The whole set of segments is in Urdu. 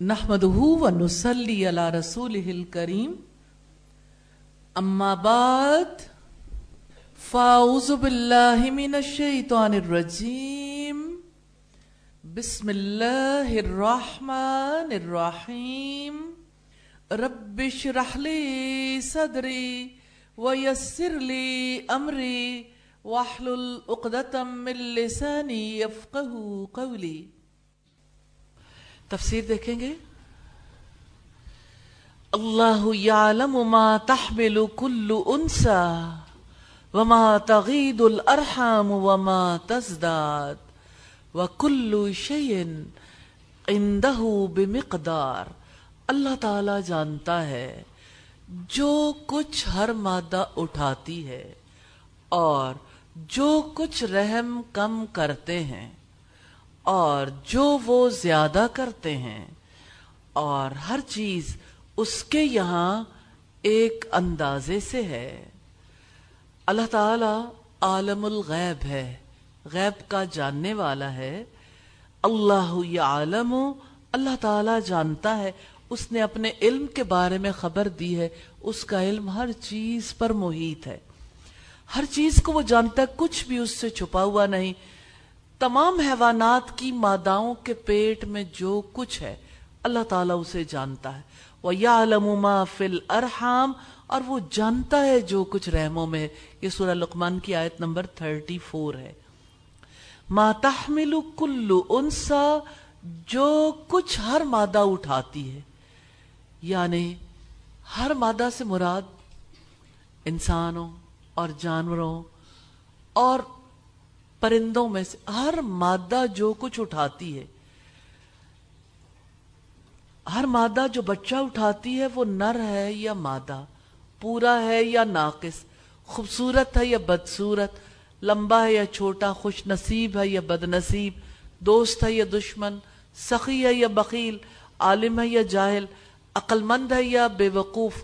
نحمده ونصلي على رسوله الكريم أما بعد فأعوذ بالله من الشيطان الرجيم بسم الله الرحمن الرحيم رب اشرح لي صدري ويسر لي أمري واحلل عقدة من لساني يفقه قولي تفسیر دیکھیں گے؟ اللہ یعلم ما تحمل کل انسا وما تغید الارحام وما تزداد وکل شیء عنده بمقدار۔ اللہ تعالی جانتا ہے جو کچھ ہر مادہ اٹھاتی ہے اور جو کچھ رحم کم کرتے ہیں۔ اور جو وہ زیادہ کرتے ہیں، اور ہر چیز اس کے یہاں ایک اندازے سے ہے۔ اللہ تعالی عالم الغیب ہے، غیب کا جاننے والا ہے۔ اللہ عالم اللہ تعالی جانتا ہے۔ اس نے اپنے علم کے بارے میں خبر دی ہے۔ اس کا علم ہر چیز پر محیط ہے۔ ہر چیز کو وہ جانتا ہے، کچھ بھی اس سے چھپا ہوا نہیں۔ تمام حیوانات کی ماداؤں کے پیٹ میں جو کچھ ہے، اللہ تعالیٰ اسے جانتا ہے۔ وہ یا علما فل ارحام اور وہ جانتا ہے جو کچھ رحموں میں یہ سورہ لقمان کی آیت نمبر تھرٹی فور ہے۔ ما تحمل کلو انسا جو کچھ ہر مادہ اٹھاتی ہے۔ یعنی ہر مادہ سے مراد انسانوں اور جانوروں اور پرندوں میں سے ہر مادہ جو کچھ اٹھاتی ہے ہر مادہ جو بچہ اٹھاتی ہے وہ نر ہے یا مادہ پورا ہے یا ناقص خوبصورت ہے یا بدصورت لمبا ہے یا چھوٹا خوش نصیب ہے یا بد نصیب دوست ہے یا دشمن سخی ہے یا بخیل عالم ہے یا جاہل عقل مند ہے یا بے وقوف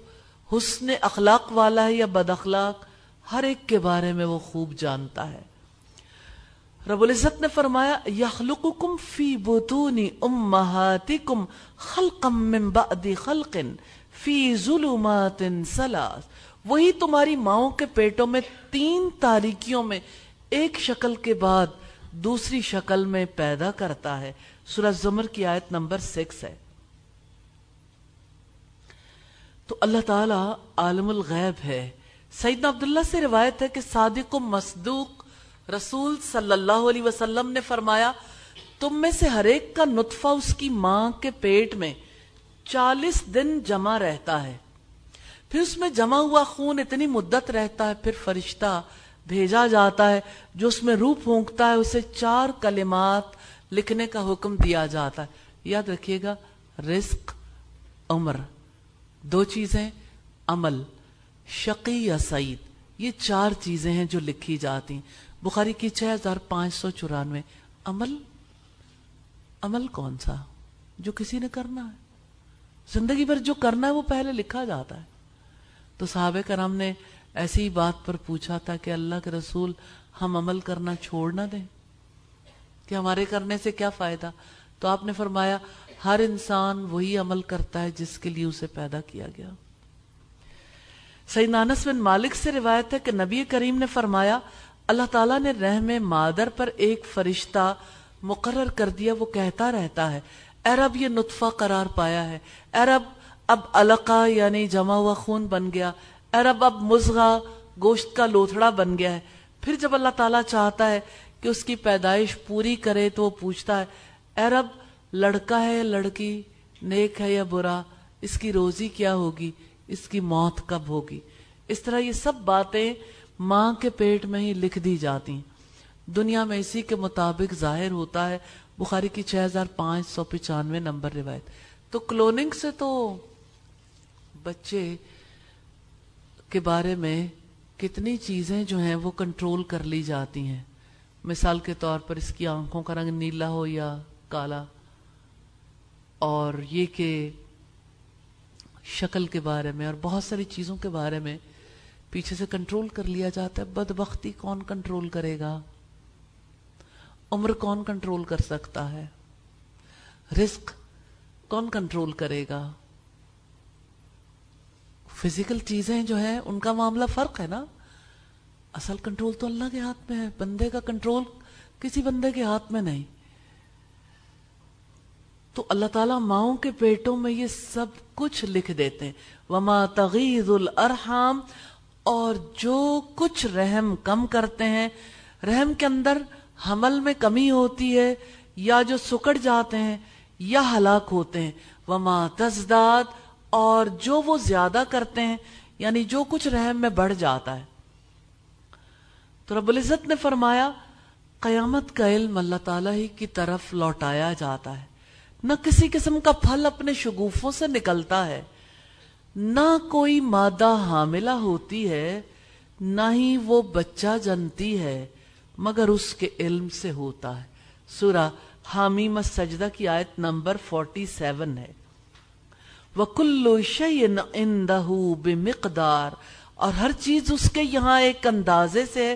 حسن اخلاق والا ہے یا بد اخلاق ہر ایک کے بارے میں وہ خوب جانتا ہے رب العزت نے فرمایا، یخلقکم فی بطون امہاتکم خلقا من بعد خلق فی ظلمات سلاس وہی تمہاری ماؤں کے پیٹوں میں تین تاریکیوں میں ایک شکل کے بعد دوسری شکل میں پیدا کرتا ہے۔ سورہ زمر کی آیت نمبر سکس ہے۔ تو اللہ تعالی عالم الغیب ہے۔ سیدنا عبداللہ سے روایت ہے کہ صادق و مصدوق رسول صلی اللہ علیہ وسلم نے فرمایا، تم میں سے ہر ایک کا نطفہ اس کی ماں کے پیٹ میں چالیس دن جمع رہتا ہے۔ پھر اس میں جمع ہوا خون اتنی مدت رہتا ہے، پھر فرشتہ بھیجا جاتا ہے، جو اس میں روح پھونکتا ہے، اسے چار کلمات لکھنے کا حکم دیا جاتا ہے۔ یاد رکھیے گا، رزق، عمر۔ دو چیزیں، عمل۔ شقی یا سعید۔ یہ چار چیزیں ہیں جو لکھی جاتی ہیں۔ بخاری کی چھ ہزار پانچ سو چورانوے. عمل؟ عمل کون سا؟ جو کسی نے کرنا ہے. زندگی بھر جو کرنا ہے وہ پہلے لکھا جاتا ہے. تو صحابہ کرام نے ایسی بات پر پوچھا تھا کہ اللہ کے رسول ہم عمل کرنا چھوڑ نہ دیں. کہ ہمارے کرنے سے کیا فائدہ؟ تو آپ نے فرمایا، ہر انسان وہی عمل کرتا ہے جس کے لیے اسے پیدا کیا گیا. سید نانس بن مالک سے روایت ہے کہ نبی کریم نے فرمایا اللہ تعالیٰ نے رحم مادر پر ایک فرشتہ مقرر کر دیا، وہ کہتا رہتا ہے، اے رب یہ نطفہ قرار پایا ہے، اے رب اب علقہ یعنی جمع ہوا خون بن گیا، اے رب اب مزغہ گوشت کا لوتھڑا بن گیا ہے۔ پھر جب اللہ تعالیٰ چاہتا ہے کہ اس کی پیدائش پوری کرے تو وہ پوچھتا ہے، اے رب لڑکا ہے یا لڑکی، نیک ہے یا برا، اس کی روزی کیا ہوگی، اس کی موت کب ہوگی؟ اس طرح یہ سب باتیں ماں کے پیٹ میں ہی لکھ دی جاتی دنیا میں اسی کے مطابق ظاہر ہوتا ہے۔ بخاری کی چھ ہزار پانچ سو پچانوے نمبر روایت۔ تو کلوننگ سے تو بچے کے بارے میں کتنی چیزیں جو ہیں وہ کنٹرول کر لی جاتی ہیں۔ مثال کے طور پر اس کی آنکھوں کا رنگ نیلا ہو یا کالا۔ اور یہ کہ شکل کے بارے میں اور بہت ساری چیزوں کے بارے میں پیچھے سے کنٹرول کر لیا جاتا ہے، بدبختی کون کنٹرول کرے گا؟ عمر کون کنٹرول کر سکتا ہے؟ رزق کون کنٹرول کرے گا؟ فزیکل چیزیں جو ہیں، ان کا معاملہ فرق ہے نا؟ اصل کنٹرول تو اللہ کے ہاتھ میں ہے، بندے کا کنٹرول کسی بندے کے ہاتھ میں نہیں۔ تو اللہ تعالیٰ ماؤں کے پیٹوں میں یہ سب کچھ لکھ دیتے ہیں۔ وما تغیز الارحام اور جو کچھ رحم کم کرتے ہیں، رحم کے اندر حمل میں کمی ہوتی ہے یا جو سکڑ جاتے ہیں یا ہلاک ہوتے ہیں۔ وما تزداد، اور جو وہ زیادہ کرتے ہیں یعنی جو کچھ رحم میں بڑھ جاتا ہے۔ تو رب العزت نے فرمایا، قیامت کا علم اللہ تعالیٰ ہی کی طرف لوٹایا جاتا ہے۔ نہ کسی قسم کا پھل اپنے شگوفوں سے نکلتا ہے۔ نہ کوئی مادہ حاملہ ہوتی ہے، نہ ہی وہ بچہ جنتی ہے، مگر اس کے علم سے ہوتا ہے۔ سورہ حامیم سجدہ کی آیت نمبر 47 ہے۔ وَكُلُّ شَيْءٍ عِنْدَهُ بِمِقْدَارِ۔ اور ہر چیز اس کے یہاں ایک اندازے سے،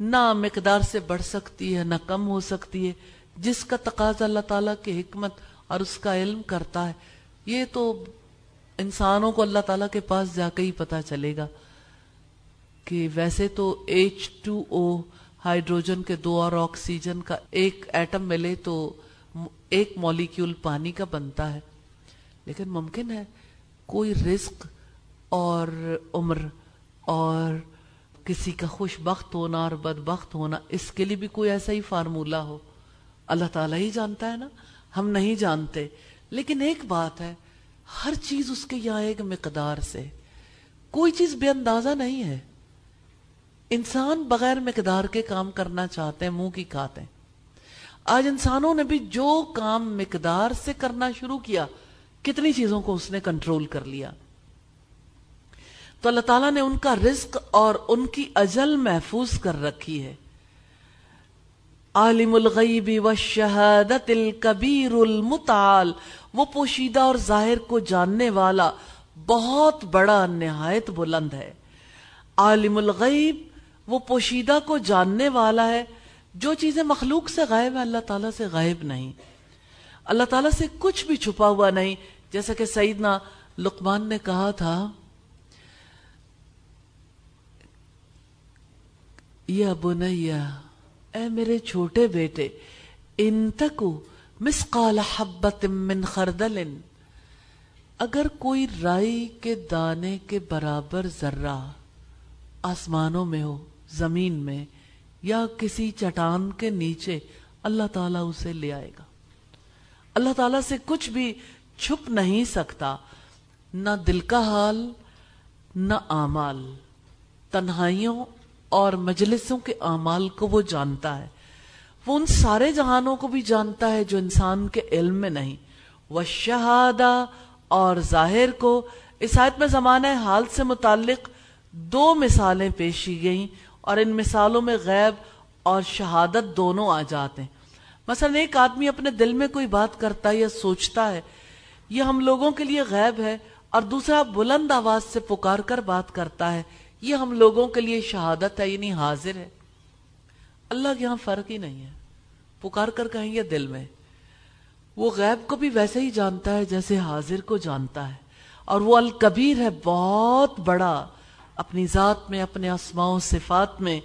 نہ مقدار سے بڑھ سکتی ہے، نہ کم ہو سکتی ہے۔ جس کا تقاضا اللہ تعالیٰ کی حکمت اور اس کا علم کرتا ہے۔ یہ تو انسانوں کو اللہ تعالیٰ کے پاس جا کے ہی پتا چلے گا کہ ویسے تو ایچ ٹو او ہائیڈروجن کے دو اور آکسیجن کا ایک ایٹم ملے تو ایک مولیکیول پانی کا بنتا ہے۔ لیکن ممکن ہے کوئی رزق اور عمر اور کسی کا خوش بخت ہونا اور بدبخت ہونا، اس کے لیے بھی کوئی ایسا ہی فارمولہ ہو۔ اللہ تعالیٰ ہی جانتا ہے نا، ہم نہیں جانتے۔ لیکن ایک بات ہے ہر چیز اس کے یہاں ایک مقدار سے۔ کوئی چیز بے اندازہ نہیں ہے۔ انسان بغیر مقدار کے کام کرنا چاہتے ہیں، منہ کی کھاتے ہیں۔ آج انسانوں نے بھی جو کام مقدار سے کرنا شروع کیا، کتنی چیزوں کو اس نے کنٹرول کر لیا۔ تو اللہ تعالیٰ نے ان کا رزق اور ان کی اجل محفوظ کر رکھی ہے۔ عالم الغیب والشہادت الکبیر المتعال۔ وہ پوشیدہ اور ظاہر کو جاننے والا بہت بڑا نہایت بلند ہے۔ عالم الغیب وہ پوشیدہ کو جاننے والا ہے۔ جو چیزیں مخلوق سے غائب ہیں، اللہ تعالیٰ سے غائب نہیں۔ اللہ تعالیٰ سے کچھ بھی چھپا ہوا نہیں۔ جیسا کہ سیدنا لقمان نے کہا تھا، یا بنیا، اے میرے چھوٹے بیٹے، ان تکو مسقال حبت من خردل، اگر کوئی رائی کے دانے کے برابر ذرہ آسمانوں میں ہو، زمین میں، یا کسی چٹان کے نیچے، اللہ تعالیٰ اسے لے آئے گا۔ اللہ تعالیٰ سے کچھ بھی چھپ نہیں سکتا، نہ دل کا حال، نہ آمال تنہائیوں اور مجلسوں کے اعمال کو وہ جانتا ہے۔ وہ ان سارے جہانوں کو بھی جانتا ہے جو انسان کے علم میں نہیں۔ وہ شہادہ اور ظاہر کو، اس آیت میں زمانہ حال سے متعلق دو مثالیں پیشی گئیں اور ان مثالوں میں غیب اور شہادت دونوں آ جاتے ہیں۔ مثلا ایک آدمی اپنے دل میں کوئی بات کرتا ہے یا سوچتا ہے، یہ ہم لوگوں کے لیے غیب ہے، اور دوسرا بلند آواز سے پکار کر بات کرتا ہے، یہ ہم لوگوں کے لیے شہادت ہے یعنی حاضر ہے۔ اللہ کے یہاں فرق ہی نہیں ہے۔ پکار کر کہیں گے دل میں۔ وہ غیب کو بھی ویسے ہی جانتا ہے جیسے حاضر کو جانتا ہے۔ اور وہ الکبیر ہے بہت بڑا۔ اپنی ذات میں، اپنے و صفات میں۔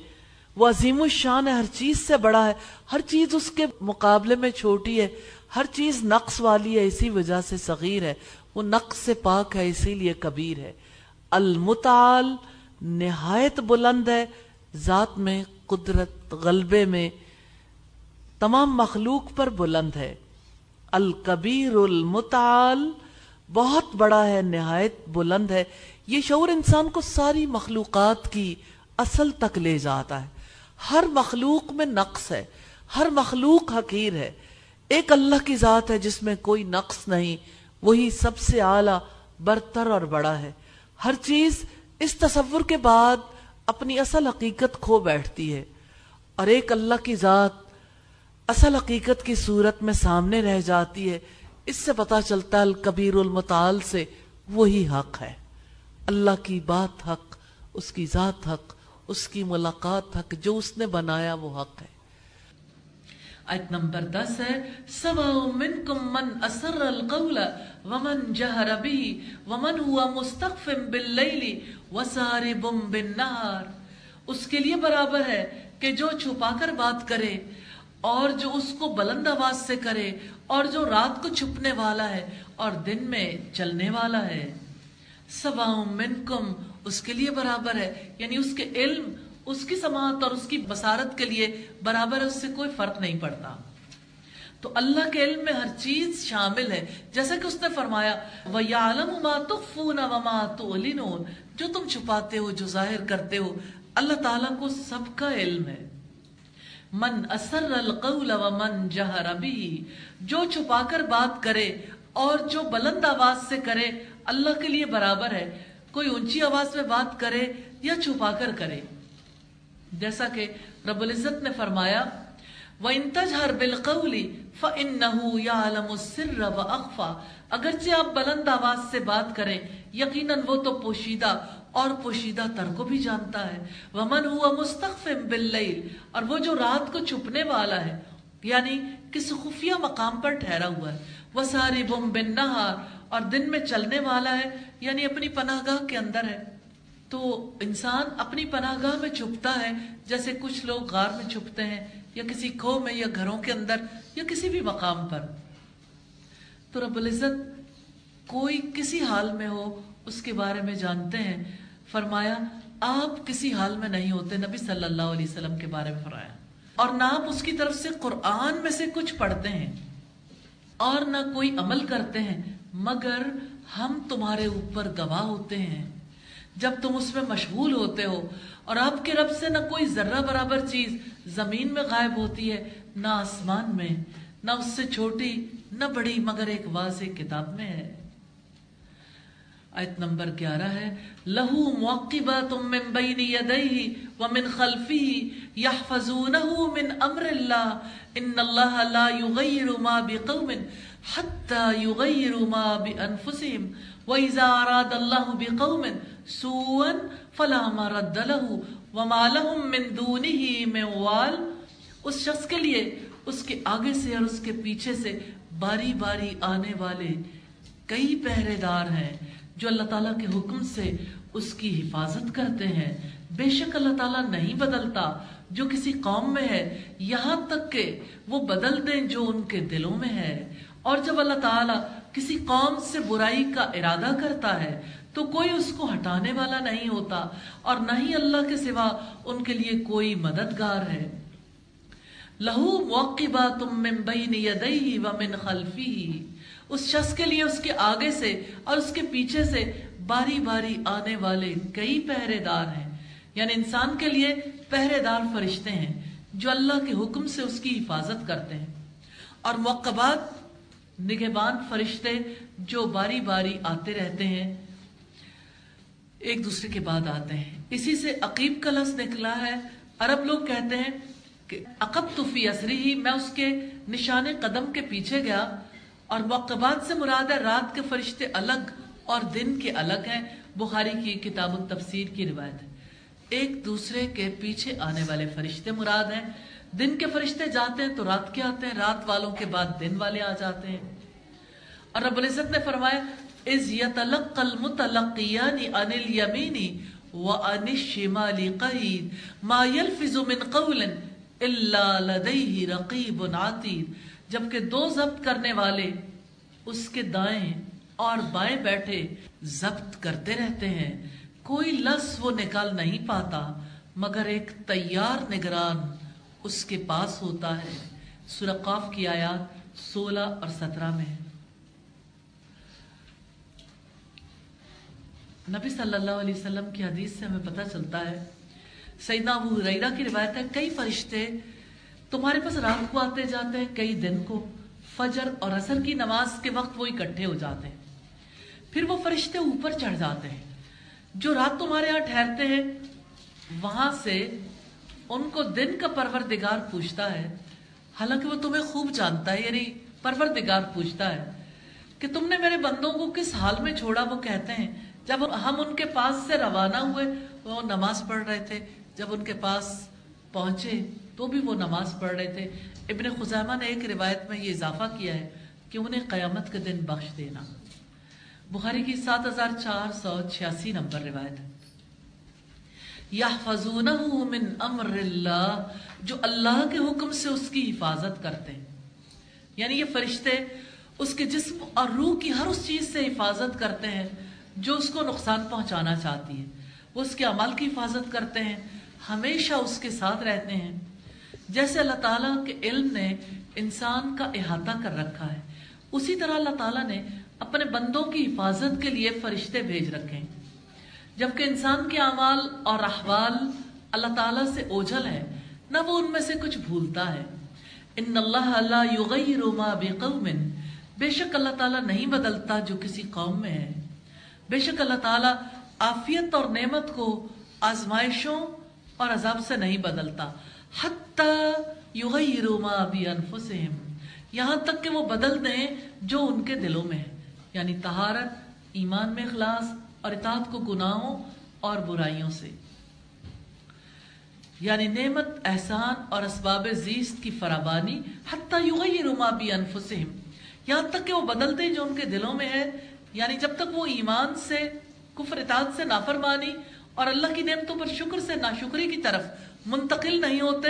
وہ عظیم الشان ہے، ہر چیز سے بڑا ہے۔ ہر چیز اس کے مقابلے میں چھوٹی ہے۔ ہر چیز نقص والی ہے، اسی وجہ سے صغیر ہے۔ وہ نقص سے پاک ہے، اسی لیے کبیر ہے۔ المتعال نہایت بلند ہے، ذات میں قدرت غلبے میں تمام مخلوق پر بلند ہے۔ الکبیر المتعال بہت بڑا ہے، نہایت بلند ہے۔ یہ شعور انسان کو ساری مخلوقات کی اصل تک لے جاتا ہے۔ ہر مخلوق میں نقص ہے، ہر مخلوق حقیر ہے۔ ایک اللہ کی ذات ہے جس میں کوئی نقص نہیں، وہی سب سے اعلی، برتر اور بڑا ہے۔ ہر چیز اس تصور کے بعد اپنی اصل حقیقت کھو بیٹھتی ہے اور ایک اللہ کی ذات اصل حقیقت کی صورت میں سامنے رہ جاتی ہے، اس سے پتا چلتا ہے الکبیر المطال سے وہی حق ہے۔ اللہ کی بات حق، اس کی ذات حق، اس کی ملاقات حق، جو اس نے بنایا وہ حق ہے۔ آیت نمبر دس ہے سواء منکم من اسر القول ومن جہر به ومن هو مستخف باللیل وسارب بالنهار اس کے لیے برابر ہے کہ جو چھپا کر بات کرے اور جو اس کو بلند آواز سے کرے اور جو رات کو چھپنے والا ہے اور دن میں چلنے والا ہے۔ سواء منکم اس کے لیے برابر ہے یعنی اس کے علم، اس کی سماعت اور اس کی بصارت کے لیے برابر ہے، اس سے کوئی فرق نہیں پڑتا۔ تو اللہ کے علم میں ہر چیز شامل ہے۔ جیسا کہ اس نے فرمایا، وَيَعْلَمُ مَا تُخْفُونَ وَمَا تُعْلِنُونَ۔ جو تم چھپاتے ہو، جو ظاہر کرتے ہو، اللہ تعالیٰ کو سب کا علم ہے۔ من اثر القول ومن جہر به۔ جو چھپا کر بات کرے اور جو بلند آواز سے کرے، اللہ کے لیے برابر ہے۔ کوئی اونچی آواز میں بات کرے یا چھپا کر کرے۔ جیسا کہ رب العزت نے فرمایا وَإِن تَجْهَرْ بِالْقَوْلِ فَإِنَّهُ يَعْلَمُ السِّرَّ وَأَخْفَى۔ اگرچہ آپ بلند آواز سے بات کریں، یقیناً وہ تو پوشیدہ اور پوشیدہ تر کو بھی جانتا ہے۔ وَمَنْ هُوَ مُسْتَخْفٍ بِاللَّيْلِ۔ اور وہ جو رات کو چھپنے والا ہے یعنی کس خفیہ مقام پر ٹھہرا ہوا ہے۔ وَسَارِبٌ بِالنَّهَارِ۔ اور دن میں چلنے والا ہے یعنی اپنی پناہ گاہ کے اندر ہے۔ تو انسان اپنی پناہ گاہ میں چھپتا ہے، جیسے کچھ لوگ غار میں چھپتے ہیں یا کسی کھو میں یا گھروں کے اندر یا کسی بھی مقام پر۔ تو رب العزت کوئی کسی حال میں ہو، اس کے بارے میں جانتے ہیں۔ فرمایا، آپ کسی حال میں نہیں ہوتے، نبی صلی اللہ علیہ وسلم کے بارے میں فرمایا۔ اور نہ آپ اس کی طرف سے قرآن میں سے کچھ پڑھتے ہیں، اور نہ کوئی عمل کرتے ہیں، مگر ہم تمہارے اوپر گواہ ہوتے ہیں۔ جب تم اس میں مشغول ہوتے ہو اور آپ کے رب سے نہ کوئی ذرہ برابر چیز زمین میں غائب ہوتی ہے، نہ آسمان میں، نہ اس سے چھوٹی، نہ بڑی، مگر ایک واضح کتاب میں ہے۔ آیت نمبر گیارہ ہے، لہو موقبات من بین یدیہ ومن خلفہ یحفظونہ من امر اللہ، ان اللہ لا یغیر ما بقوم حتی یغیر ما بانفسهم وَإِذَا أَرَادَ اللَّهُ بِقَوْمٍ سُوًا فَلَا مَرَدَّ لَهُ وَمَا لَهُم مِّن دُونِهِ مِن وَالٍ۔ اس شخص کے لیے اس کے آگے سے اور اس کے پیچھے سے باری باری آنے والے کئی پہرے دار ہیں جو اللہ تعالیٰ کے حکم سے اس کی حفاظت کرتے ہیں۔ بے شک اللہ تعالیٰ نہیں بدلتا جو کسی قوم میں ہے۔ یہاں تک کہ وہ بدل دیں جو ان کے دلوں میں ہے۔ اور جب اللہ تعالیٰ کسی قوم سے برائی کا ارادہ کرتا ہے تو کوئی اس کو ہٹانے والا نہیں ہوتا اور نہ ہی اللہ کے سوا ان کے لیے کوئی مددگار ہے۔ لہو موقبات من بین یدیہ ومن خلفی اس شخص کے لیے اس کے آگے سے اور اس کے پیچھے سے باری باری آنے والے کئی پہرے دار ہیں۔ یعنی انسان کے لیے پہرے دار فرشتے ہیں جو اللہ کے حکم سے اس کی حفاظت کرتے ہیں۔ اور موقبات نگہبان فرشتے جو باری باری آتے رہتے ہیں، ایک دوسرے کے بعد آتے ہیں۔ اسی سے عقیب کا لفظ نکلا ہے۔ عرب لوگ کہتے ہیں کہ عقب تو فی اثری ہی میں اس کے نشان قدم کے پیچھے گیا اور موقبات سے مراد ہے رات کے فرشتے الگ اور دن کے الگ ہیں۔ بخاری کی کتاب التفسیر کی روایت ہے۔ ایک دوسرے کے پیچھے آنے والے فرشتے مراد ہیں۔ دن کے فرشتے جاتے ہیں تو رات کے آتے ہیں، رات والوں کے بعد دن والے آ جاتے ہیں۔ اور رب العزت نے فرمایا از یتلق المتلقیان عن الیمین وعن الشمال قید ما يلفظ من قول الا لدیہ رقیب عاتید جبکہ دو ضبط کرنے والے اس کے دائیں اور بائیں بیٹھے ضبط کرتے رہتے ہیں۔ کوئی لفظ وہ نکال نہیں پاتا، مگر ایک تیار نگران اس کے پاس ہوتا ہے۔ سرقاف کی آیات سولہ اور سترہ میں نبی صلی اللہ علیہ وسلم کی حدیث سے ہمیں پتہ چلتا ہے، سیدنا ابو حریرہ کی روایت ہے، کئی فرشتے تمہارے پاس رات کو آتے جاتے ہیں، کئی دن کو۔ فجر اور اثر کی نماز کے وقت وہ اکٹھے ہو جاتے ہیں۔ پھر وہ فرشتے اوپر چڑھ جاتے ہیں۔ جو رات تمہارے یہاں ٹھہرتے ہیں، وہاں سے ان کو دن کا پروردگار پوچھتا ہے، حالانکہ وہ تمہیں خوب جانتا ہے یعنی پروردگار پوچھتا ہے کہ تم نے میرے بندوں کو کس حال میں چھوڑا؟ وہ کہتے ہیں، جب ہم ان کے پاس سے روانہ ہوئے، وہ نماز پڑھ رہے تھے۔ جب ان کے پاس پہنچے، تو بھی وہ نماز پڑھ رہے تھے۔ ابن خزامہ نے ایک روایت میں یہ اضافہ کیا ہے کہ انہیں قیامت کے دن بخش دینا۔ بخاری کی سات ہزار چار سو چھیاسی نمبر روایت ہے۔ من امر اللہ، جو اللہ کے حکم سے اس کی حفاظت کرتے ہیں۔ یعنی یہ فرشتے اس کے جسم اور روح کی ہر اس چیز سے حفاظت کرتے ہیں جو اس کو نقصان پہنچانا چاہتی ہے وہ اس کے عمل کی حفاظت کرتے ہیں، ہمیشہ اس کے ساتھ رہتے ہیں۔ جیسے اللہ تعالیٰ کے علم نے انسان کا احاطہ کر رکھا ہے، اسی طرح اللہ تعالیٰ نے اپنے بندوں کی حفاظت کے لیے فرشتے بھیج رکھے ہیں۔ جبکہ انسان کے اعمال اور احوال اللہ تعالیٰ سے اوجھل ہے نہ وہ ان میں سے کچھ بھولتا ہے۔ ان اللہ اللہ یغیر ما بقوم، بے شک اللہ تعالیٰ نہیں بدلتا جو کسی قوم میں ہے۔ بے شک اللہ تعالیٰ آفیت اور نعمت کو آزمائشوں اور عذاب سے نہیں بدلتا۔ حتی یغیر ما بانفسہم، یہاں تک کہ وہ بدل دیں جو ان کے دلوں میں ہے۔ یعنی طہارت، ایمان میں اخلاص اور اطاعت کو گناہوں اور برائیوں سے۔ یعنی نعمت، احسان اور اسباب زیست کی فراوانی، حتیٰ یغیر ما بی انفسہم۔ یہاں تک کہ وہ بدلتے جو ان کے دلوں میں ہے۔ یعنی جب تک وہ ایمان سے، کفر اطاعت سے نافرمانی اور اللہ کی نعمتوں پر شکر سے ناشکری کی طرف منتقل نہیں ہوتے،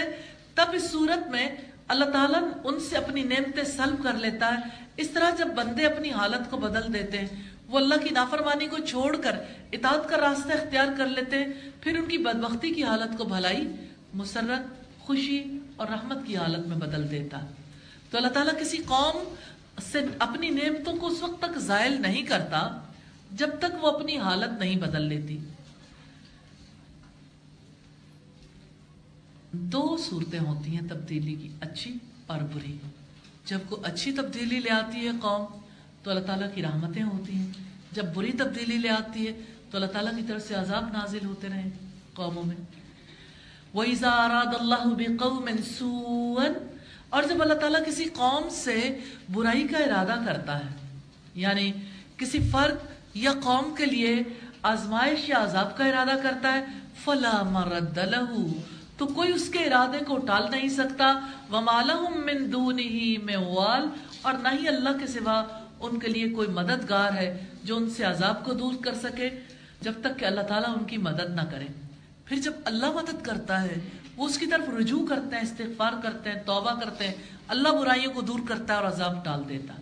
تب اس صورت میں اللہ تعالیٰ ان سے اپنی نعمتیں سلب کر لیتا ہے۔ اس طرح جب بندے اپنی حالت کو بدل دیتے ہیں وہ اللہ کی نافرمانی کو چھوڑ کر اطاعت کا راستہ اختیار کر لیتے، پھر ان کی بدبختی کی حالت کو بھلائی، مسرت، خوشی اور رحمت کی حالت میں بدل دیتا۔ تو اللہ تعالیٰ کسی قوم سے اپنی نعمتوں کو اس وقت تک زائل نہیں کرتا جب تک وہ اپنی حالت نہیں بدل لیتی۔ دو صورتیں ہوتی ہیں تبدیلی کی، اچھی اور بری۔ جب کوئی اچھی تبدیلی لے آتی ہے قوم، تو اللہ تعالیٰ کی رحمتیں ہوتی ہیں۔ جب بری تبدیلی لے آتی ہے تو اللہ تعالیٰ کی طرف سے عذاب نازل ہوتے رہے قوموں میں۔ وَإِذَا أَرَادَ اللَّهُ بِقَوْمٍ سُوًا، اور جب اللہ تعالیٰ کسی قوم سے برائی کا ارادہ کرتا ہے یعنی کسی فرد یا قوم کے لیے آزمائش یا عذاب کا ارادہ کرتا ہے، فَلَا مَرَدَّ لَهُ، تو کوئی اس کے ارادے کو ٹال نہیں سکتا۔ وَمَا لَهُم مِّن دُونِهِ مِوَال اور نہ ہی اللہ کے سوا ان کے لیے کوئی مددگار ہے۔ جو ان سے عذاب کو دور کر سکے، جب تک کہ اللہ تعالیٰ ان کی مدد نہ کرے۔ پھر جب اللہ مدد کرتا ہے، وہ اس کی طرف رجوع کرتے ہیں، استغفار کرتے ہیں، توبہ کرتے ہیں، اللہ برائیوں کو دور کرتا ہے اور عذاب ٹال دیتا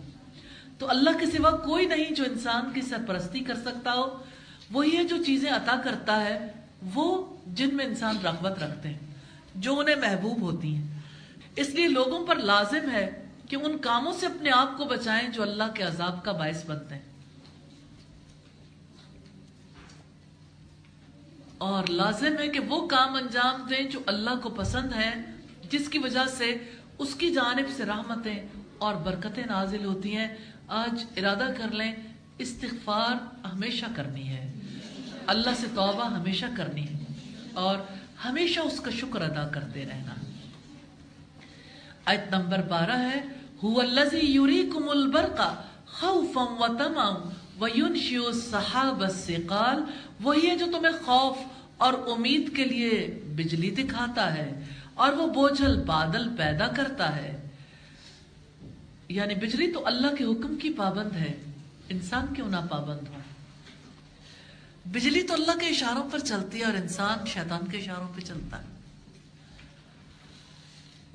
تو اللہ کے سوا کوئی نہیں جو انسان کی سرپرستی کر سکتا ہو، وہی ہے جو چیزیں عطا کرتا ہے، وہ جن میں انسان رغبت رکھتے ہیں، جو انہیں محبوب ہوتی ہیں۔ اس لیے لوگوں پر لازم ہے کہ ان کاموں سے اپنے آپ کو بچائیں جو اللہ کے عذاب کا باعث بنتے ہیں۔ اور لازم ہے کہ وہ کام انجام دیں جو اللہ کو پسند ہے، جس کی وجہ سے اس کی جانب سے رحمتیں اور برکتیں نازل ہوتی ہیں۔ آج ارادہ کر لیں، استغفار ہمیشہ کرنی ہے۔ اللہ سے توبہ ہمیشہ کرنی ہے اور ہمیشہ اس کا شکر ادا کرتے رہنا۔ آیت نمبر بارہ ہے، هو الذي يريكم البرق خوفا وطمعا وينشئ السحاب الثقال وہی ہے جو تمہیں خوف اور امید کے لیے بجلی دکھاتا ہے اور وہ بوجھل بادل پیدا کرتا ہے۔ یعنی بجلی تو اللہ کے حکم کی پابند ہے، انسان کیوں نہ پابند ہو؟ بجلی تو اللہ کے اشاروں پر چلتی ہے اور انسان شیطان کے اشاروں پہ چلتا ہے۔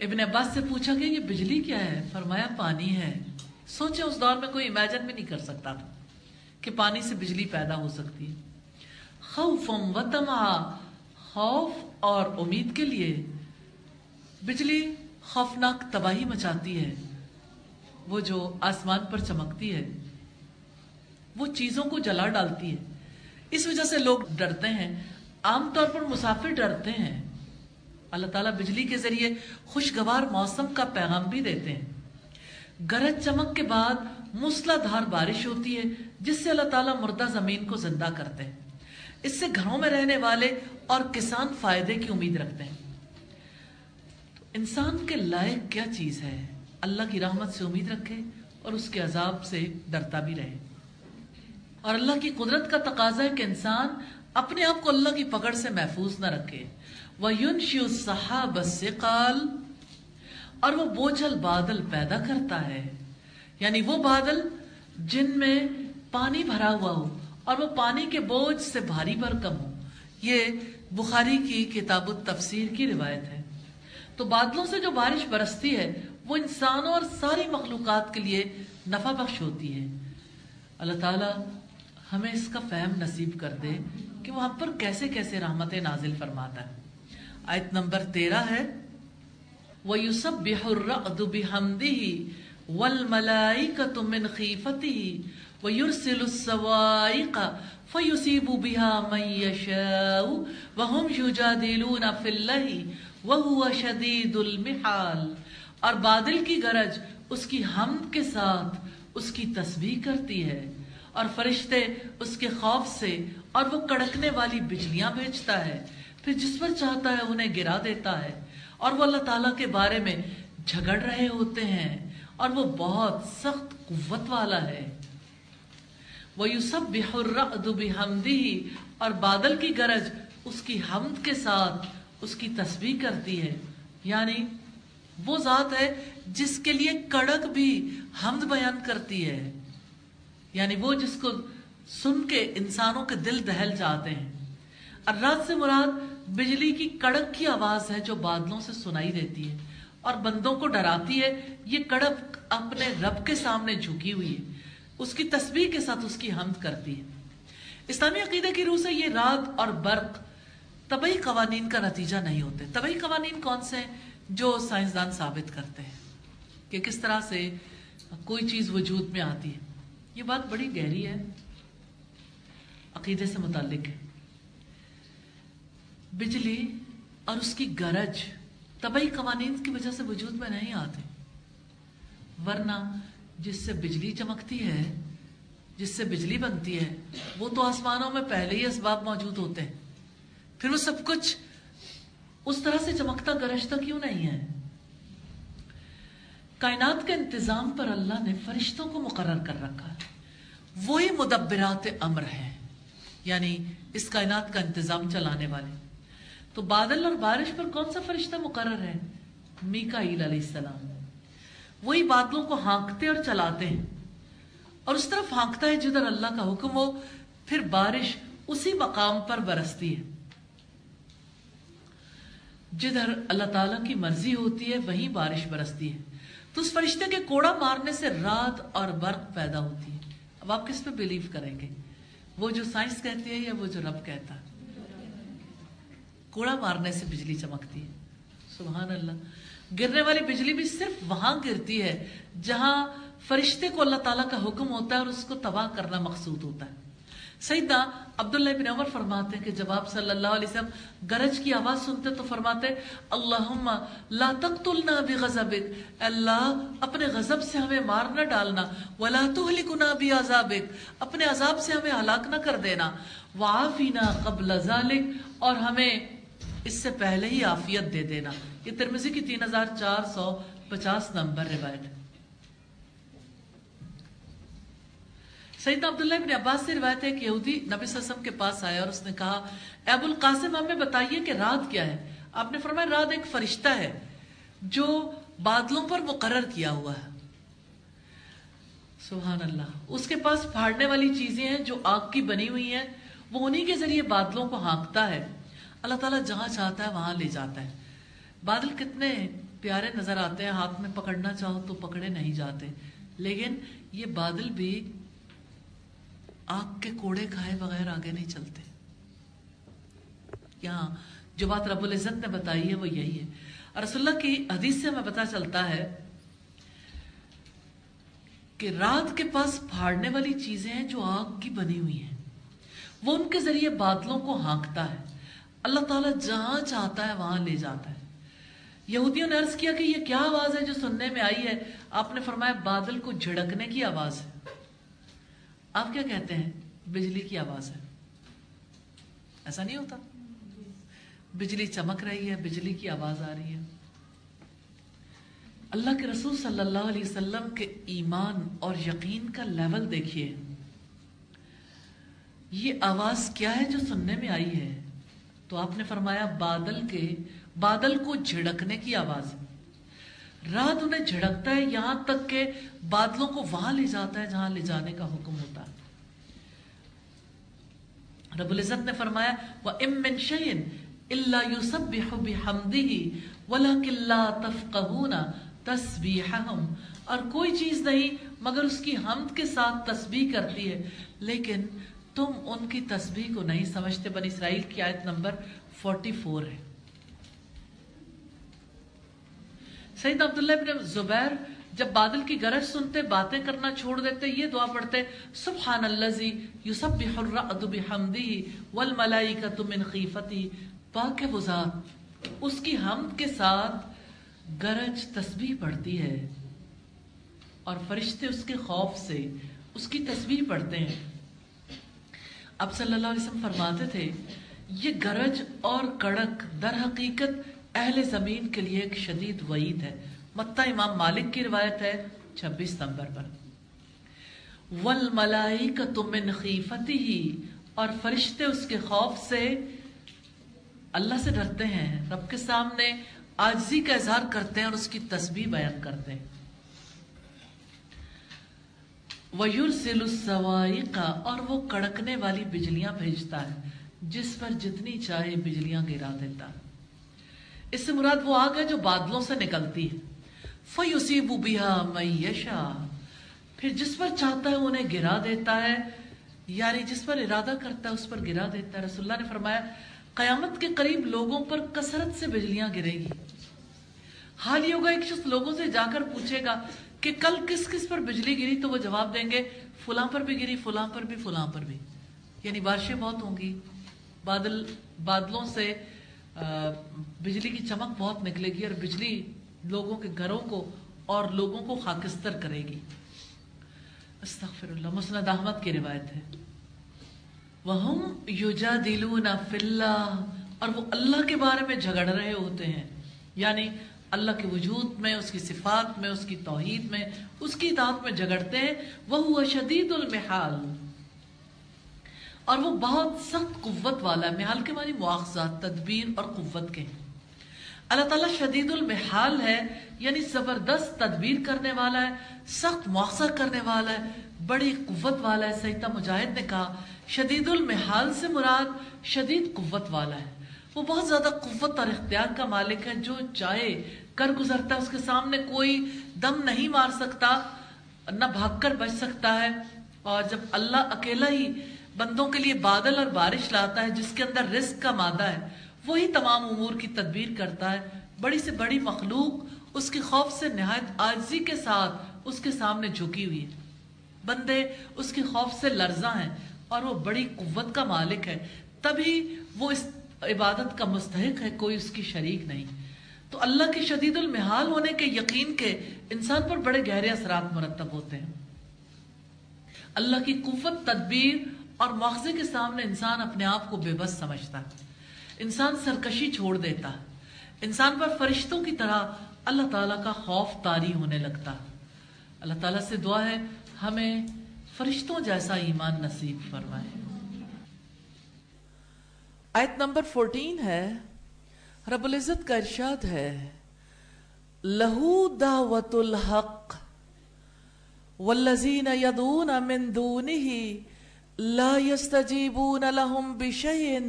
ابن عباس سے پوچھا کہ یہ بجلی کیا ہے؟ فرمایا، پانی ہے۔ سوچے اس دور میں کوئی امیجن بھی نہیں کر سکتا تھا کہ پانی سے بجلی پیدا ہو سکتی ہے۔ خوف و تما خوف اور امید کے لیے بجلی خوفناک تباہی مچاتی ہے۔ وہ جو آسمان پر چمکتی ہے، وہ چیزوں کو جلا ڈالتی ہے۔ اس وجہ سے لوگ ڈرتے ہیں، عام طور پر مسافر ڈرتے ہیں۔ اللہ تعالیٰ بجلی کے ذریعے خوشگوار موسم کا پیغام بھی دیتے ہیں۔ گرج چمک کے بعد مسلا دھار بارش ہوتی ہے، جس سے اللہ تعالیٰ مردہ زمین کو زندہ کرتے ہیں۔ اس سے گھروں میں رہنے والے اور کسان فائدے کی امید رکھتے ہیں۔ تو انسان کے لائق کیا چیز ہے؟ اللہ کی رحمت سے امید رکھے اور اس کے عذاب سے ڈرتا بھی رہے۔ اور اللہ کی قدرت کا تقاضا ہے کہ انسان اپنے آپ کو اللہ کی پکڑ سے محفوظ نہ رکھے۔ وَيُنْشِيُ الصَّحَابَ السِّقَالِ اور وہ بوجھل بادل پیدا کرتا ہے۔ یعنی وہ بادل جن میں پانی بھرا ہوا ہو۔ اور وہ پانی کے بوجھ سے بھاری بھرکم ہو۔ یہ بخاری کی کتاب التفسیر کی روایت ہے۔ تو بادلوں سے جو بارش برستی ہے، وہ انسانوں اور ساری مخلوقات کے لیے نفع بخش ہوتی ہے۔ اللہ تعالیٰ ہمیں اس کا فہم نصیب کر دے کہ وہ ہم پر کیسے کیسے رحمت نازل فرماتا ہے۔ آیت نمبر تیرہ ہے، وَيُسَبِّحُ الرَّعْدُ بِحَمْدِهِ وَالْمَلَائِكَةُ مِنْ خِيفَتِهِ وَيُرْسِلُ السَّوَائِقَ فَيُسِيبُ بِهَا مَنْ يَشَاءُ وَهُمْ يُجَادِلُونَ فِي اللَّهِ وَهُوَ شَدِيدُ الْمِحَالِ اور بادل کی گرج اس کی حمد کے ساتھ اس کی تسبیح کرتی ہے اور فرشتے اس کے خوف سے اور وہ کڑکنے والی بجلیاں بھیجتا ہے، پھر جس پر چاہتا ہے انہیں گرا دیتا ہے۔ اور وہ اللہ تعالیٰ کے بارے میں جھگڑ رہے ہوتے ہیں اور وہ بہت سخت قوت والا ہے۔ وہ یو سب بحمدی اور بادل کی گرج اس کی حمد کے ساتھ اس کی تسبیح کرتی ہے۔ یعنی وہ ذات ہے جس کے لیے کڑک بھی حمد بیان کرتی ہے۔ یعنی وہ جس کو سن کے انسانوں کے دل دہل جاتے ہیں۔ اور رات سے مراد بجلی کی کڑک کی آواز ہے جو بادلوں سے سنائی دیتی ہے، اور بندوں کو ڈراتی ہے۔ یہ کڑک اپنے رب کے سامنے جھکی ہوئی ہے۔ اس کی تسبیح کے ساتھ اس کی حمد کرتی ہے۔ اسلامی عقیدہ کی روح سے یہ رات اور برق طبعی قوانین کا نتیجہ نہیں ہوتے۔ طبعی قوانین کون سے ہیں جو سائنسدان ثابت کرتے ہیں؟ کہ کس طرح سے کوئی چیز وجود میں آتی ہے۔ یہ بات بڑی گہری ہے۔ عقیدے سے متعلق ہے۔ بجلی اور اس کی گرج طبعی قوانین کی وجہ سے وجود میں نہیں آتے۔ ورنہ جس سے بجلی چمکتی ہے، جس سے بجلی بنتی ہے، وہ تو آسمانوں میں پہلے ہی اسباب موجود ہوتے ہیں۔ پھر وہ سب کچھ اس طرح سے چمکتا، گرجتا کیوں نہیں ہے؟ کائنات کے انتظام پر اللہ نے فرشتوں کو مقرر کر رکھا ہے۔ وہی مدبرات امر ہیں یعنی اس کائنات کا انتظام چلانے والے۔ تو بادل اور بارش پر کون سا فرشتہ مقرر ہے؟ میکا علیہ السلام۔ وہی بادلوں کو ہانکتے اور چلاتے ہیں۔ اور اس طرف ہانکتا ہے جدھر اللہ کا حکم ہو، پھر بارش اسی مقام پر برستی ہے۔ جدھر اللہ تعالیٰ کی مرضی ہوتی ہے، وہی بارش برستی ہے۔ تو اس فرشتے کے کوڑا مارنے سے رات اور برق پیدا ہوتی ہے۔ اب آپ کس پہ بلیو کریں گے؟ وہ جو سائنس کہتی ہے یا وہ جو رب کہتا ہے؟ کوڑا مارنے سے بجلی چمکتی ہے۔ سبحان اللہ۔ گرنے والی بجلی بھی صرف وہاں گرتی ہے، جہاں فرشتے کو اللہ تعالیٰ کا حکم ہوتا ہے اور اس کو تباہ کرنا مقصود ہوتا ہے۔ سیدنا عبداللہ بن عمر فرماتے ہیں کہ جب آپ صلی اللہ علیہ وسلم گرج کی آواز سنتے تو فرماتے اللہم لا تقتلنا بغضبک اللہ اپنے غضب سے ہمیں مار نہ ڈالنا، ولا تہلکنا بعذابک، اپنے عذاب سے ہمیں ہلاک نہ کر دینا، وعافینا قبل ذالک اور ہمیں اس سے پہلے ہی آفیت دے دینا۔ یہ ترمزی کی تین ہزار چار سو پچاس نمبر روایت ہے۔ عبداللہ ابن عباس سے روایت ہے کہ یہودی نبی صلی اللہ علیہ وسلم کے پاس آیا اور اس نے کہا ابو القاسم، ہمیں بتائیے کہ رات کیا ہے؟ آپ نے فرمایا، رات ایک فرشتہ ہے جو بادلوں پر مقرر کیا ہوا ہے۔ سبحان اللہ۔ اس کے پاس پھاڑنے والی چیزیں ہیں جو آگ کی بنی ہوئی ہیں۔ وہ انہی کے ذریعے بادلوں کو ہانکتا ہے۔ اللہ تعالیٰ جہاں چاہتا ہے وہاں لے جاتا ہے۔ بادل کتنے پیارے نظر آتے ہیں، ہاتھ میں پکڑنا چاہو تو پکڑے نہیں جاتے۔ لیکن یہ بادل بھی آگ کے کوڑے کھائے بغیر آگے نہیں چلتے۔ یہاں جو بات رب العزت نے بتائی ہے وہ یہی ہے۔ اور رسول اللہ کی حدیث سے ہمیں پتا چلتا ہے کہ رات کے پاس پھاڑنے والی چیزیں ہیں جو آگ کی بنی ہوئی ہیں۔ وہ ان کے ذریعے بادلوں کو ہانکتا ہے۔ اللہ تعالیٰ جہاں چاہتا ہے وہاں لے جاتا ہے۔ یہودیوں نے عرض کیا کہ یہ کیا آواز ہے جو سننے میں آئی ہے؟ آپ نے فرمایا بادل کو جھڑکنے کی آواز ہے۔ آپ کیا کہتے ہیں؟ بجلی کی آواز ہے۔ ایسا نہیں ہوتا؟ بجلی چمک رہی ہے، بجلی کی آواز آ رہی ہے۔ اللہ کے رسول صلی اللہ علیہ وسلم کے ایمان اور یقین کا لیول دیکھیے۔ یہ آواز کیا ہے جو سننے میں آئی ہے؟ تو آپ نے فرمایا بادل کے بادل کو جھڑکنے کی آواز رات انہیں جھڑکتا ہے، یہاں تک کہ بادلوں کو وہاں لے جاتا ہے جہاں لے جانے کا حکم ہوتا ہے۔ رب العزت نے فرمایا وہ امن شعین اللہ یوسف بحمدی ولا کلّا تفقہون تسبیحہم اور کوئی چیز نہیں، مگر اس کی حمد کے ساتھ تسبیح کرتی ہے۔ لیکن تم ان کی تسبیح کو نہیں سمجھتے بن اسرائیل کی آیت نمبر فورٹی فور ہے۔ سید عبداللہ ابن زبیر جب بادل کی گرج سنتے، باتیں کرنا چھوڑ دیتے، یہ دعا پڑھتے، سبحان اللذی یسبح الرعد بحمدی والملائکت من خیفتی۔ پاک وہ ذات، اس کی حمد کے ساتھ گرج تسبیح پڑھتی ہے۔ اور فرشتے اس کے خوف سے اس کی تسبیح پڑھتے ہیں۔ اب صلی اللہ علیہ وسلم فرماتے تھے، یہ گرج اور کڑک در حقیقت اہل زمین کے لیے ایک شدید وعید ہے۔ متا امام مالک کی روایت ہے، چھبیس نمبر پر۔ ول ملائی کا تم خیفتی ہی اور فرشتے اس کے خوف سے اللہ سے ڈرتے ہیں۔ رب کے سامنے آجزی کا اظہار کرتے ہیں اور اس کی تسبیح بیان کرتے ہیں۔ وَيُرْسِلُ السَّوَائِقَ۔ اور وہ کڑکنے والی بجلیاں بھیجتا ہے، جس پر جتنی چاہے بجلیاں گرا دیتا۔ اس سے مراد وہ آگ ہے جو بادلوں سے نکلتی ہے۔ فیوسیب میشا پھر جس پر چاہتا ہے انہیں گرا دیتا ہے۔ یعنی جس پر ارادہ کرتا ہے اس پر گرا دیتا ہے۔ رسول اللہ نے فرمایا، قیامت کے قریب لوگوں پر کثرت سے بجلیاں گرے گی۔ حال یہ ہوگا، ایک شخص لوگوں سے جا کر پوچھے گا کہ کل کس کس پر بجلی گری؟ تو وہ جواب دیں گے، فلاں پر بھی گری، فلاں پر بھی، فلاں پر بھی۔ یعنی بارشیں بہت ہوں گی۔ بادل، بادلوں سے بجلی کی چمک بہت نکلے گی اور بجلی لوگوں کے گھروں کو اور لوگوں کو خاکستر کرے گی۔ استغفر اللہ، مسند احمد کی روایت ہے۔ وہ دلون اور وہ اللہ کے بارے میں جھگڑ رہے ہوتے ہیں۔ یعنی اللہ کے وجود میں، اس کی صفات میں، اس کی توحید میں، اس کی اطاعت میں جھگڑتے ہیں۔ وہ شدید المحال۔ اور وہ بہت سخت قوت والا ہے۔ محال کے معنی مواخذات تدبیر اور قوت کے۔ ہیں اللہ تعالیٰ شدید المحال ہے یعنی زبردست تدبیر کرنے والا ہے، سخت مواخذہ کرنے والا ہے، بڑی قوت والا ہے، سیدہ مجاہد نے کہا۔ شدید المحال سے مراد شدید قوت والا ہے۔ وہ بہت زیادہ قوت اور اختیار کا مالک ہے، جو چاہے کر گزرتا ہے، اس کے سامنے کوئی دم نہیں مار سکتا، نہ بھاگ کر بچ سکتا ہے۔ اور جب اللہ اکیلا ہی بندوں کے لیے بادل اور بارش لاتا ہے، جس کے اندر رزق کا مادہ ہے۔ وہی تمام امور کی تدبیر کرتا ہے۔ بڑی سے بڑی مخلوق اس کے خوف سے نہایت آجزی کے ساتھ اس کے سامنے جھکی ہوئی ہے۔ بندے اس کے خوف سے لرزاں ہیں اور وہ بڑی قوت کا مالک ہے۔ تبھی وہ اس عبادت کا مستحق ہے، کوئی اس کی شریک نہیں۔ تو اللہ کے شدید المحال ہونے کے یقین کے انسان پر بڑے گہرے اثرات مرتب ہوتے ہیں۔ اللہ کی قوت، تدبیر اور مواخذے کے سامنے انسان اپنے آپ کو بے بس سمجھتا انسان سرکشی چھوڑ دیتا انسان پر فرشتوں کی طرح اللہ تعالیٰ کا خوف تاری ہونے لگتا اللہ تعالیٰ سے دعا ہے، ہمیں فرشتوں جیسا ایمان نصیب فرمائے۔ آیت نمبر فورٹین ہے، رب العزت کا ارشاد ہے، لہو دعوت الحق والذین یدون من دونه لا يستجیبون لهم بشیء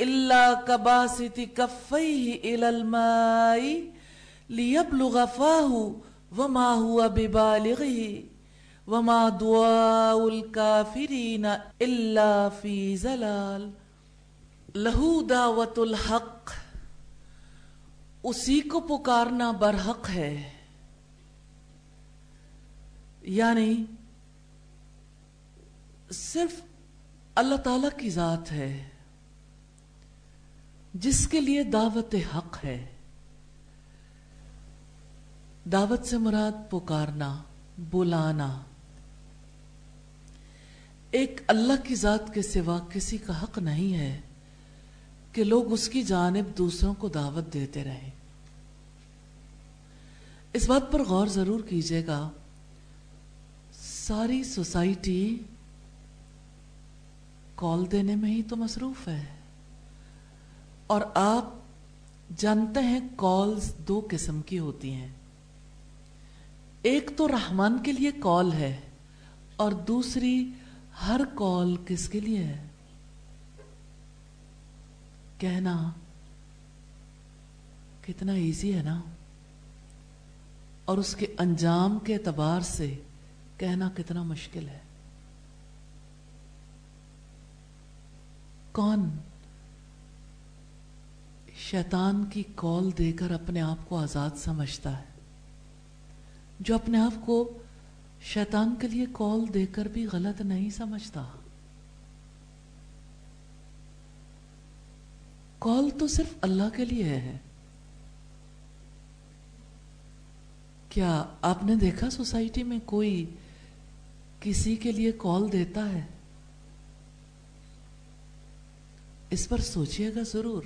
الا کباسط کفیه الى الماء لیبلغ فاه وما هو ببالغه وما دعاء الكافرین الا فی زلال لہو دعوت الحق اسی کو پکارنا برحق ہے یعنی صرف اللہ تعالی کی ذات ہے، جس کے لیے دعوت حق ہے۔ دعوت سے مراد پکارنا، بلانا۔ ایک اللہ کی ذات کے سوا کسی کا حق نہیں ہے کہ لوگ اس کی جانب دوسروں کو دعوت دیتے رہیں۔ اس بات پر غور ضرور کیجیے گا، ساری سوسائٹی کال دینے میں ہی تو مصروف ہے۔ اور آپ جانتے ہیں کالز دو قسم کی ہوتی ہیں۔ ایک تو رحمان کے لیے کال ہے اور دوسری ہر کال کس کے لیے ہے؟ کہنا کتنا ایزی ہے نا۔ اور اس کے انجام کے اعتبار سے کہنا کتنا مشکل ہے۔ کون شیطان کی کال دے کر اپنے آپ کو آزاد سمجھتا ہے؟ جو اپنے آپ کو شیطان کے لیے کال دے کر بھی غلط نہیں سمجھتا۔ کال تو صرف اللہ کے لیے ہے۔ کیا آپ نے دیکھا سوسائٹی میں کوئی کسی کے لیے کال دیتا ہے؟ اس پر سوچئے گا ضرور۔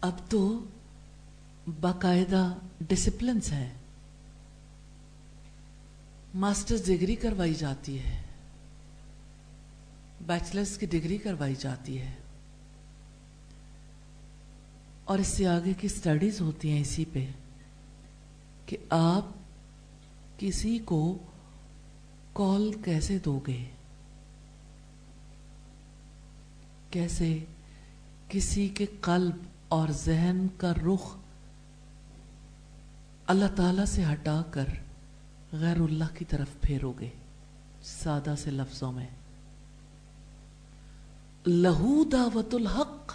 اب تو باقاعدہ ڈسپلنس ہیں۔ ماسٹرز ڈگری کروائی جاتی ہے۔ بیچلرس کی ڈگری کروائی جاتی ہے۔ اور اس سے آگے کی سٹڈیز ہوتی ہیں اسی پہ کہ آپ کسی کو کال کیسے دو گے؟ کیسے کسی کے قلب اور ذہن کا رخ اللہ تعالی سے ہٹا کر غیر اللہ کی طرف پھیرو گے سادہ سے لفظوں میں۔ لہو دعوت الحق،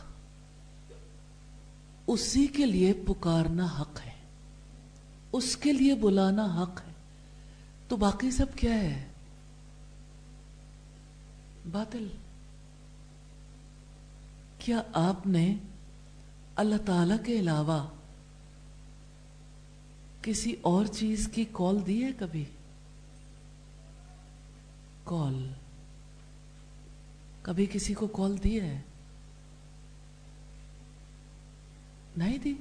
اسی کے لیے پکارنا حق ہے، اس کے لیے بلانا حق ہے۔ تو باقی سب کیا ہے؟ باطل۔ کیا آپ نے اللہ تعالی کے علاوہ کسی اور چیز کی کال دی ہے کبھی؟ کال. کبھی کسی کو کال دی ہے؟ نہیں دی؟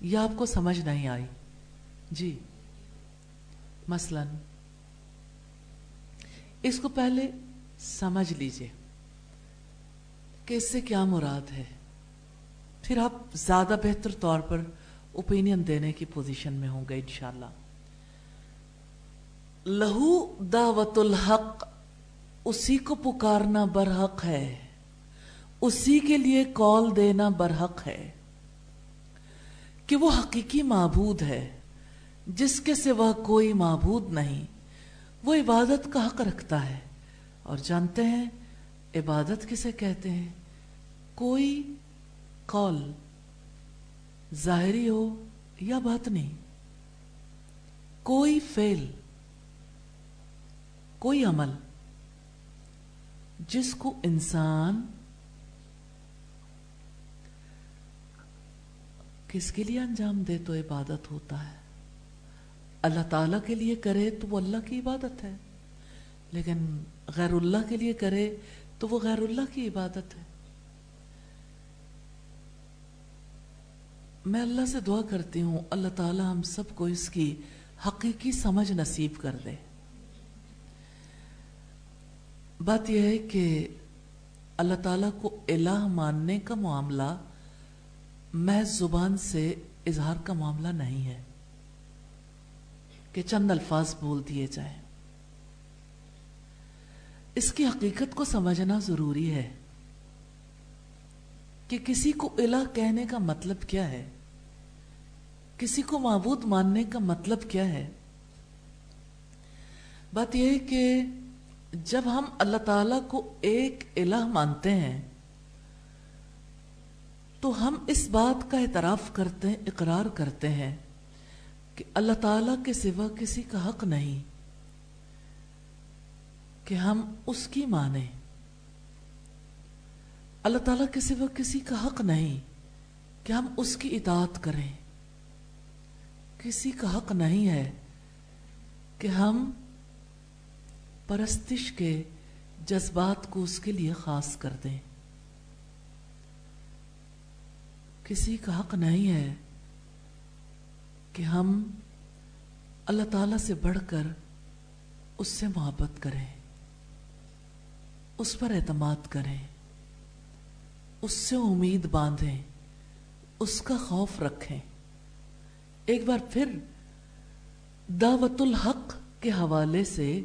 یا آپ کو سمجھ نہیں آئی. جی. مثلا اس کو پہلے سمجھ لیجیے. کہ اس سے کیا مراد ہے؟ پھر آپ زیادہ بہتر طور پر اوپینین دینے کی پوزیشن میں ہوں گے انشاءاللہ۔ لہو دعوت الحق، اسی کو پکارنا برحق ہے۔ اسی کے لیے کال دینا برحق ہے۔ کہ وہ حقیقی معبود ہے، جس کے سوا کوئی معبود نہیں۔ وہ عبادت کا حق رکھتا ہے۔ اور جانتے ہیں، عبادت کسے کہتے ہیں؟ کوئی قول ظاہری ہو یا بات نہیں۔ کوئی فیل کوئی عمل جس کو انسان کس کے لیے انجام دے تو عبادت ہوتا ہے۔ اللہ تعالی کے لیے کرے تو وہ اللہ کی عبادت ہے، لیکن غیر اللہ کے لیے کرے تو وہ غیر اللہ کی عبادت ہے۔ میں اللہ سے دعا کرتی ہوں، اللہ تعالی ہم سب کو اس کی حقیقی سمجھ نصیب کر دے۔ بات یہ ہے کہ اللہ تعالیٰ کو الہ ماننے کا معاملہ محض زبان سے اظہار کا معاملہ نہیں ہے کہ چند الفاظ بول دیے جائیں۔ اس کی حقیقت کو سمجھنا ضروری ہے۔ کہ کسی کو الہ کہنے کا مطلب کیا ہے؟ کسی کو معبود ماننے کا مطلب کیا ہے؟ بات یہ ہے کہ جب ہم اللہ تعالی کو ایک الہ مانتے ہیں، تو ہم اس بات کا اعتراف کرتے ہیں، اقرار کرتے ہیں کہ اللہ تعالی کے سوا کسی کا حق نہیں، کہ ہم اس کی مانیں۔ اللہ تعالیٰ کے سوا کسی کا حق نہیں کہ ہم اس کی اطاعت کریں۔ کسی کا حق نہیں ہے کہ ہم پرستش کے جذبات کو اس کے لیے خاص کر دیں۔ کسی کا حق نہیں ہے کہ ہم اللہ تعالی سے بڑھ کر اس سے محبت کریں، اس پر اعتماد کریں۔ اس سے امید باندھیں، اس کا خوف رکھیں۔ ایک بار پھر دعوت الحق کے حوالے سے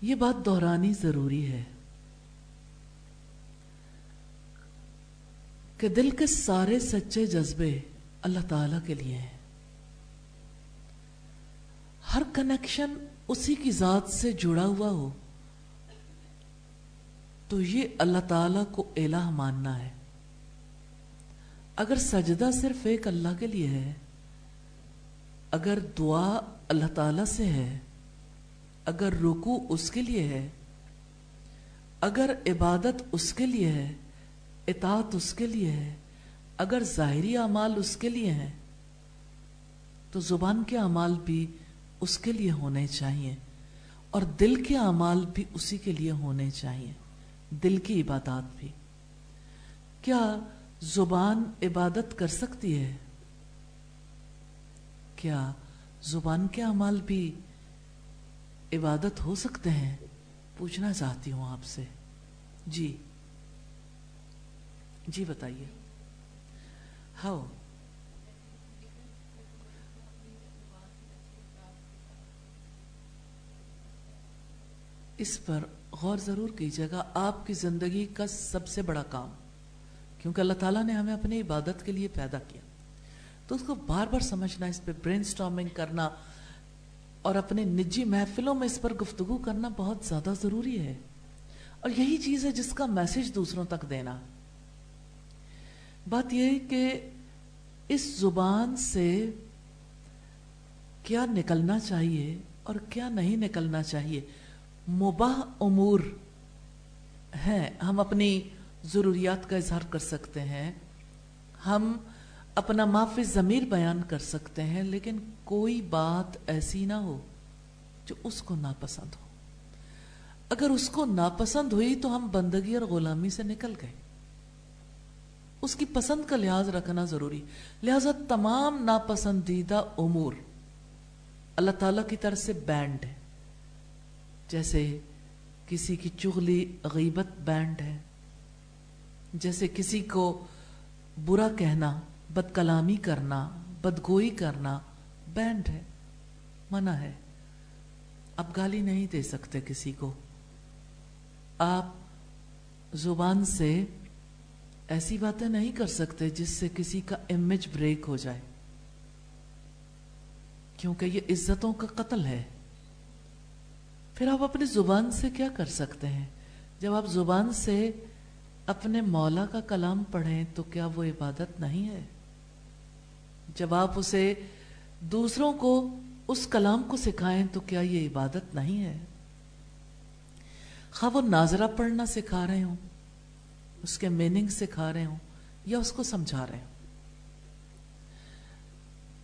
یہ بات دہرانی ضروری ہے کہ دل کے سارے سچے جذبے اللہ تعالی کے لیے ہیں۔ ہر کنیکشن اسی کی ذات سے جڑا ہوا ہو۔ تو یہ اللہ تعالی کو الہ ماننا ہے۔ اگر سجدہ صرف ایک اللہ کے لیے ہے، اگر دعا اللہ تعالی سے ہے، اگر رکو اس کے لیے ہے، اگر عبادت اس کے لیے ہے، اطاعت اس کے لیے ہے، اگر ظاہری اعمال اس کے لیے ہیں، تو زبان کے اعمال بھی اس کے لیے ہونے چاہیے اور دل کے اعمال بھی اسی کے لیے ہونے چاہیے دل کی عبادات بھی۔ کیا زبان عبادت کر سکتی ہے؟ کیا زبان کے اعمال بھی عبادت ہو سکتے ہیں؟ پوچھنا چاہتی ہوں آپ سے۔ جی۔ جی بتائیے۔ ہاؤ۔ اس پر غور ضرور کیجیے گا، آپ کی زندگی کا سب سے بڑا کام، کیونکہ اللہ تعالیٰ نے ہمیں اپنی عبادت کے لیے پیدا کیا۔ تو اس کو بار بار سمجھنا، اس پہ برین سٹارمنگ کرنا اور اپنے نجی محفلوں میں اس پر گفتگو کرنا بہت زیادہ ضروری ہے۔ اور یہی چیز ہے جس کا میسج دوسروں تک دینا۔ بات یہ کہ اس زبان سے کیا نکلنا چاہیے اور کیا نہیں نکلنا چاہیے۔ مباح امور ہیں۔ ہم اپنی ضروریات کا اظہار کر سکتے ہیں۔ ہم اپنا معافی ضمیر بیان کر سکتے ہیں، لیکن کوئی بات ایسی نہ ہو جو اس کو ناپسند ہو۔ اگر اس کو ناپسند ہوئی تو ہم بندگی اور غلامی سے نکل گئے۔ اس کی پسند کا لحاظ رکھنا ضروری۔ لہذا تمام ناپسندیدہ امور اللہ تعالی کی طرف سے بینڈ ہے جیسے کسی کی چغلی غیبت بینڈ ہے، جیسے کسی کو برا کہنا بد کلامی کرنا، بدگوئی کرنا بینڈ ہے، منع ہے۔ آپ گالی نہیں دے سکتے کسی کو۔ آپ زبان سے ایسی باتیں نہیں کر سکتے جس سے کسی کا امیج بریک ہو جائے۔ کیونکہ یہ عزتوں کا قتل ہے۔ پھر آپ اپنی زبان سے کیا کر سکتے ہیں؟ جب آپ زبان سے اپنے مولا کا کلام پڑھیں تو کیا وہ عبادت نہیں ہے؟ جب آپ اسے دوسروں کو اس کلام کو سکھائیں تو کیا یہ عبادت نہیں ہے؟ خواہ وہ ناظرہ پڑھنا سکھا رہے ہوں، اس کے میننگ سکھا رہے ہوں یا اس کو سمجھا رہے ہوں۔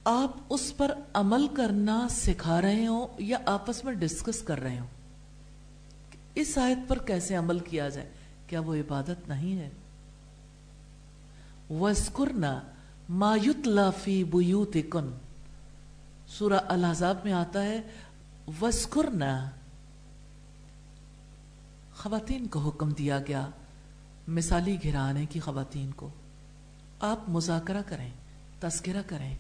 آپ اس پر عمل کرنا سکھا رہے ہوں یا آپس میں ڈسکس کر رہے ہوں؟ اس آیت پر کیسے عمل کیا جائے؟ کیا وہ عبادت نہیں ہے؟ وَاسْكُرْنَا ما یتلا فی بیوتکن سورہ الحضاب میں آتا ہے وسکرنا خواتین کو حکم دیا گیا، مثالی گھرانے کی خواتین کو۔ آپ مذاکرہ کریں، تذکرہ کریں۔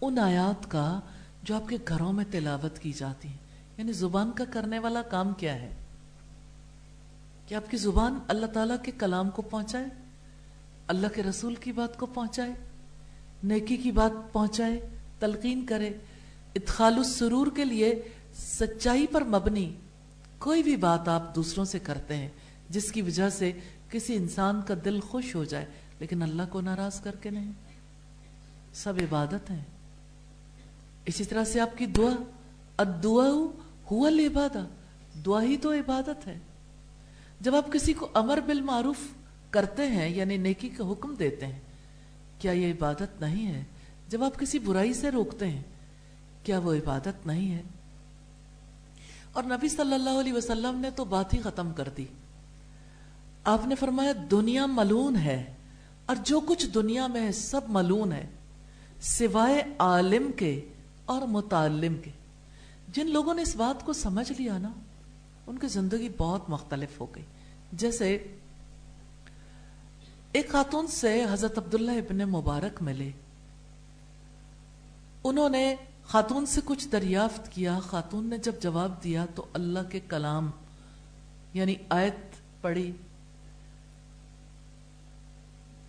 ان آیات کا جو آپ کے گھروں میں تلاوت کی جاتی ہیں یعنی زبان کا کرنے والا کام کیا ہے؟ کہ آپ کی زبان اللہ تعالیٰ کے کلام کو پہنچائے؟ اللہ کے رسول کی بات کو پہنچائے؟ نیکی کی بات پہنچائے؟ تلقین کرے؟ ادخال السرور کے لیے سچائی پر مبنی کوئی بھی بات آپ دوسروں سے کرتے ہیں، جس کی وجہ سے کسی انسان کا دل خوش ہو جائے، لیکن اللہ کو ناراض کر کے نہیں؟ سب عبادت ہیں۔ اسی طرح سے آپ کی دعا ادعا ہوا العبادہ، دعا ہی تو عبادت ہے۔ جب آپ کسی کو امر بالمعروف کرتے ہیں یعنی نیکی کا حکم دیتے ہیں، کیا یہ عبادت نہیں ہے؟ جب آپ کسی برائی سے روکتے ہیں، کیا وہ عبادت نہیں ہے؟ اور نبی صلی اللہ علیہ وسلم نے تو بات ہی ختم کر دی۔ آپ نے فرمایا، دنیا ملون ہے، اور جو کچھ دنیا میں ہے، سب ملون ہے، سوائے عالم کے اور متعلم کے۔ جن لوگوں نے اس بات کو سمجھ لیا نا، ان کی زندگی بہت مختلف ہو گئی۔ جیسے ایک خاتون سے حضرت عبداللہ ابن مبارک ملے۔ انہوں نے خاتون سے کچھ دریافت کیا۔ خاتون نے جب جواب دیا تو اللہ کے کلام یعنی آیت پڑھی۔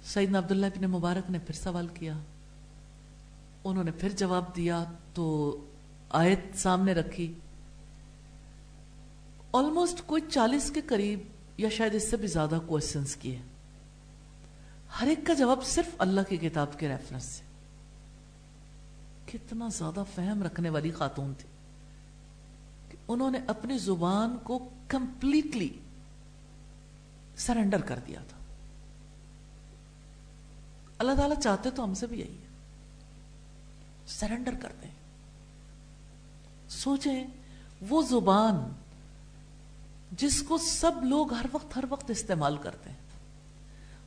سیدنا عبداللہ ابن مبارک نے پھر سوال کیا۔ انہوں نے پھر جواب دیا تو آیت سامنے رکھی۔ آلموسٹ کوئی چالیس کے قریب یا شاید اس سے بھی زیادہ کوشچنس کیے۔ ہر ایک کا جواب صرف اللہ کی کتاب کے ریفرنس سے۔ کتنا زیادہ فہم رکھنے والی خاتون تھی۔ کہ انہوں نے اپنی زبان کو کمپلیٹلی سرنڈر کر دیا تھا۔ اللہ تعالیٰ چاہتے تو ہم سے بھی یہی۔ سرنڈر کر دیں سوچیں، وہ زبان جس کو سب لوگ ہر وقت ہر وقت استعمال کرتے ہیں۔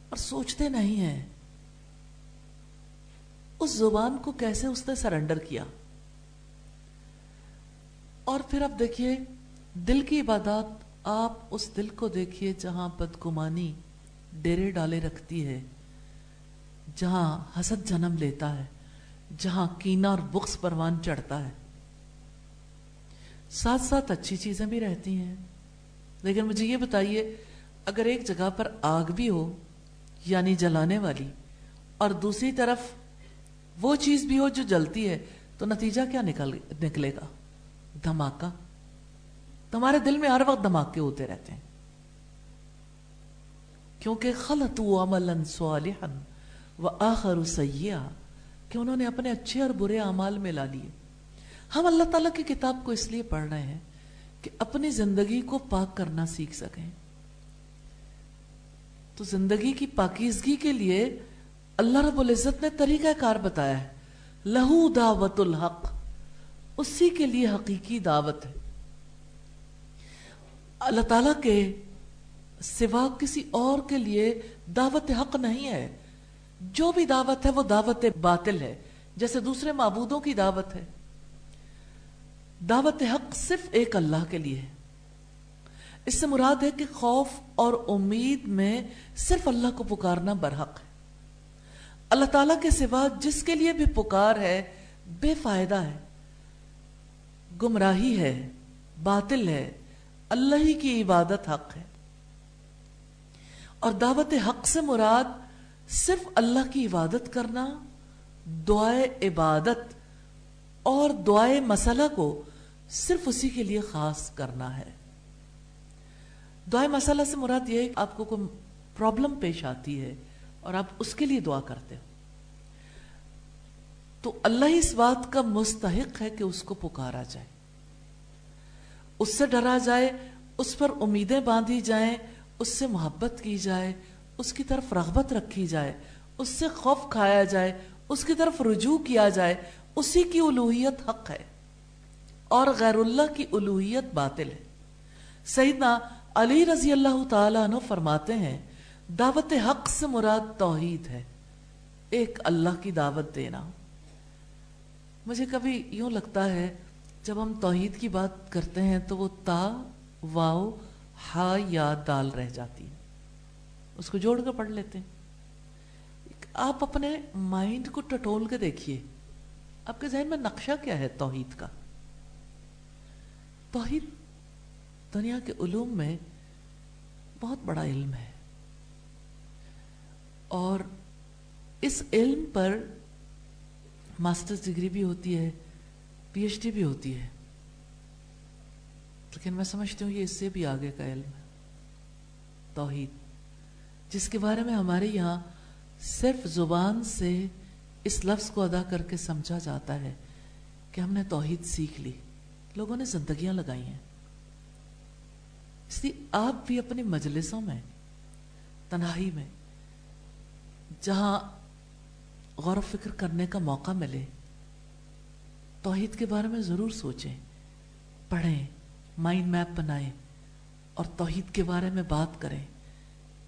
اور سوچتے نہیں ہیں، اس زبان کو کیسے اس نے سرنڈر کیا۔ اور پھر اب دیکھیے، دل کی عبادات آپ اس دل کو دیکھیے جہاں بدگمانی ڈیرے ڈالے رکھتی ہے، جہاں حسد جنم لیتا ہے۔ جہاں کینا اور بکس پروان چڑھتا ہے۔ ساتھ ساتھ اچھی چیزیں بھی رہتی ہیں۔ لیکن مجھے یہ بتائیے، اگر ایک جگہ پر آگ بھی ہو یعنی جلانے والی، اور دوسری طرف وہ چیز بھی ہو جو جلتی ہے، تو نتیجہ کیا نکل، نکلے گا؟ دھماکہ۔ تمہارے دل میں ہر وقت دھماکے ہوتے رہتے ہیں۔ کیونکہ خلط عملا صالحا و آخر سیاح کہ انہوں نے اپنے اچھے اور برے اعمال میں لا لیے۔ ہم اللہ تعالیٰ کی کتاب کو اس لیے پڑھ رہے ہیں کہ اپنی زندگی کو پاک کرنا سیکھ سکیں۔ تو زندگی کی پاکیزگی کے لیے اللہ رب العزت نے طریقہ کار بتایا ہے۔ لہو دعوت الحق۔ اسی کے لیے حقیقی دعوت ہے۔ اللہ تعالیٰ کے سوا کسی اور کے لیے دعوت حق نہیں ہے۔ جو بھی دعوت ہے وہ دعوت باطل ہے، جیسے دوسرے معبودوں کی دعوت ہے۔ دعوت حق صرف ایک اللہ کے لیے ہے۔ اس سے مراد ہے کہ خوف اور امید میں صرف اللہ کو پکارنا برحق ہے۔ اللہ تعالیٰ کے سوا جس کے لیے بھی پکار ہے، بے فائدہ ہے۔ گمراہی ہے، باطل ہے، اللہ ہی کی عبادت حق ہے۔ اور دعوت حق سے مراد صرف اللہ کی عبادت کرنا، دعائے عبادت اور دعائے مسئلہ کو صرف اسی کے لیے خاص کرنا ہے۔ دعائے مسئلہ سے مراد یہ آپ کو کوئی پرابلم پیش آتی ہے اور آپ اس کے لیے دعا کرتے ہو۔ تو اللہ اس بات کا مستحق ہے کہ اس کو پکارا جائے۔ اس سے ڈرا جائے، اس پر امیدیں باندھی جائیں، اس سے محبت کی جائے اس کی طرف رغبت رکھی جائے، اس سے خوف کھایا جائے، اس کی طرف رجوع کیا جائے، اسی کی الوحیت حق ہے۔ اور غیر اللہ کی الوحیت باطل ہے۔ سیدنا علی رضی اللہ تعالیٰ عنہ فرماتے ہیں، دعوت حق سے مراد توحید ہے، ایک اللہ کی دعوت دینا۔ مجھے کبھی یوں لگتا ہے، جب ہم توحید کی بات کرتے ہیں تو وہ تا، واؤ، ہا یا دال رہ جاتی ہے۔ اس کو جوڑ کر پڑھ لیتے ہیں۔ آپ اپنے مائنڈ کو ٹٹول کے دیکھیے۔ آپ کے ذہن میں نقشہ کیا ہے توحید کا؟ توحید دنیا کے علوم میں بہت بڑا علم ہے۔ اور اس علم پر ماسٹرز ڈگری بھی ہوتی ہے، پی ایچ ڈی بھی ہوتی ہے۔ لیکن میں سمجھتی ہوں یہ اس سے بھی آگے کا علم ہے۔ توحید۔ جس کے بارے میں ہمارے یہاں صرف زبان سے اس لفظ کو ادا کر کے سمجھا جاتا ہے کہ ہم نے توحید سیکھ لی۔ لوگوں نے زندگیاں لگائی ہیں۔ اس لیے آپ بھی اپنی مجلسوں میں، تنہائی میں، جہاں غور و فکر کرنے کا موقع ملے، توحید کے بارے میں ضرور سوچیں، پڑھیں، مائنڈ میپ بنائیں اور توحید کے بارے میں بات کریں۔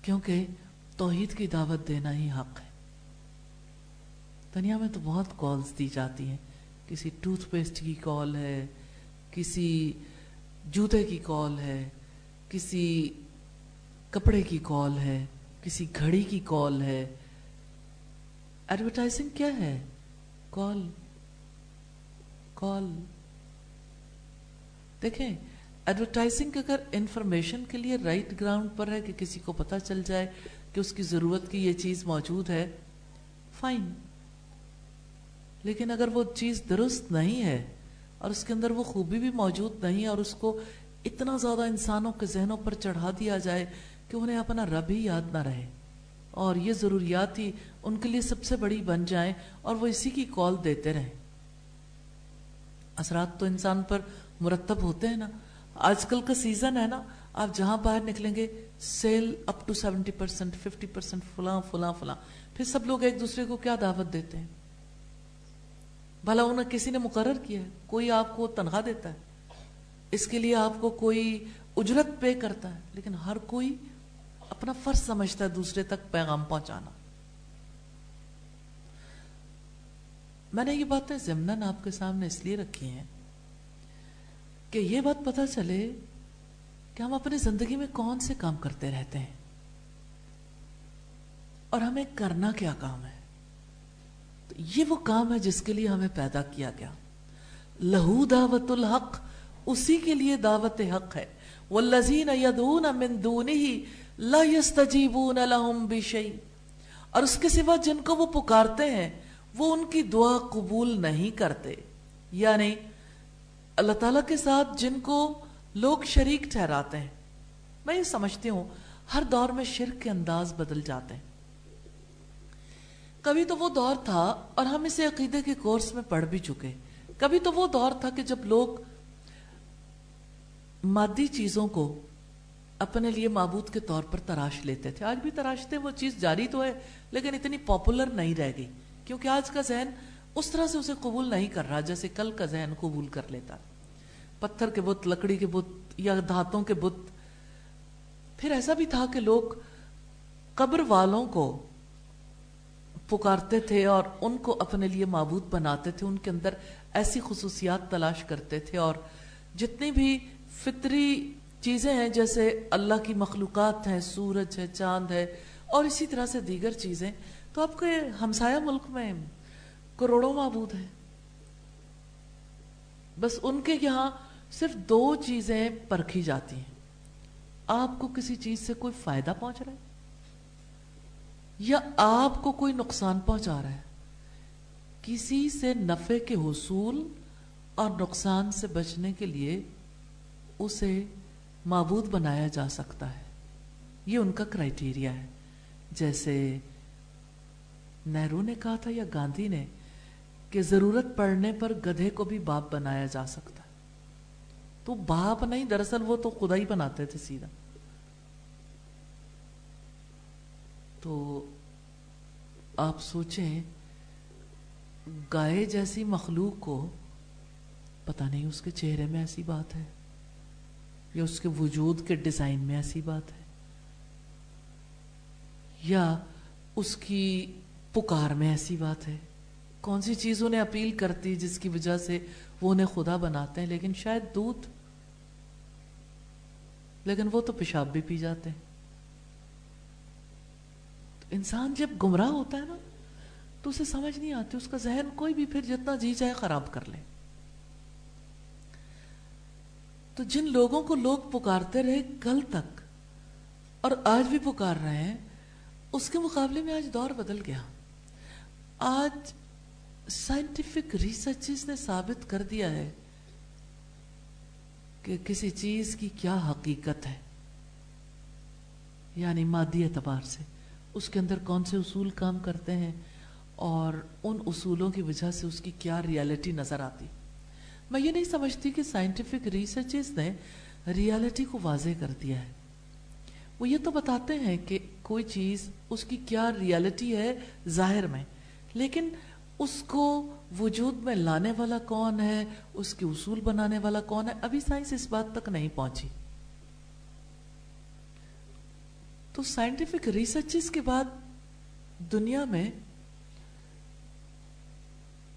کیونکہ توحید کی دعوت دینا ہی حق ہے۔ دنیا میں تو بہت کالز دی جاتی ہیں۔ کسی ٹوتھ پیسٹ کی کال ہے، کسی جوتے کی کال ہے، کسی کپڑے کی کال ہے، کسی گھڑی کی کال ہے۔ ایڈورٹائزنگ کیا ہے؟ کال کال دیکھیں ایڈورٹائزنگ اگر انفارمیشن کے لیے رائٹ گراؤنڈ پر ہے کہ کسی کو پتا چل جائے کہ اس کی ضرورت کی یہ چیز موجود ہے فائن لیکن اگر وہ چیز درست نہیں ہے اور اس کے اندر وہ خوبی بھی موجود نہیں اور اس کو اتنا زیادہ انسانوں کے ذہنوں پر چڑھا دیا جائے کہ انہیں اپنا رب ہی یاد نہ رہے اور یہ ضروریات ہی ان کے لیے سب سے بڑی بن جائیں اور وہ اسی کی کال دیتے رہیں۔ اثرات تو انسان پر مرتب ہوتے ہیں نا۔ آج کل کا سیزن ہے نا، آپ جہاں باہر نکلیں گے sale up to seventy percent fifty percent فلاں فلاں فلاں۔ پھر سب لوگ ایک دوسرے کو کیا دعوت دیتے ہیں؟ بھلا انہیں کسی نے مقرر کیا ہے؟ کوئی آپ کو تنخواہ دیتا ہے؟ اس کے لیے آپ کو کوئی اجرت پے کرتا ہے؟ لیکن ہر کوئی اپنا فرض سمجھتا ہے دوسرے تک پیغام پہنچانا۔ میں نے یہ باتیں ضمن آپ کے سامنے اس لیے رکھی ہیں کہ یہ بات پتا چلے کہ ہم اپنی زندگی میں کون سے کام کرتے رہتے ہیں اور ہمیں کرنا کیا کام ہے؟ تو یہ وہ کام ہے جس کے لیے ہمیں پیدا کیا گیا۔ لہو دعوت الحق، اسی کے لیے دعوت حق ہے۔ والذین یدعون من دونه لا يستجیبون لهم بشیء اور اس کے سوا جن کو وہ پکارتے ہیں، وہ ان کی دعا قبول نہیں کرتے۔ یعنی اللہ تعالیٰ کے ساتھ جن کو لوگ شریک ٹھہراتے ہیں، میں یہ سمجھتی ہوں، ہر دور میں شرک کے انداز بدل جاتے ہیں۔ کبھی تو وہ دور تھا اور ہم اسے عقیدے کے کورس میں پڑھ بھی چکے۔ کبھی تو وہ دور تھا کہ جب لوگ مادی چیزوں کو اپنے لیے معبود کے طور پر تراش لیتے تھے۔ آج بھی تراشتے، وہ چیز جاری تو ہے، لیکن اتنی پاپولر نہیں رہ گئی۔ کیونکہ آج کا ذہن اس طرح سے اسے قبول نہیں کر رہا، جیسے کل کا ذہن قبول کر لیتا۔ پتھر کے بت، لکڑی کے بت یا دھاتوں کے بت۔ پھر ایسا بھی تھا کہ لوگ قبر والوں کو پکارتے تھے اور ان کو اپنے لیے معبود بناتے تھے۔ ان کے اندر ایسی خصوصیات تلاش کرتے تھے اور جتنی بھی فطری چیزیں ہیں، جیسے اللہ کی مخلوقات ہیں، سورج ہے، چاند ہے اور اسی طرح سے دیگر چیزیں۔ تو آپ کے ہمسایہ ملک میں کروڑوں معبود ہیں۔ بس ان کے یہاں صرف دو چیزیں پرکھی جاتی ہیں۔ آپ کو کسی چیز سے کوئی فائدہ پہنچ رہا ہے؟ یا آپ کو کوئی نقصان پہنچا رہا ہے؟ کسی سے نفع کے حصول اور نقصان سے بچنے کے لیے اسے معبود بنایا جا سکتا ہے۔ یہ ان کا کرائٹیریا ہے۔ جیسے نہرو نے کہا تھا یا گاندھی نے کہ ضرورت پڑنے پر گدھے کو بھی باپ بنایا جا سکتا ہے۔ تو باپ نہیں، دراصل وہ تو خدا ہی بناتے تھے سیدھا۔ تو آپ سوچیں، گائے جیسی مخلوق کو پتہ نہیں اس کے چہرے میں ایسی بات ہے یا اس کے وجود کے ڈیزائن میں ایسی بات ہے، یا اس کی پکار میں ایسی بات ہے۔ کون سی چیز انہیں اپیل کرتی جس کی وجہ سے وہ انہیں خدا بناتے ہیں؟ لیکن شاید دودھ. لیکن وہ تو پیشاب بھی پی جاتے ہیں. انسان جب گمراہ ہوتا ہے نا، تو اسے سمجھ نہیں آتی، اس کا ذہن کوئی بھی پھر جتنا جی چاہے خراب کر لے. تو جن لوگوں کو لوگ پکارتے رہے کل تک، اور آج بھی پکار رہے ہیں، اس کے مقابلے میں آج دور بدل گیا. آج سائنٹیفک ریسرچز نے ثابت کر دیا ہے کہ کسی چیز کی کیا حقیقت ہے یعنی مادی اعتبار سے۔ اس کے اندر کون سے اصول کام کرتے ہیں اور ان اصولوں کی وجہ سے اس کی کیا ریالٹی نظر آتی۔ میں یہ نہیں سمجھتی کہ سائنٹیفک ریسرچز نے ریالٹی کو واضح کر دیا ہے۔ وہ یہ تو بتاتے ہیں کہ کوئی چیز اس کی کیا ریالٹی ہے ظاہر میں، لیکن اس کو وجود میں لانے والا کون ہے؟ اس کے اصول بنانے والا کون ہے؟ ابھی سائنس اس بات تک نہیں پہنچی۔ تو سائنٹیفک ریسرچز کے بعد دنیا میں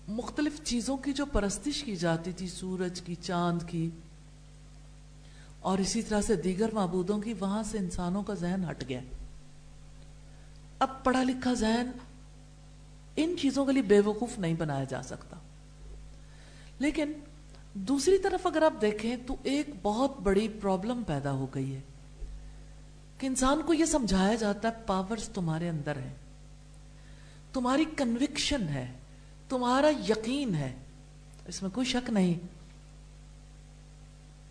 مختلف چیزوں کی جو پرستش کی جاتی تھی، سورج کی، چاند کی، اور اسی طرح سے دیگر معبودوں کی، وہاں سے انسانوں کا ذہن ہٹ گیا۔ اب پڑھا لکھا ذہن ان چیزوں کے لیے بے وقوف نہیں بنایا جا سکتا۔ لیکن دوسری طرف اگر آپ دیکھیں تو ایک بہت بڑی پرابلم پیدا ہو گئی ہے کہ انسان کو یہ سمجھایا جاتا ہے پاورز تمہارے اندر ہیں۔ تمہاری کنوکشن ہے، تمہارا یقین ہے۔ اس میں کوئی شک نہیں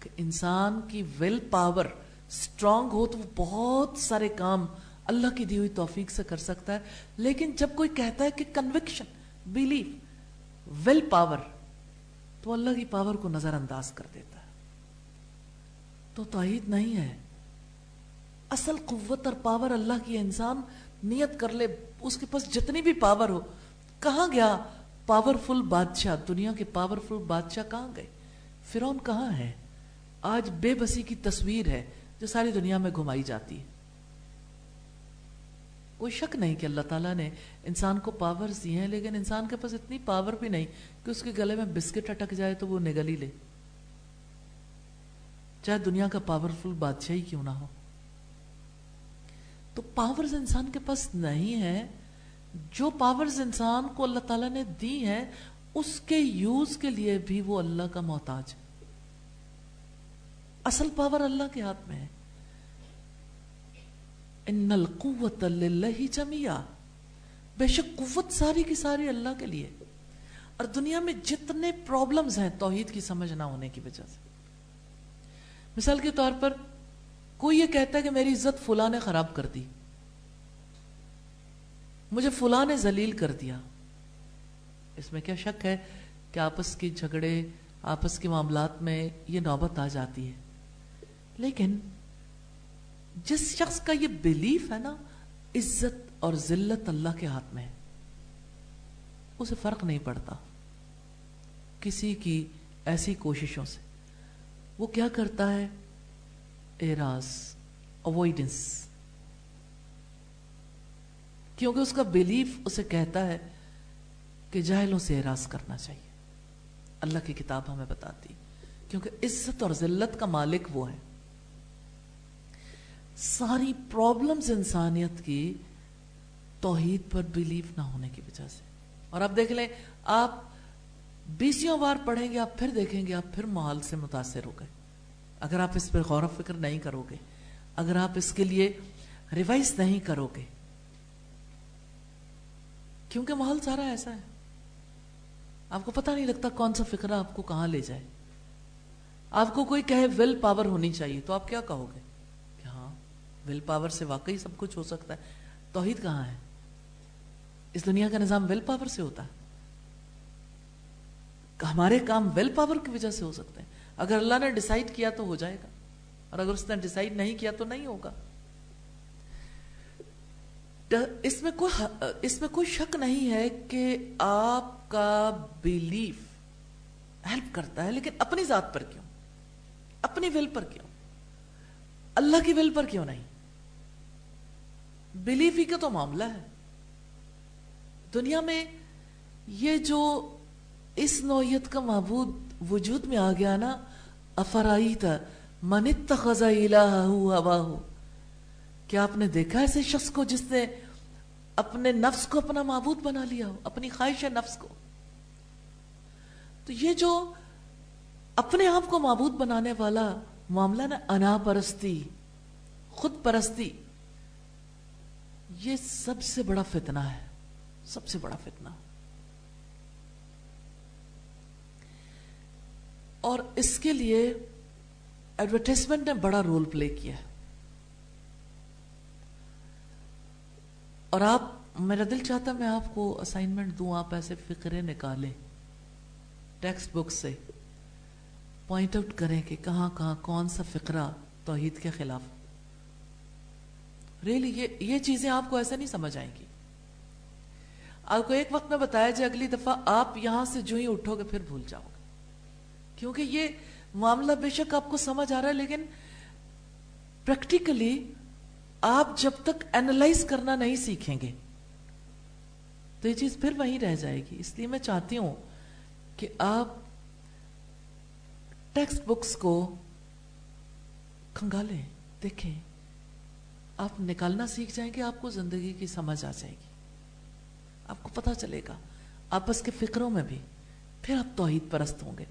کہ انسان کی ول پاور اسٹرانگ ہو تو وہ بہت سارے کام اللہ کی دی ہوئی توفیق سے کر سکتا ہے۔ لیکن جب کوئی کہتا ہے کہ کنوکشن بلیف ول پاور تو اللہ کی پاور کو نظر انداز کر دیتا ہے۔ تو توحید نہیں ہے۔ اصل قوت اور پاور اللہ کی انسان نیت کر لے، اس کے پاس جتنی بھی پاور ہو، کہاں گیا؟ پاورفل بادشاہ، دنیا کے پاورفل بادشاہ کہاں گئے؟ فرون کہاں ہے؟ آج بے بسی کی تصویر ہے جو ساری دنیا میں گھمائی جاتی ہے۔ کوئی شک نہیں کہ اللہ تعالیٰ نے انسان کو پاور دی ہیں، لیکن انسان کے پاس اتنی پاور بھی نہیں کہ اس کے گلے میں بسکٹ اٹک جائے تو وہ نگل ہی لے۔ چاہے دنیا کا پاورفل بادشاہ ہی کیوں نہ ہو۔ تو پاورز انسان کے پاس نہیں ہے۔ جو پاورز انسان کو اللہ تعالیٰ نے دی ہیں، اس کے یوز کے لیے بھی وہ اللہ کا محتاج ہے۔ اصل پاور اللہ کے ہاتھ میں ہے۔ ان القوت للہ جمیا بے شک قوت ساری کی ساری اللہ کے لیے. اور دنیا میں جتنے پرابلمز ہیں توحید کی سمجھ نہ ہونے کی وجہ سے. مثال کے طور پر کوئی یہ کہتا ہے کہ میری عزت فلاں نے خراب کر دی. مجھے فلاں نے ذلیل کر دیا. اس میں کیا شک ہے کہ آپس کی جھگڑے، آپس کے معاملات میں یہ نوبت آ جاتی ہے؟ لیکن جس شخص کا یہ بلیف ہے نا، عزت اور ذلت اللہ کے ہاتھ میں ہے۔ اسے فرق نہیں پڑتا۔ کسی کی ایسی کوششوں سے۔ وہ کیا کرتا ہے؟ اعراض اوائڈنس کیونکہ اس کا بلیف اسے کہتا ہے کہ جاہلوں سے اعراض کرنا چاہیے۔ اللہ کی کتاب ہمیں بتاتی کیونکہ عزت اور ذلت کا مالک وہ ہے۔ ساری پرابلمز انسانیت کی توحید پر بلیف نہ ہونے کی وجہ سے۔ اور اب دیکھ لیں، آپ بیسیوں بار پڑھیں گے، آپ پھر دیکھیں گے، آپ پھر ماحول سے متاثر ہو گئے۔ اگر آپ اس پر غور و فکر نہیں کرو گے، اگر آپ اس کے لیے ریوائز نہیں کرو گے، کیونکہ ماحول سارا ایسا ہے۔ آپ کو پتہ نہیں لگتا کون سا فکر آپ کو کہاں لے جائے۔ آپ کو کوئی کہے ول پاور ہونی چاہیے، تو آپ کیا کہو گے؟ ول پاور سے واقعی سب کچھ ہو سکتا ہے۔ توحید کہاں ہے؟ اس دنیا کا نظام ول پاور سے ہوتا ہے۔ ہمارے کام ویل پاور کی وجہ سے ہو سکتے ہیں۔ اگر اللہ نے ڈیسائیڈ کیا تو ہو جائے گا۔ اور اگر اس نے ڈیسائیڈ نہیں کیا تو نہیں ہوگا۔ اس میں کوئی اس میں کوئی شک نہیں ہے کہ آپ کا بلیف ہیلپ کرتا ہے، لیکن اپنی ذات پر کیوں؟ اپنی ول پر کیوں؟ اللہ کی ول پر کیوں نہیں؟ بلیف ہی کا تو معاملہ ہے۔ دنیا میں یہ جو اس نوعیت کا معبود وجود میں آ گیا نا افرائی تھا منت خزا ہوا کیا آپ نے دیکھا ایسے شخص کو جس نے اپنے نفس کو اپنا معبود بنا لیا ہو، اپنی خواہش ہے نفس کو؟ تو یہ جو اپنے آپ کو معبود بنانے والا معاملہ نا، انا پرستی، خود پرستی۔ یہ سب سے بڑا فتنہ ہے، سب سے بڑا فتنہ۔ اور اس کے لیے ایڈورٹیزمنٹ نے بڑا رول پلے کیا ہے۔ اور آپ، میرا دل چاہتا میں آپ کو اسائنمنٹ دوں، آپ ایسے فکرے نکالیں ٹیکسٹ بک سے پوائنٹ آؤٹ کریں کہ کہاں کہاں، کون سا فقرہ توحید کے خلاف۔ ریلی یہ یہ چیزیں آپ کو ایسا نہیں سمجھ آئیں گی۔ آپ کو ایک وقت میں بتایا جائے اگلی دفعہ آپ یہاں سے جو ہی اٹھو گے پھر بھول جاؤ گے۔ کیونکہ یہ معاملہ بے شک آپ کو سمجھ آ رہا ہے، لیکن پریکٹیکلی آپ جب تک اینالائز کرنا نہیں سیکھیں گے، تو یہ چیز پھر وہیں رہ جائے گی۔ اس لیے میں چاہتی ہوں کہ آپ ٹیکسٹ بکس کو کھنگالیں، دیکھیں۔ آپ نکالنا سیکھ جائیں گے، آپ کو زندگی کی سمجھ آ جائے گی۔ آپ کو پتا چلے گا، آپس کے فکروں میں بھی۔ پھر آپ توحید پرست ہوں گے۔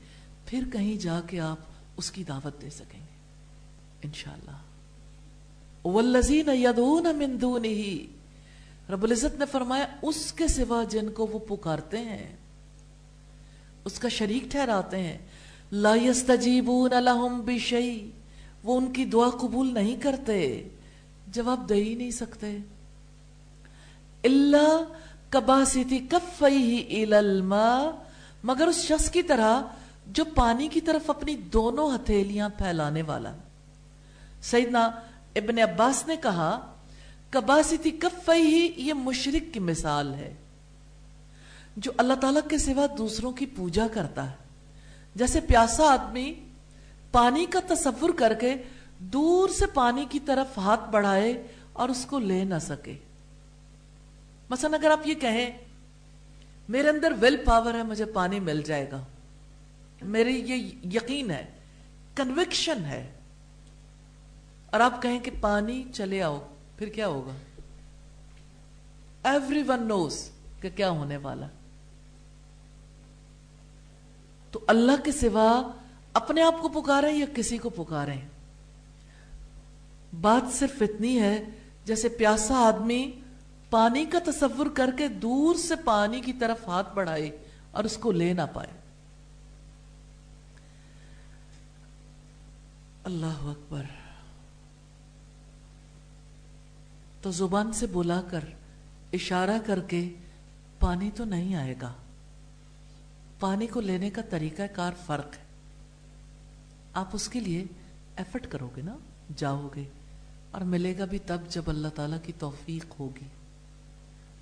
پھر کہیں جا کے آپ اس کی دعوت دے سکیں گے۔ انشاءاللہ۔ والذین یدعون من دونه۔ رب العزت نے فرمایا، اس کے سوا جن کو وہ پکارتے ہیں، اس کا شریک ٹھہراتے ہیں۔ لا یستجیبون لهم بشیء وہ ان کی دعا قبول نہیں کرتے۔ جواب دے ہی نہیں سکتے۔ اللہ کباسیتی الماء۔ مگر اس شخص کی طرح جو پانی کی طرف اپنی دونوں ہتھیلیاں پھیلانے والا۔ سیدنا ابن عباس نے کہا کباسیتی کفیہ یہ مشرک کی مثال ہے، جو اللہ تعالیٰ کے سوا دوسروں کی پوجا کرتا ہے۔ جیسے پیاسا آدمی پانی کا تصور کر کے دور سے پانی کی طرف ہاتھ بڑھائے اور اس کو لے نہ سکے۔ مثلا اگر آپ یہ کہیں، میرے اندر ول پاور ہے، مجھے پانی مل جائے گا۔ میری یہ یقین ہے کنوکشن ہے۔ اور آپ کہیں کہ پانی چلے آؤ، پھر کیا ہوگا؟ ایوری ون نوز کہ کیا ہونے والا۔ تو اللہ کے سوا اپنے آپ کو پکارے یا کسی کو پکارے بات صرف اتنی ہے جیسے پیاسا آدمی پانی کا تصور کر کے دور سے پانی کی طرف ہاتھ بڑھائے اور اس کو لے نہ پائے۔ اللہ اکبر۔ تو زبان سے بلا کر، اشارہ کر کے پانی تو نہیں آئے گا۔ پانی کو لینے کا طریقہ کار فرق ہے۔ آپ اس کے لیے ایفرٹ کرو گے نا جاؤ گے اور ملے گا بھی تب جب اللہ تعالیٰ کی توفیق ہوگی۔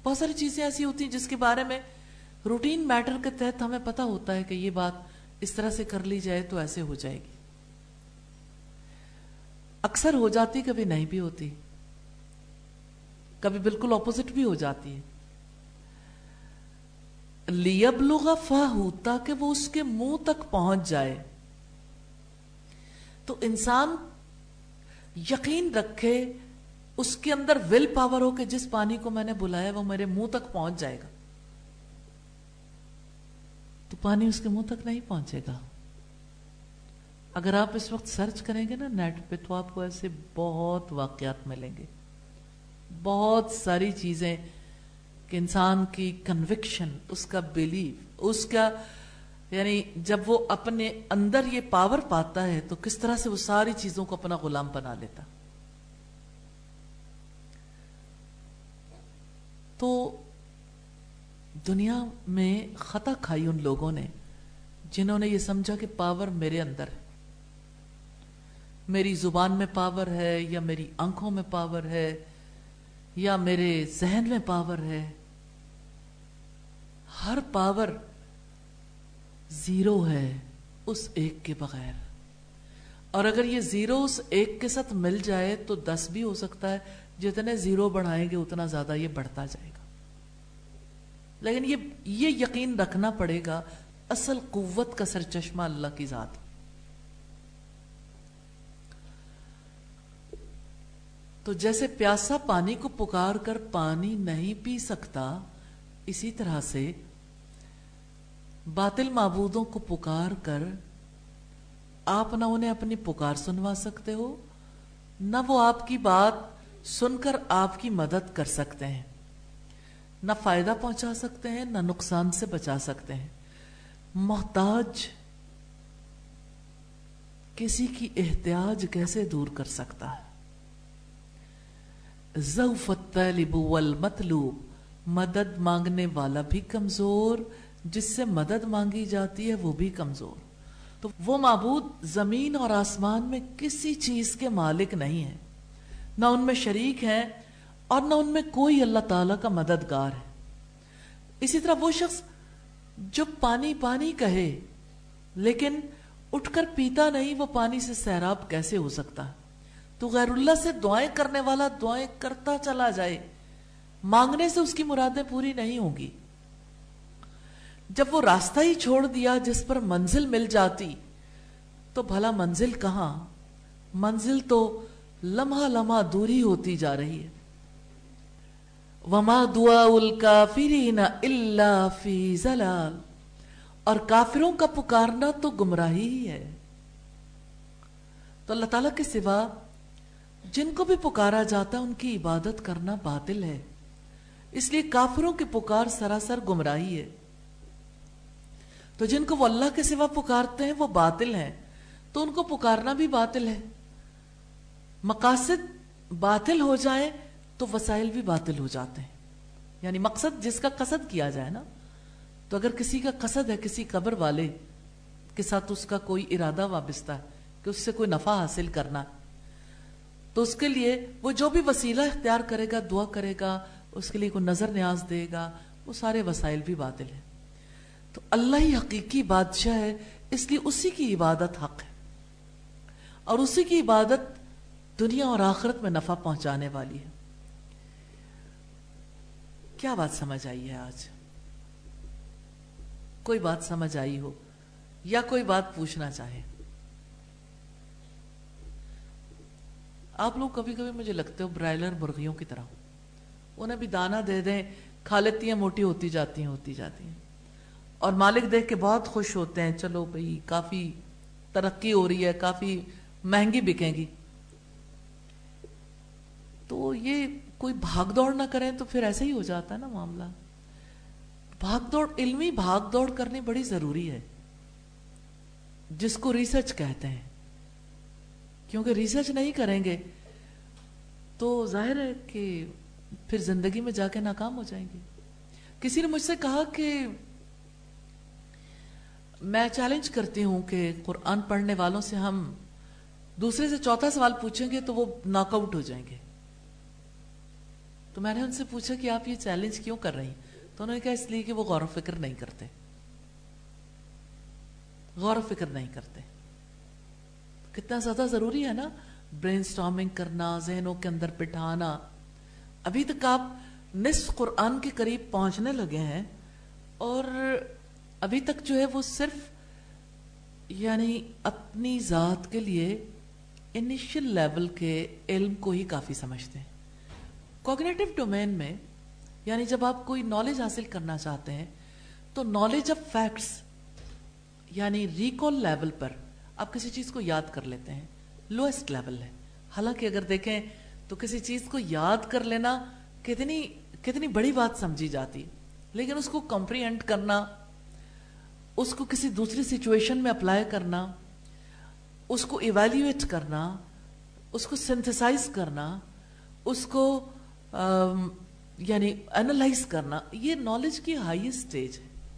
بہت ساری چیزیں ایسی ہوتی ہیں جس کے بارے میں روٹین میٹر کے تحت ہمیں پتا ہوتا ہے کہ یہ بات اس طرح سے کر لی جائے تو ایسے ہو جائے گی۔ اکثر ہو جاتی کبھی نہیں بھی ہوتی۔ کبھی بالکل اپوزٹ بھی ہو جاتی ہے۔ لیب لوگا فاہ تاکہ وہ اس کے منہ تک پہنچ جائے۔ تو انسان یقین رکھے اس کے اندر ول پاور ہو کہ جس پانی کو میں نے بلایا وہ میرے منہ تک پہنچ جائے گا۔ تو پانی اس کے منہ تک نہیں پہنچے گا۔ اگر آپ اس وقت سرچ کریں گے نا نیٹ پہ تو آپ کو ایسے بہت واقعات ملیں گے۔ بہت ساری چیزیں کہ انسان کی کنوکشن اس کا بلیف اس کا یعنی جب وہ اپنے اندر یہ پاور پاتا ہے تو کس طرح سے وہ ساری چیزوں کو اپنا غلام بنا لیتا؟ تو دنیا میں خطا کھائی ان لوگوں نے جنہوں نے یہ سمجھا کہ پاور میرے اندر ہے۔ میری زبان میں پاور ہے یا میری آنکھوں میں پاور ہے یا میرے ذہن میں پاور ہے۔ ہر پاور زیرو ہے اس ایک کے بغیر۔ اور اگر یہ زیرو اس ایک کے ساتھ مل جائے تو دس بھی ہو سکتا ہے، جتنے زیرو بڑھائیں گے اتنا زیادہ یہ بڑھتا جائے گا۔ لیکن یہ یہ یقین رکھنا پڑے گا، اصل قوت کا سر چشمہ اللہ کی ذات۔ تو جیسے پیاسا پانی کو پکار کر پانی نہیں پی سکتا، اسی طرح سے باطل معبودوں کو پکار کر آپ نہ انہیں اپنی پکار سنوا سکتے ہو، نہ وہ آپ کی بات سن کر آپ کی مدد کر سکتے ہیں۔ نہ فائدہ پہنچا سکتے ہیں، نہ نقصان سے بچا سکتے ہیں۔ محتاج کسی کی احتیاج کیسے دور کر سکتا ہے؟ الطالب والمطلوب، مدد مانگنے والا بھی کمزور جس سے مدد مانگی جاتی ہے وہ بھی کمزور۔ تو وہ معبود زمین اور آسمان میں کسی چیز کے مالک نہیں ہے نہ ان میں شریک ہے اور نہ ان میں کوئی اللہ تعالی کا مددگار ہے۔ اسی طرح وہ شخص جو پانی پانی کہے، لیکن اٹھ کر پیتا نہیں، وہ پانی سے سیراب کیسے ہو سکتا؟ تو غیر اللہ سے دعائیں کرنے والا دعائیں کرتا چلا جائے۔ مانگنے سے اس کی مرادیں پوری نہیں ہوں گی۔ جب وہ راستہ ہی چھوڑ دیا جس پر منزل مل جاتی، تو بھلا منزل کہاں؟ منزل تو لمحہ لمحہ دوری ہوتی جا رہی ہے۔ وما دعا الکافرین الا فی زلال۔ اور کافروں کا پکارنا تو گمراہی ہی ہے۔ تو اللہ تعالیٰ کے سوا جن کو بھی پکارا جاتا ہے ان کی عبادت کرنا باطل ہے۔ اس لیے کافروں کی پکار سراسر گمراہی ہے۔ تو جن کو وہ اللہ کے سوا پکارتے ہیں وہ باطل ہیں۔ تو ان کو پکارنا بھی باطل ہے۔ مقاصد باطل ہو جائے تو وسائل بھی باطل ہو جاتے ہیں۔ یعنی مقصد جس کا قصد کیا جائے نا، تو اگر کسی کا قصد ہے کسی قبر والے کے ساتھ اس کا کوئی ارادہ وابستہ ہے کہ اس سے کوئی نفع حاصل کرنا، تو اس کے لیے وہ جو بھی وسیلہ اختیار کرے گا، دعا کرے گا، اس کے لیے کوئی نظر نیاز دے گا، وہ سارے وسائل بھی باطل ہیں۔ تو اللہ ہی حقیقی بادشاہ ہے، اس لیے اسی کی عبادت حق ہے۔ اور اسی کی عبادت دنیا اور آخرت میں نفع پہنچانے والی ہے۔ کیا بات سمجھ آئی ہے آج؟ کوئی بات سمجھ آئی ہو یا کوئی بات پوچھنا چاہے؟ آپ لوگ کبھی کبھی مجھے لگتے ہو برائلر مرغیوں کی طرح۔ انہیں بھی دانا دے دیں، کھا لیتی ہیں، موٹی ہوتی جاتی ہیں، ہوتی جاتی ہیں۔ اور مالک دیکھ کے بہت خوش ہوتے ہیں، چلو بھائی، کافی ترقی ہو رہی ہے، کافی مہنگی بکیں گی۔ تو یہ کوئی بھاگ دوڑ نہ کریں تو پھر ایسے ہی ہو جاتا ہے نا معاملہ۔ بھاگ دوڑ، علمی بھاگ دوڑ کرنی بڑی ضروری ہے، جس کو ریسرچ کہتے ہیں۔ کیونکہ ریسرچ نہیں کریں گے تو ظاہر ہے کہ پھر زندگی میں جا کے ناکام ہو جائیں گے۔ کسی نے مجھ سے کہا کہ میں چیلنج کرتی ہوں کہ قرآن پڑھنے والوں سے ہم دوسرے سے چوتھا سوال پوچھیں گے تو وہ ناک آؤٹ ہو جائیں گے۔ تو میں نے ان سے پوچھا کہ آپ یہ چیلنج کیوں کر رہی تو انہوں نے کہا اس لیے کہ وہ غور و فکر نہیں کرتے۔ غور و فکر نہیں کرتے۔ کتنا زیادہ ضروری ہے نا برین سٹارمنگ کرنا، ذہنوں کے اندر بٹھانا۔ ابھی تک آپ نصف قرآن کے قریب پہنچنے لگے ہیں اور ابھی تک جو ہے وہ صرف یعنی اپنی ذات کے لیے انیشل لیول کے علم کو ہی کافی سمجھتے ہیں۔ کوگنیٹو ڈومین میں یعنی جب آپ کوئی نالج حاصل کرنا چاہتے ہیں، تو نالج آف فیکٹس یعنی ریکال لیول پر آپ کسی چیز کو یاد کر لیتے ہیں۔ لوئسٹ لیول ہے۔ حالانکہ اگر دیکھیں تو کسی چیز کو یاد کر لینا کتنی کتنی بڑی بات سمجھی جاتی، لیکن اس کو کمپریہنٹ کرنا اس کو کسی دوسری سچویشن میں اپلائی کرنا، اس کو ایویلیویٹ کرنا، اس کو سنتھسائز کرنا، اس کو یعنی انالائز کرنا، یہ نالج کی ہائی اسٹیج ہے۔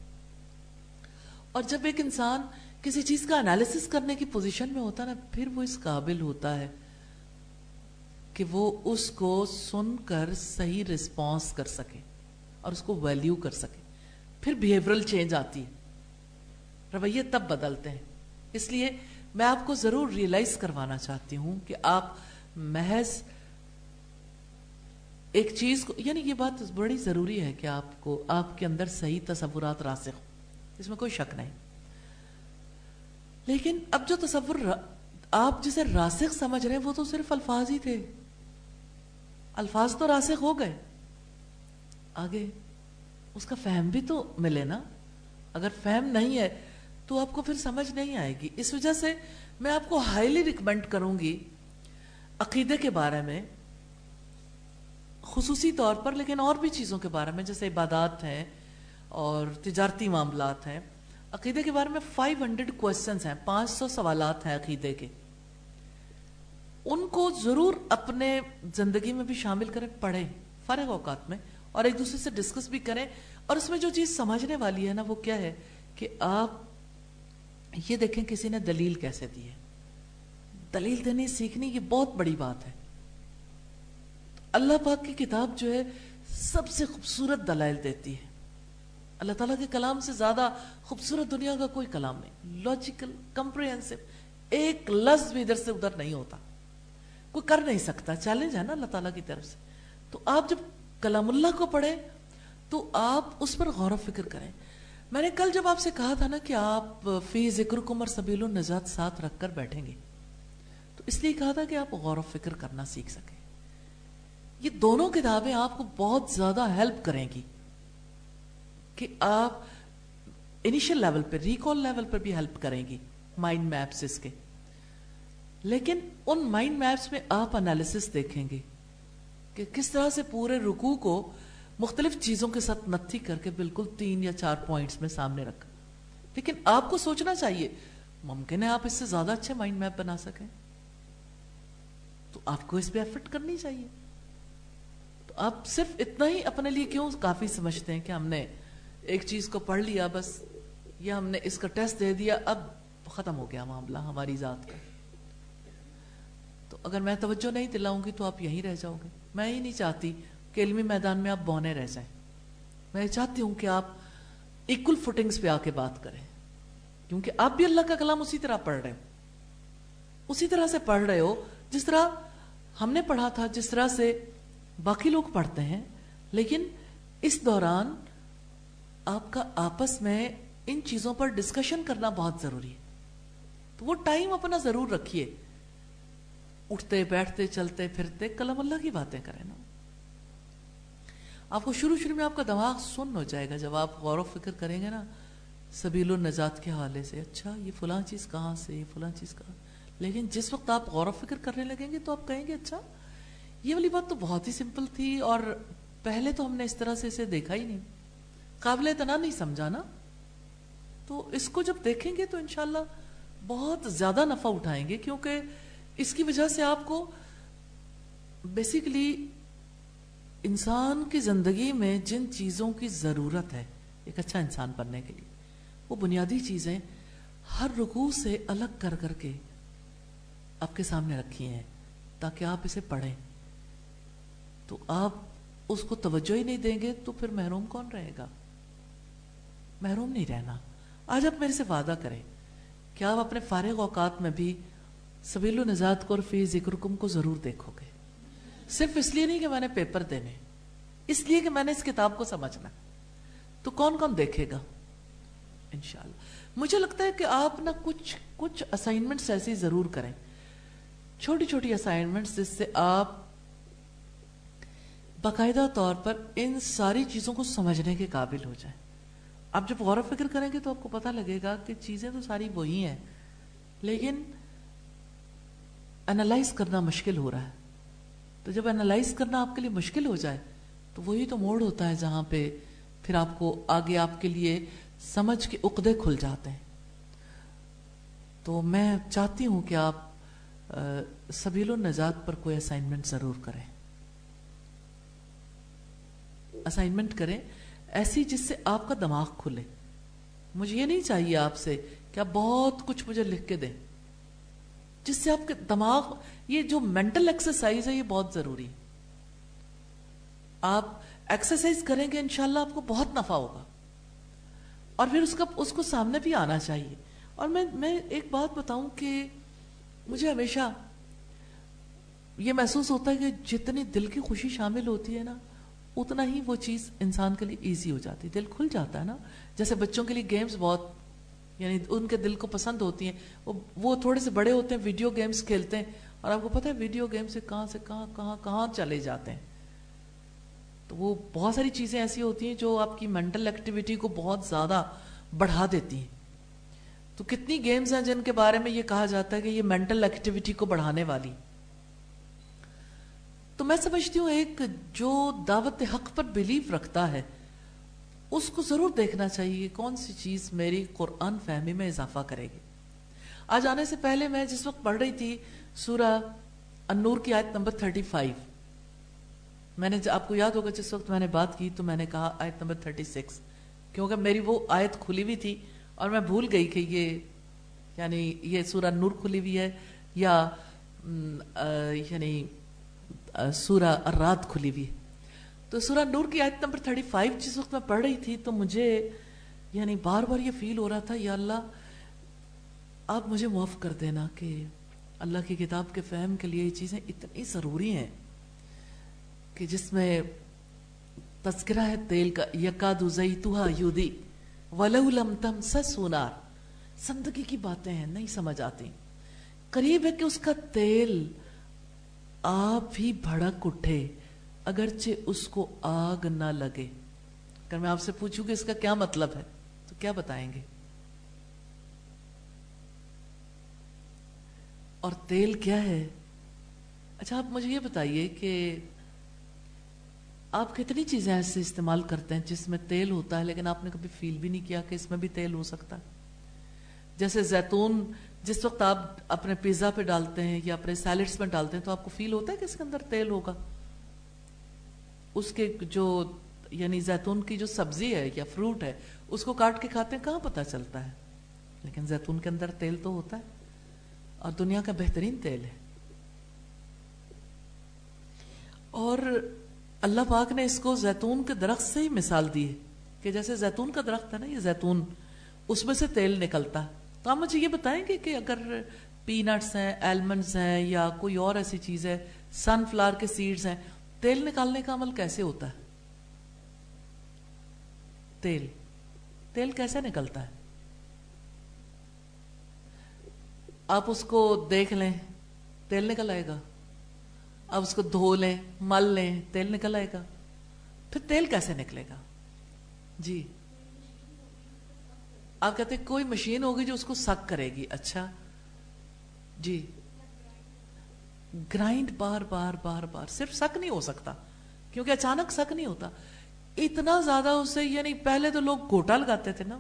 اور جب ایک انسان کسی چیز کا انالیسس کرنے کی پوزیشن میں ہوتا نا، پھر وہ اس قابل ہوتا ہے کہ وہ اس کو سن کر صحیح رسپانس کر سکے اور اس کو ویلیو کر سکے۔ پھر بیہیورل چینج آتی ہے۔ رویے تب بدلتے ہیں۔ اس لیے میں آپ کو ضرور ریئلائز کروانا چاہتی ہوں کہ آپ محض ایک چیز کو یعنی یہ بات بڑی ضروری ہے کہ آپ کو آپ کے اندر صحیح تصورات راسخ ہو اس میں کوئی شک نہیں۔ لیکن اب جو تصور آپ جسے راسخ سمجھ رہے ہیں، وہ تو صرف الفاظ ہی تھے۔ الفاظ تو راسخ ہو گئے۔ آگے، اس کا فہم بھی تو ملے نا۔ اگر فہم نہیں ہے تو آپ کو پھر سمجھ نہیں آئے گی۔ اس وجہ سے میں آپ کو ہائیلی ریکمینڈ کروں گی عقیدے کے بارے میں، خصوصی طور پر، لیکن اور بھی چیزوں کے بارے میں، جیسے عبادات ہیں اور تجارتی معاملات ہیں۔ عقیدے کے بارے میں فائیو ہنڈریڈ کوشچنس ہیں، پانچ سو سوالات ہیں عقیدے کے۔ ان کو ضرور اپنے زندگی میں بھی شامل کریں، پڑھیں فارغ اوقات میں، اور ایک دوسرے سے ڈسکس بھی کریں۔ اور اس میں جو چیز سمجھنے والی ہے نا، وہ کیا ہے کہ آپ یہ دیکھیں کسی نے دلیل کیسے دی ہے؟ دلیل دینے سیکھنے یہ بہت بڑی بات ہے۔ اللہ پاک کی کتاب جو ہے سب سے خوبصورت دلائل دیتی ہے۔ اللہ تعالیٰ کے کلام سے زیادہ خوبصورت دنیا کا کوئی کلام نہیں۔ لاجیکل کمپریہنسو ایک لفظ بھی ادھر سے ادھر نہیں ہوتا۔ کوئی کر نہیں سکتا۔ چیلنج ہے نا اللہ تعالیٰ کی طرف سے۔ تو آپ جب کلام اللہ کو پڑھیں تو آپ اس پر غور و فکر کریں۔ میں نے کل جب آپ سے کہا تھا نا کہ آپ فی ذکر کمر سبیل النجات ساتھ رکھ کر بیٹھیں گے، تو اس لیے کہا تھا کہ آپ غور و فکر کرنا سیکھ سکیں۔ یہ دونوں کتابیں آپ کو بہت زیادہ ہیلپ کریں گی کہ آپ انیشل لیول پر ریکال لیول پر بھی ہیلپ کریں گی مائنڈ میپس اس کے۔ لیکن ان مائنڈ میپس میں آپ انالیسس دیکھیں گے کہ کس طرح سے پورے رکو کو مختلف چیزوں کے ساتھ نتھی کر کے بالکل تین یا چار پوائنٹس میں سامنے رکھا لیکن آپ کو سوچنا چاہیے، ممکن ہے آپ اس سے زیادہ اچھے مائنڈ میپ بنا سکیں۔ تو آپ کو اس پہ ایفرٹ کرنی چاہیے۔ تو آپ صرف اتنا ہی اپنے لیے کیوں کافی سمجھتے ہیں کہ ہم نے ایک چیز کو پڑھ لیا بس، یا ہم نے اس کا ٹیسٹ دے دیا، اب ختم ہو گیا معاملہ ہماری ذات کا۔ تو اگر میں توجہ نہیں دلاؤں گی تو آپ یہیں رہ جاؤ گے۔ میں ہی نہیں چاہتی کہ علمی میدان میں آپ بونے رہ جائیں۔ میں چاہتی ہوں کہ آپ ایکول فوٹنگز پہ آ کے بات کریں۔ کیونکہ آپ بھی اللہ کا کلام اسی طرح پڑھ رہے ہو۔ اسی طرح سے پڑھ رہے ہو، جس طرح ہم نے پڑھا تھا، جس طرح سے باقی لوگ پڑھتے ہیں۔ لیکن اس دوران آپ کا آپس میں ان چیزوں پر ڈسکشن کرنا بہت ضروری ہے۔ تو وہ ٹائم اپنا ضرور رکھیے۔ اٹھتے، بیٹھتے، چلتے، پھرتے، کلم اللہ کی باتیں کریں نا۔ آپ کو شروع شروع میں آپ کا دماغ سن ہو جائے گا، جب آپ غور و فکر کریں گے نا، سبیل النجات کے حوالے سے اچھا یہ فلاں چیز کہاں سے، یہ فلاں چیز کہاں؟ لیکن جس وقت آپ غور و فکر کرنے لگیں گے تو آپ کہیں گے اچھا یہ والی بات تو بہت ہی سمپل تھی اور پہلے تو ہم نے اس طرح سے اسے دیکھا ہی نہیں۔ قابل اتنا نہیں سمجھا نا۔ تو اس کو جب دیکھیں گے تو انشاءاللہ بہت زیادہ نفع اٹھائیں گے، کیونکہ اس کی وجہ سے آپ کو بیسیکلی انسان کی زندگی میں جن چیزوں کی ضرورت ہے، ایک اچھا انسان بننے کے لیے، وہ بنیادی چیزیں ہر رکوع سے الگ کر کر کے آپ کے سامنے رکھی ہیں، تاکہ آپ اسے پڑھیں۔ تو آپ اس کو توجہ ہی نہیں دیں گے تو پھر محروم کون رہے گا؟ محروم نہیں رہنا۔ آج آپ میرے سے وعدہ کریں کہ آپ اپنے فارغ اوقات میں بھی سبیل و نجات کو اور فی ذکر کم کو ضرور دیکھو گے؟ صرف اس لیے نہیں کہ میں نے پیپر دینے، اس لیے کہ میں نے اس کتاب کو سمجھنا۔ تو کون کون دیکھے گا؟ انشاءاللہ۔ مجھے لگتا ہے کہ آپ نا کچھ کچھ اسائنمنٹس ایسی ضرور کریں۔ چھوٹی چھوٹی اسائنمنٹس جس سے آپ باقاعدہ طور پر ان ساری چیزوں کو سمجھنے کے قابل ہو جائیں۔ آپ جب غور و فکر کریں گے تو آپ کو پتہ لگے گا کہ چیزیں تو ساری وہی ہیں، لیکن انالائز کرنا مشکل ہو رہا ہے۔ تو جب انالائز کرنا آپ کے لیے مشکل ہو جائے، تو وہی تو موڑ ہوتا ہے جہاں پہ پھر آپ کو آگے آپ کے لیے سمجھ کے عقدے کھل جاتے ہیں۔ تو میں چاہتی ہوں کہ آپ سبیل النجات پر کوئی اسائنمنٹ ضرور کریں۔ اسائنمنٹ کریں ایسی جس سے آپ کا دماغ کھلے۔ مجھے یہ نہیں چاہیے آپ سے کہ آپ بہت کچھ مجھے لکھ کے دیں۔ جس سے آپ کے دماغ، یہ جو مینٹل ایکسرسائز ہے، یہ بہت ضروری ہے۔ آپ ایکسرسائز کریں گے، انشاءاللہ آپ کو بہت نفع ہوگا۔ اور پھر اس کا، اس کو سامنے بھی آنا چاہیے۔ اور میں میں ایک بات بتاؤں کہ مجھے ہمیشہ یہ محسوس ہوتا ہے کہ جتنی دل کی خوشی شامل ہوتی ہے نا، اتنا ہی وہ چیز انسان کے لیے ایزی ہو جاتی ہے۔ دل کھل جاتا ہے نا۔ جیسے بچوں کے لیے گیمز بہت یعنی ان کے دل کو پسند ہوتی ہیں، وہ تھوڑے سے بڑے ہوتے ہیں، ویڈیو گیمز کھیلتے ہیں، اور آپ کو پتا ہے، ویڈیو گیم سے کہاں سے کہاں کہاں کہاں چلے جاتے ہیں۔ تو وہ بہت ساری چیزیں ایسی ہوتی ہیں جو آپ کی مینٹل ایکٹیویٹی کو بہت زیادہ بڑھا دیتی ہیں۔ تو کتنی گیمز ہیں جن کے بارے میں یہ کہا جاتا ہے کہ یہ مینٹل ایکٹیویٹی کو بڑھانے والی۔ تو میں سمجھتی ہوں، ایک جو دعوت حق پر بلیف رکھتا ہے اس کو ضرور دیکھنا چاہیے کون سی چیز میری قرآن فہمی میں اضافہ کرے گی۔ آج آنے سے پہلے میں جس وقت پڑھ رہی تھی، سورہ النور کی آیت نمبر 35 میں نے آپ کو یاد ہوگا جس وقت میں نے بات کی تو میں نے کہا آیت نمبر 36 کیونکہ میری وہ آیت کھلی ہوئی تھی اور میں بھول گئی کہ یہ یعنی یہ سورہ نور کھلی ہوئی ہے یا یعنی سورہ الرات کھلی ہوئی ہے۔ تو سورہ نور کی آیت نمبر 35 جس وقت میں پڑھ رہی تھی تو مجھے یعنی بار بار یہ فیل ہو رہا تھا، یا اللہ، آپ مجھے معاف کر دینا کہ اللہ کی کتاب کے فہم کے لیے یہ چیزیں اتنی ضروری ہیں کہ جس میں تذکرہ ہے تیل کا یقاد زیتوہا یودی ولو لم تم سنار زندگی کی باتیں ہیں، نہیں سمجھ آتی۔ قریب ہے کہ اس کا تیل آپ ہی بھڑک اٹھے۔ اگرچہ اس کو آگ نہ لگے۔ اگر میں آپ سے پوچھوں کہ اس کا کیا مطلب ہے، تو کیا بتائیں گے؟ اور تیل کیا ہے؟ اچھا آپ مجھے یہ بتائیے کہ آپ کتنی چیزیں ایسے استعمال کرتے ہیں جس میں تیل ہوتا ہے، لیکن آپ نے کبھی فیل بھی نہیں کیا کہ اس میں بھی تیل ہو سکتا؟ ہے جیسے زیتون، جس وقت آپ اپنے پیزا پہ ڈالتے ہیں یا اپنے سیلڈز میں ڈالتے ہیں، تو آپ کو فیل ہوتا ہے کہ اس کے اندر تیل ہوگا؟ اس کے جو یعنی زیتون کی جو سبزی ہے یا فروٹ ہے، اس کو کاٹ کے کھاتے ہیں، کہاں پتا چلتا ہے؟ لیکن زیتون کے اندر تیل تو ہوتا ہے اور دنیا کا بہترین تیل ہے۔ اور اللہ پاک نے اس کو زیتون کے درخت سے ہی مثال دی ہے کہ جیسے زیتون کا درخت ہے نا، یہ زیتون، اس میں سے تیل نکلتا۔ ہے تو آپ مجھے یہ بتائیں گے کہ اگر پینٹس ہیں ایلمنڈز ہیں یا کوئی اور ایسی چیز ہے سن فلاور کے سیڈز ہیں تیل نکالنے کا عمل کیسے ہوتا ہے؟ تیل۔ تیل کیسے نکلتا ہے؟ آپ اس کو دیکھ لیں، تیل نکل آئے گا۔ آپ اس کو دھو لیں، مل لیں، تیل نکل آئے گا۔ پھر تیل کیسے نکلے گا؟ جی۔ آپ کہتے کوئی مشین ہوگی جو اس کو سک کرے گی۔ اچھا۔ جی۔ گرائنڈ بار بار بار بار، صرف سک نہیں ہو سکتا، کیونکہ اچانک سک نہیں ہوتا۔ اتنا زیادہ اسے یعنی پہلے تو لوگ گوٹا لگاتے تھے نا،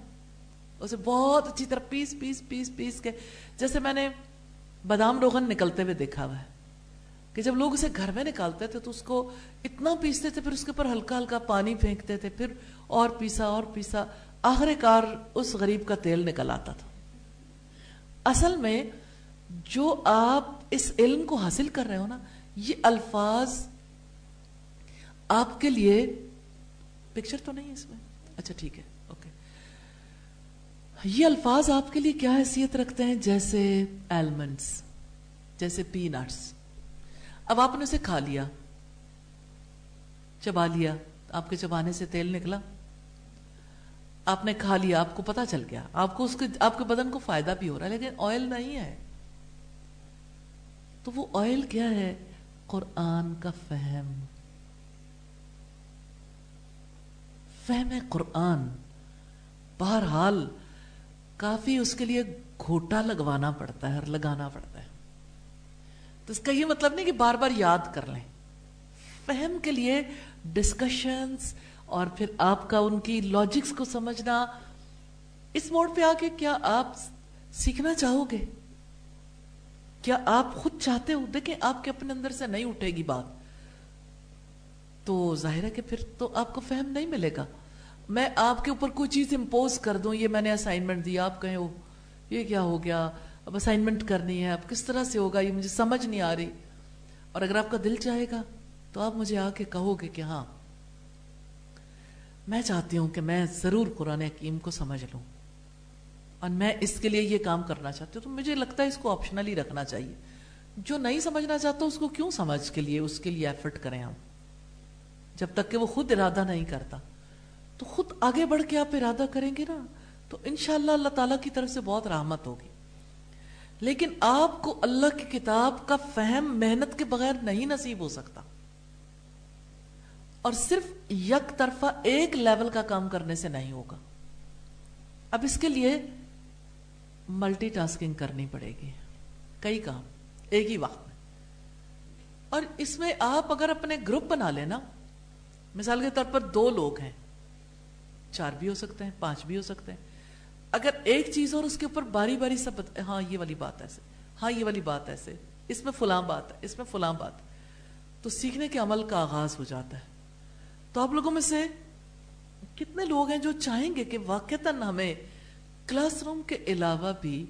اسے بہت اچھی طرح پیس پیس پیس پیس کے، جیسے میں نے بادام روغن نکلتے ہوئے دیکھا ہوا ہے کہ جب لوگ اسے گھر میں نکالتے تھے تو اس کو اتنا پیستے تھے، پھر اس کے اوپر ہلکا ہلکا پانی پھینکتے تھے، پھر اور پیسا اور پیسا۔ آخر کار اس غریب کا تیل نکل آتا تھا۔ اصل میں جو آپ اس علم کو حاصل کر رہے ہو نا، یہ الفاظ آپ کے لیے پکچر تو نہیں ہے اس میں۔ اچھا ٹھیک ہے اوکے یہ الفاظ آپ کے لیے کیا حیثیت رکھتے ہیں؟ جیسے ایلمنٹس جیسے پی نٹس اب آپ نے اسے کھا لیا، چبا لیا، آپ کے چبانے سے تیل نکلا۔ آپ نے کھا لیا، آپ کو پتا چل گیا۔ آپ کو اس کے، آپ کے بدن کو فائدہ بھی ہو رہا ہے، لیکن آئل نہیں ہے۔ تو وہ آئل کیا ہے؟ قرآن کا فہم۔ فہم قرآن۔ بہرحال کافی اس کے لیے گھوٹا لگوانا پڑتا ہے اور لگانا پڑتا ہے۔ تو اس کا یہ مطلب نہیں کہ بار بار یاد کر لیں۔ فہم کے لیے ڈسکشنز اور پھر آپ کا ان کی لاجکس کو سمجھنا، اس موڑ پہ آ کے کیا آپ سیکھنا چاہو گے؟ کیا آپ خود چاہتے ہو؟ دیکھیں، آپ کے اپنے اندر سے نہیں اٹھے گی بات۔ تو ظاہر ہے کہ پھر تو آپ کو فہم نہیں ملے گا۔ میں آپ کے اوپر کوئی چیز امپوز کر دوں، یہ میں نے اسائنمنٹ دیا آپ کہیں یہ کیا ہو گیا؟ اب اسائنمنٹ کرنی ہے، اب کس طرح سے ہوگا؟ یہ مجھے سمجھ نہیں آ رہی۔ اور اگر آپ کا دل چاہے گا، تو آپ مجھے آ کے کہو گے کہ ہاں میں چاہتی ہوں کہ میں ضرور قرآن حکیم کو سمجھ لوں۔ اور میں اس کے لیے یہ کام کرنا چاہتی ہوں، تو مجھے لگتا ہے اس کو آپشنل ہی رکھنا چاہیے۔ جو نہیں سمجھنا چاہتا، اس کو کیوں سمجھ کے لیے، اس کے لیے ایفرٹ کریں ہم؟ جب تک کہ وہ خود ارادہ نہیں کرتا۔ تو خود آگے بڑھ کے آپ ارادہ کریں گے نا، تو انشاءاللہ اللہ تعالیٰ کی طرف سے بہت رحمت ہوگی۔ لیکن آپ کو اللہ کی کتاب کا فہم، محنت کے بغیر نہیں نصیب ہو سکتا۔ اور صرف یک طرفہ ایک لیول کا کام کرنے سے نہیں ہوگا۔ اب اس کے لیے ملٹی ٹاسکنگ کرنی پڑے گی۔ کئی کام، ایک ہی وقت میں۔ اور اس میں آپ اگر اپنے گروپ بنا لینا مثال کے طور پر دو لوگ ہیں۔ چار بھی ہو سکتے ہیں، پانچ بھی ہو سکتے ہیں۔ اگر ایک چیز اور اس کے اوپر باری باری سب ہاں یہ والی بات ایسے ہاں یہ والی بات ایسے اس میں فلاں بات ہے، اس میں فلاں بات تو سیکھنے کے عمل کا آغاز ہو جاتا ہے۔ تو آپ لوگوں میں سے کتنے لوگ ہیں جو چاہیں گے کہ واقعتا ہمیں کلاس روم کے علاوہ بھی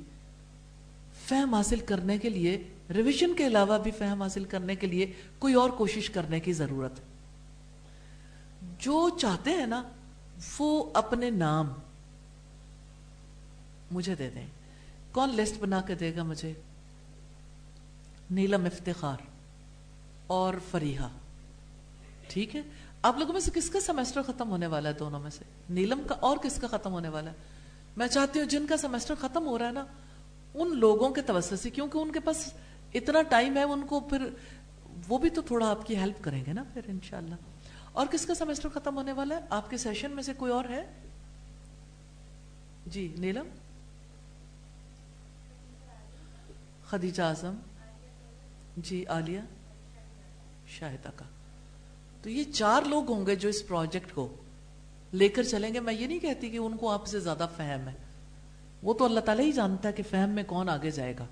فہم حاصل کرنے کے لیے ریویژن کے علاوہ بھی فہم حاصل کرنے کے لیے کوئی اور کوشش کرنے کی ضرورت ہے۔ جو چاہتے ہیں نا، وہ اپنے نام مجھے دے دیں۔ کون لسٹ بنا کے دے گا مجھے؟ نیلم افتخار اور فریحا ٹھیک ہے؟ آپ لوگوں میں سے کس کا سیمسٹر ختم ہونے والا ہے دونوں میں سے؟ نیلم کا اور کس کا ختم ہونے والا ہے؟ میں چاہتی ہوں جن کا سیمسٹر ختم ہو رہا ہے نا، ان لوگوں کے توسط سے، کیونکہ ان کے پاس اتنا ٹائم ہے، ان کو پھر وہ بھی تو تھوڑا آپ کی ہیلپ کریں گے نا پھر انشاءاللہ۔ اور کس کا سیمسٹر ختم ہونے والا ہے؟ آپ کے سیشن میں سے کوئی اور ہے؟ جی نیلم؟ خدیجہ اعظم؟ جی عالیہ؟ شاہدہ کا۔ تو یہ چار لوگ ہوں گے جو اس پروجیکٹ کو لے کر چلیں گے، میں یہ نہیں کہتی کہ ان کو آپ سے زیادہ فہم ہے۔ وہ تو اللہ تعالیٰ ہی جانتا ہے کہ فہم میں کون آگے جائے گا۔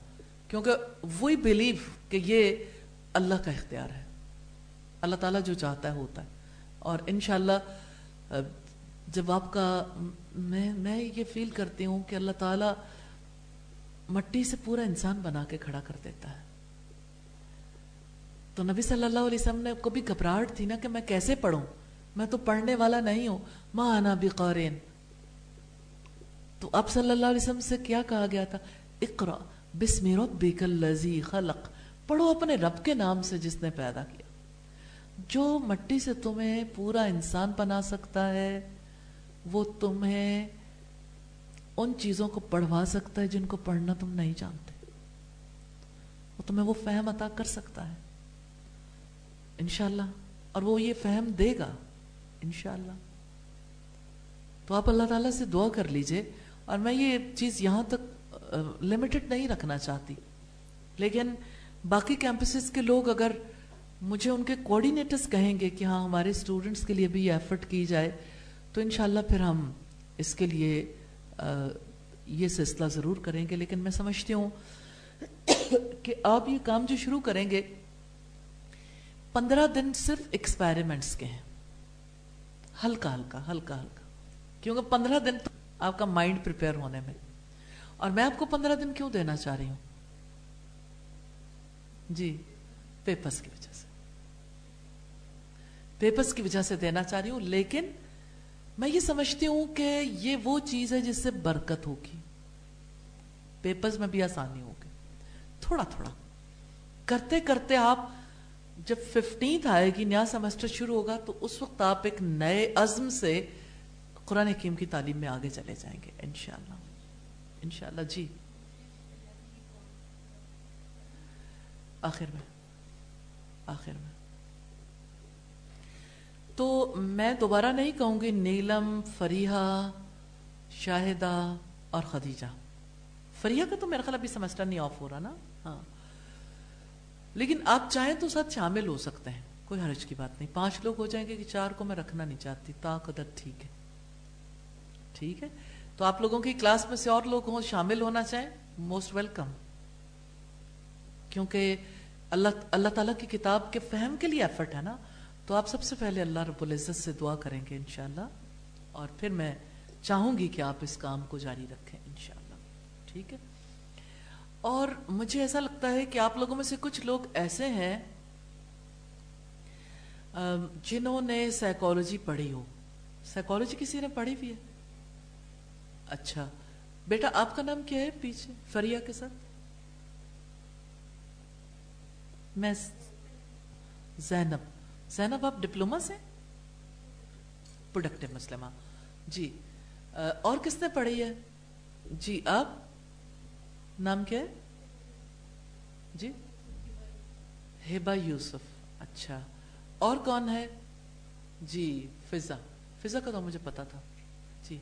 کیونکہ وہی بلیو کہ یہ اللہ کا اختیار ہے۔ اللہ تعالیٰ جو چاہتا ہے، ہوتا ہے۔ اور انشاءاللہ، جب آپ کا، میں میں یہ فیل کرتی ہوں کہ اللہ تعالیٰ مٹی سے پورا انسان بنا کے کھڑا کر دیتا ہے۔ تو نبی صلی اللہ علیہ وسلم نے کبھی گھبراہٹ تھی نا کہ میں کیسے پڑھوں؟ میں تو پڑھنے والا نہیں ہوں۔ ماں آنا تو اب صلی اللہ علیہ وسلم سے کیا کہا گیا تھا؟ اقرا بسم ربک اللذی خلق۔ پڑھو اپنے رب کے نام سے جس نے پیدا کیا۔ جو مٹی سے تمہیں پورا انسان بنا سکتا ہے، وہ تمہیں ان چیزوں کو پڑھوا سکتا ہے جن کو پڑھنا تم نہیں جانتے۔ وہ تمہیں وہ فہم عطا کر سکتا ہے۔ انشاءاللہ۔ اور وہ یہ فہم دے گا۔ انشاءاللہ۔ تو آپ اللہ تعالیٰ سے دعا کر لیجیے۔ اور میں یہ چیز یہاں تک لمیٹڈ نہیں رکھنا چاہتی۔ لیکن باقی کیمپسز کے لوگ اگر مجھے ان کے کوارڈینیٹرز کہیں گے کہ ہاں ہمارے اسٹوڈنٹس کے لیے بھی یہ ایفرٹ کی جائے، تو انشاءاللہ پھر ہم اس کے لیے یہ سلسلہ ضرور کریں گے۔ لیکن میں سمجھتی ہوں کہ آپ یہ کام جو شروع کریں گے، پندرہ دن صرف ایکسپیریمنٹس کے ہیں۔ ہلکا ہلکا ہلکا ہلکا۔ کیونکہ پندرہ دن تو آپ کا مائنڈ پریپیئر ہونے میں۔ اور میں آپ کو پندرہ دن کیوں دینا چاہ رہی ہوں؟ جی پیپرز کی وجہ سے۔ پیپرز کی وجہ سے دینا چاہ رہی ہوں، لیکن میں یہ سمجھتی ہوں کہ یہ وہ چیز ہے جس سے برکت ہوگی۔ پیپرز میں بھی آسانی ہوگی۔ تھوڑا تھوڑا۔ کرتے کرتے آپ جب ففٹینتھ آئے گی، نیا سیمسٹر شروع ہوگا، تو اس وقت آپ ایک نئے عزم سے قرآن حکیم کی تعلیم میں آگے چلے جائیں گے، انشاءاللہ۔ انشاءاللہ جی۔ آخر میں آخر میں۔ تو میں دوبارہ نہیں کہوں گی، نیلم، فریحہ، شاہدہ اور خدیجہ۔ فریحہ کا تو میرا خیال ابھی سمسٹر نہیں آف ہو رہا نا؟ ہاں۔ لیکن آپ چاہیں تو ساتھ شامل ہو سکتے ہیں، کوئی حرج کی بات نہیں۔ پانچ لوگ ہو جائیں گے کہ چار کو میں رکھنا نہیں چاہتی تا قدر ٹھیک ہے۔ ٹھیک ہے؟ تو آپ لوگوں کی کلاس میں سے اور لوگ ہوں، شامل ہونا چاہیں موسٹ ویلکم کیونکہ اللہ اللہ تعالیٰ کی کتاب کے فہم کے لیے ایفرٹ ہے نا۔ تو آپ سب سے پہلے اللہ رب العزت سے دعا کریں گے انشاءاللہ۔ اور پھر میں چاہوں گی کہ آپ اس کام کو جاری رکھیں انشاءاللہ۔ ٹھیک ہے؟ اور مجھے ایسا لگتا ہے کہ آپ لوگوں میں سے کچھ لوگ ایسے ہیں جنہوں نے سائیکالوجی پڑھی ہو۔ سائیکالوجی کسی نے پڑھی بھی ہے؟ اچھا۔ بیٹا، آپ کا نام کیا ہے پیچھے؟ فریا کے ساتھ؟ میں زینب۔ زینب، آپ ڈپلوما سے؟ پروڈکٹیو مسلمہ۔ جی اور کس نے پڑھی ہے؟ جی آپ؟ نام کیا ہے؟ جی؟ ہیبا یوسف. اچھا. اور کون ہے؟ جی فضا. فضا کا تو مجھے پتا تھا. جی.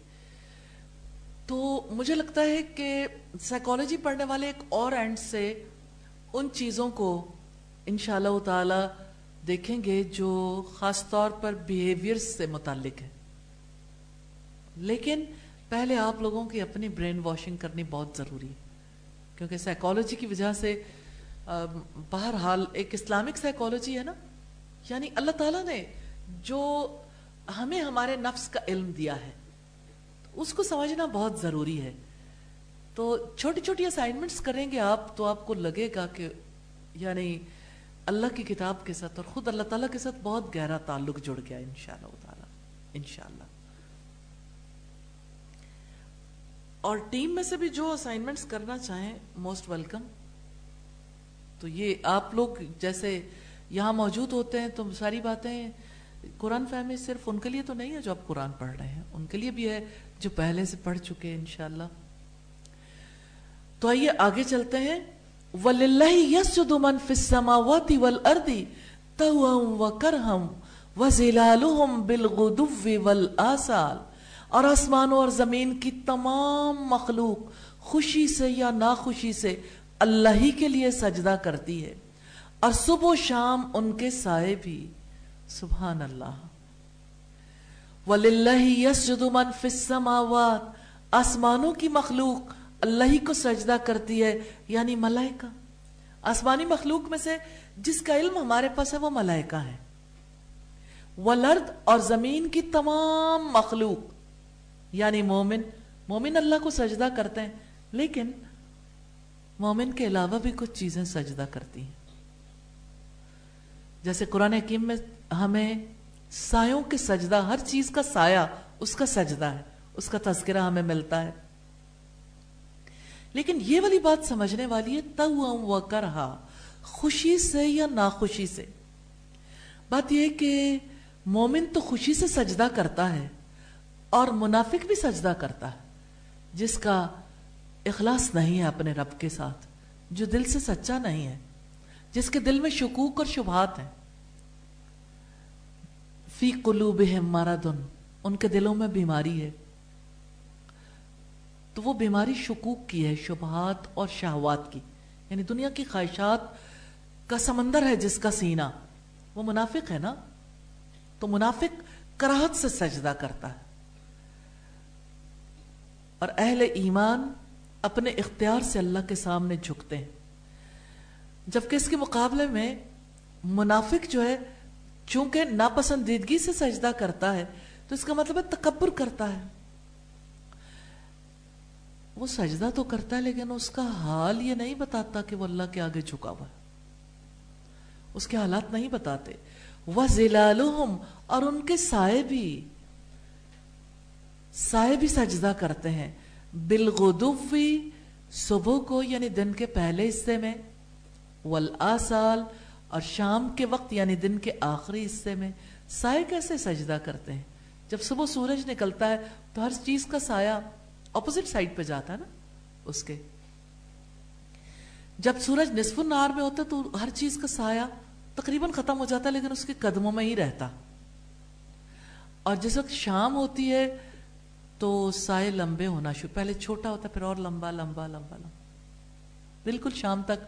تو مجھے لگتا ہے کہ سائیکالوجی پڑھنے والے ایک اور اینڈ سے ان چیزوں کو انشاءاللہ تعالی دیکھیں گے جو خاص طور پر بیہیویئر سے متعلق ہے. لیکن پہلے آپ لوگوں کی اپنی برین واشنگ کرنی بہت ضروری ہے. کیونکہ سائیکالوجی کی وجہ سے بہرحال ایک اسلامک سائیکالوجی ہے نا؟ یعنی اللہ تعالیٰ نے جو ہمیں ہمارے نفس کا علم دیا ہے، اس کو سمجھنا بہت ضروری ہے۔ تو چھوٹی چھوٹی اسائنمنٹس کریں گے آپ تو آپ کو لگے گا کہ یعنی اللہ کی کتاب کے ساتھ اور خود اللہ تعالیٰ کے ساتھ بہت گہرا تعلق جڑ گیا انشاءاللہ تعالیٰ، انشاءاللہ۔ اور ٹیم میں سے بھی جو اسائنمنٹس کرنا چاہیں موسٹ ویلکم تو یہ آپ لوگ جیسے یہاں موجود ہوتے ہیں تو ساری باتیں قرآن فہمی صرف ان کے لیے تو نہیں ہے جو آپ قرآن پڑھ رہے ہیں. ان کے لیے بھی ہے جو پہلے سے پڑھ چکے ہیں انشاءاللہ. تو آئیے آگے چلتے ہیں. وَلِلَّهِ يَسْجُدُ مَنْ فِي السَّمَاوَاتِ وَالْأَرْضِ تَوْهًا وَكَرْهًا وَزِلَالُهُمْ بِالْغُدُوِّ وَالْآسَالِ اور آسمانوں اور زمین کی تمام مخلوق خوشی سے یا ناخوشی سے اللہ ہی کے لیے سجدہ کرتی ہے اور صبح و شام ان کے سائے بھی۔ سبحان اللہ وَلِلَّهِ يَسْجُدُ مَنْ فِي السَّمَاوَاتِ۔ آسمانوں کی مخلوق اللہ ہی کو سجدہ کرتی ہے یعنی ملائکہ۔ آسمانی مخلوق میں سے جس کا علم ہمارے پاس ہے، وہ ملائکہ ہے۔ والارض اور زمین کی تمام مخلوق یعنی مومن مومن اللہ کو سجدہ کرتے ہیں، لیکن مومن کے علاوہ بھی کچھ چیزیں سجدہ کرتی ہیں۔ جیسے قرآن حکیم میں ہمیں سایوں کے سجدہ، ہر چیز کا سایہ، اس کا سجدہ ہے، اس کا تذکرہ ہمیں ملتا ہے۔ لیکن یہ والی بات سمجھنے والی ہے تو و کرہا خوشی سے یا ناخوشی سے۔ بات یہ کہ مومن تو خوشی سے سجدہ کرتا ہے اور منافق بھی سجدہ کرتا ہے، جس کا اخلاص نہیں ہے اپنے رب کے ساتھ، جو دل سے سچا نہیں ہے، جس کے دل میں شکوک اور شبہات ہیں۔ فی قلوبہم مرضن ان کے دلوں میں بیماری ہے۔ تو وہ بیماری شکوک کی ہے، شبہات اور شہوات کی۔ یعنی دنیا کی خواہشات کا سمندر ہے، جس کا سینہ۔ وہ منافق ہے نا؟ تو منافق کراہت سے سجدہ کرتا ہے۔ اور اہل ایمان اپنے اختیار سے اللہ کے سامنے جھکتے ہیں۔ جبکہ اس کے مقابلے میں منافق جو ہے، چونکہ ناپسندیدگی سے سجدہ کرتا ہے، تو اس کا مطلب ہے تکبر کرتا ہے۔ وہ سجدہ تو کرتا ہے، لیکن اس کا حال یہ نہیں بتاتا کہ وہ اللہ کے آگے جھکا ہوا ہے۔ اس کے حالات نہیں بتاتے۔ وہ ضلع اور ان کے سائے بھی سائے بھی سجدہ کرتے ہیں۔ بالغدوی صبح کو یعنی دن کے پہلے حصے میں والآسال اور شام کے وقت یعنی دن کے آخری حصے میں سائے کیسے سجدہ کرتے ہیں؟ جب صبح سورج نکلتا ہے تو ہر چیز کا سایہ اپوزٹ سائڈ پہ جاتا ہے نا، اس کے۔ جب سورج نصف النار میں ہوتا تو ہر چیز کا سایہ تقریباً ختم ہو جاتا ہے، لیکن اس کے قدموں میں ہی رہتا۔ اور جس وقت شام ہوتی ہے تو سائے لمبے ہونا شروع پہلے چھوٹا ہوتا پھر اور لمبا لمبا لمبا لمبا۔ بالکل شام تک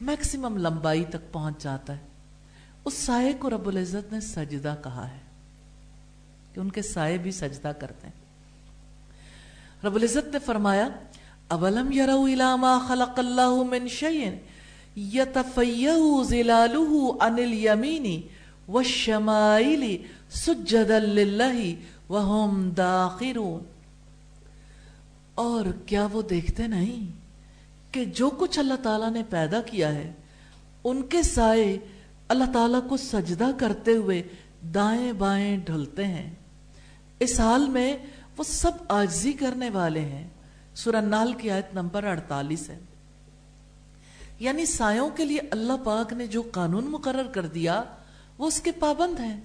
میکسیمم لمبائی تک پہنچ جاتا ہے۔ اس سائے کو رب العزت نے سجدہ کہا ہے کہ ان کے سائے بھی سجدہ کرتے ہیں۔ رب العزت نے فرمایا، اولم یرو الى ما خلق اللہ من شیئن یتفیہ زلالہ عن الیمین والشمائل سجدا للہ وہم داخرون۔ اور کیا وہ دیکھتے نہیں کہ جو کچھ اللہ تعالیٰ نے پیدا کیا ہے، ان کے سائے اللہ تعالیٰ کو سجدہ کرتے ہوئے دائیں بائیں ڈھلتے ہیں۔ اس حال میں وہ سب آجزی کرنے والے ہیں۔ سورہ نال کی آیت نمبر اڑتالیس ہے۔ یعنی سایوں کے لیے اللہ پاک نے جو قانون مقرر کر دیا، وہ اس کے پابند ہیں۔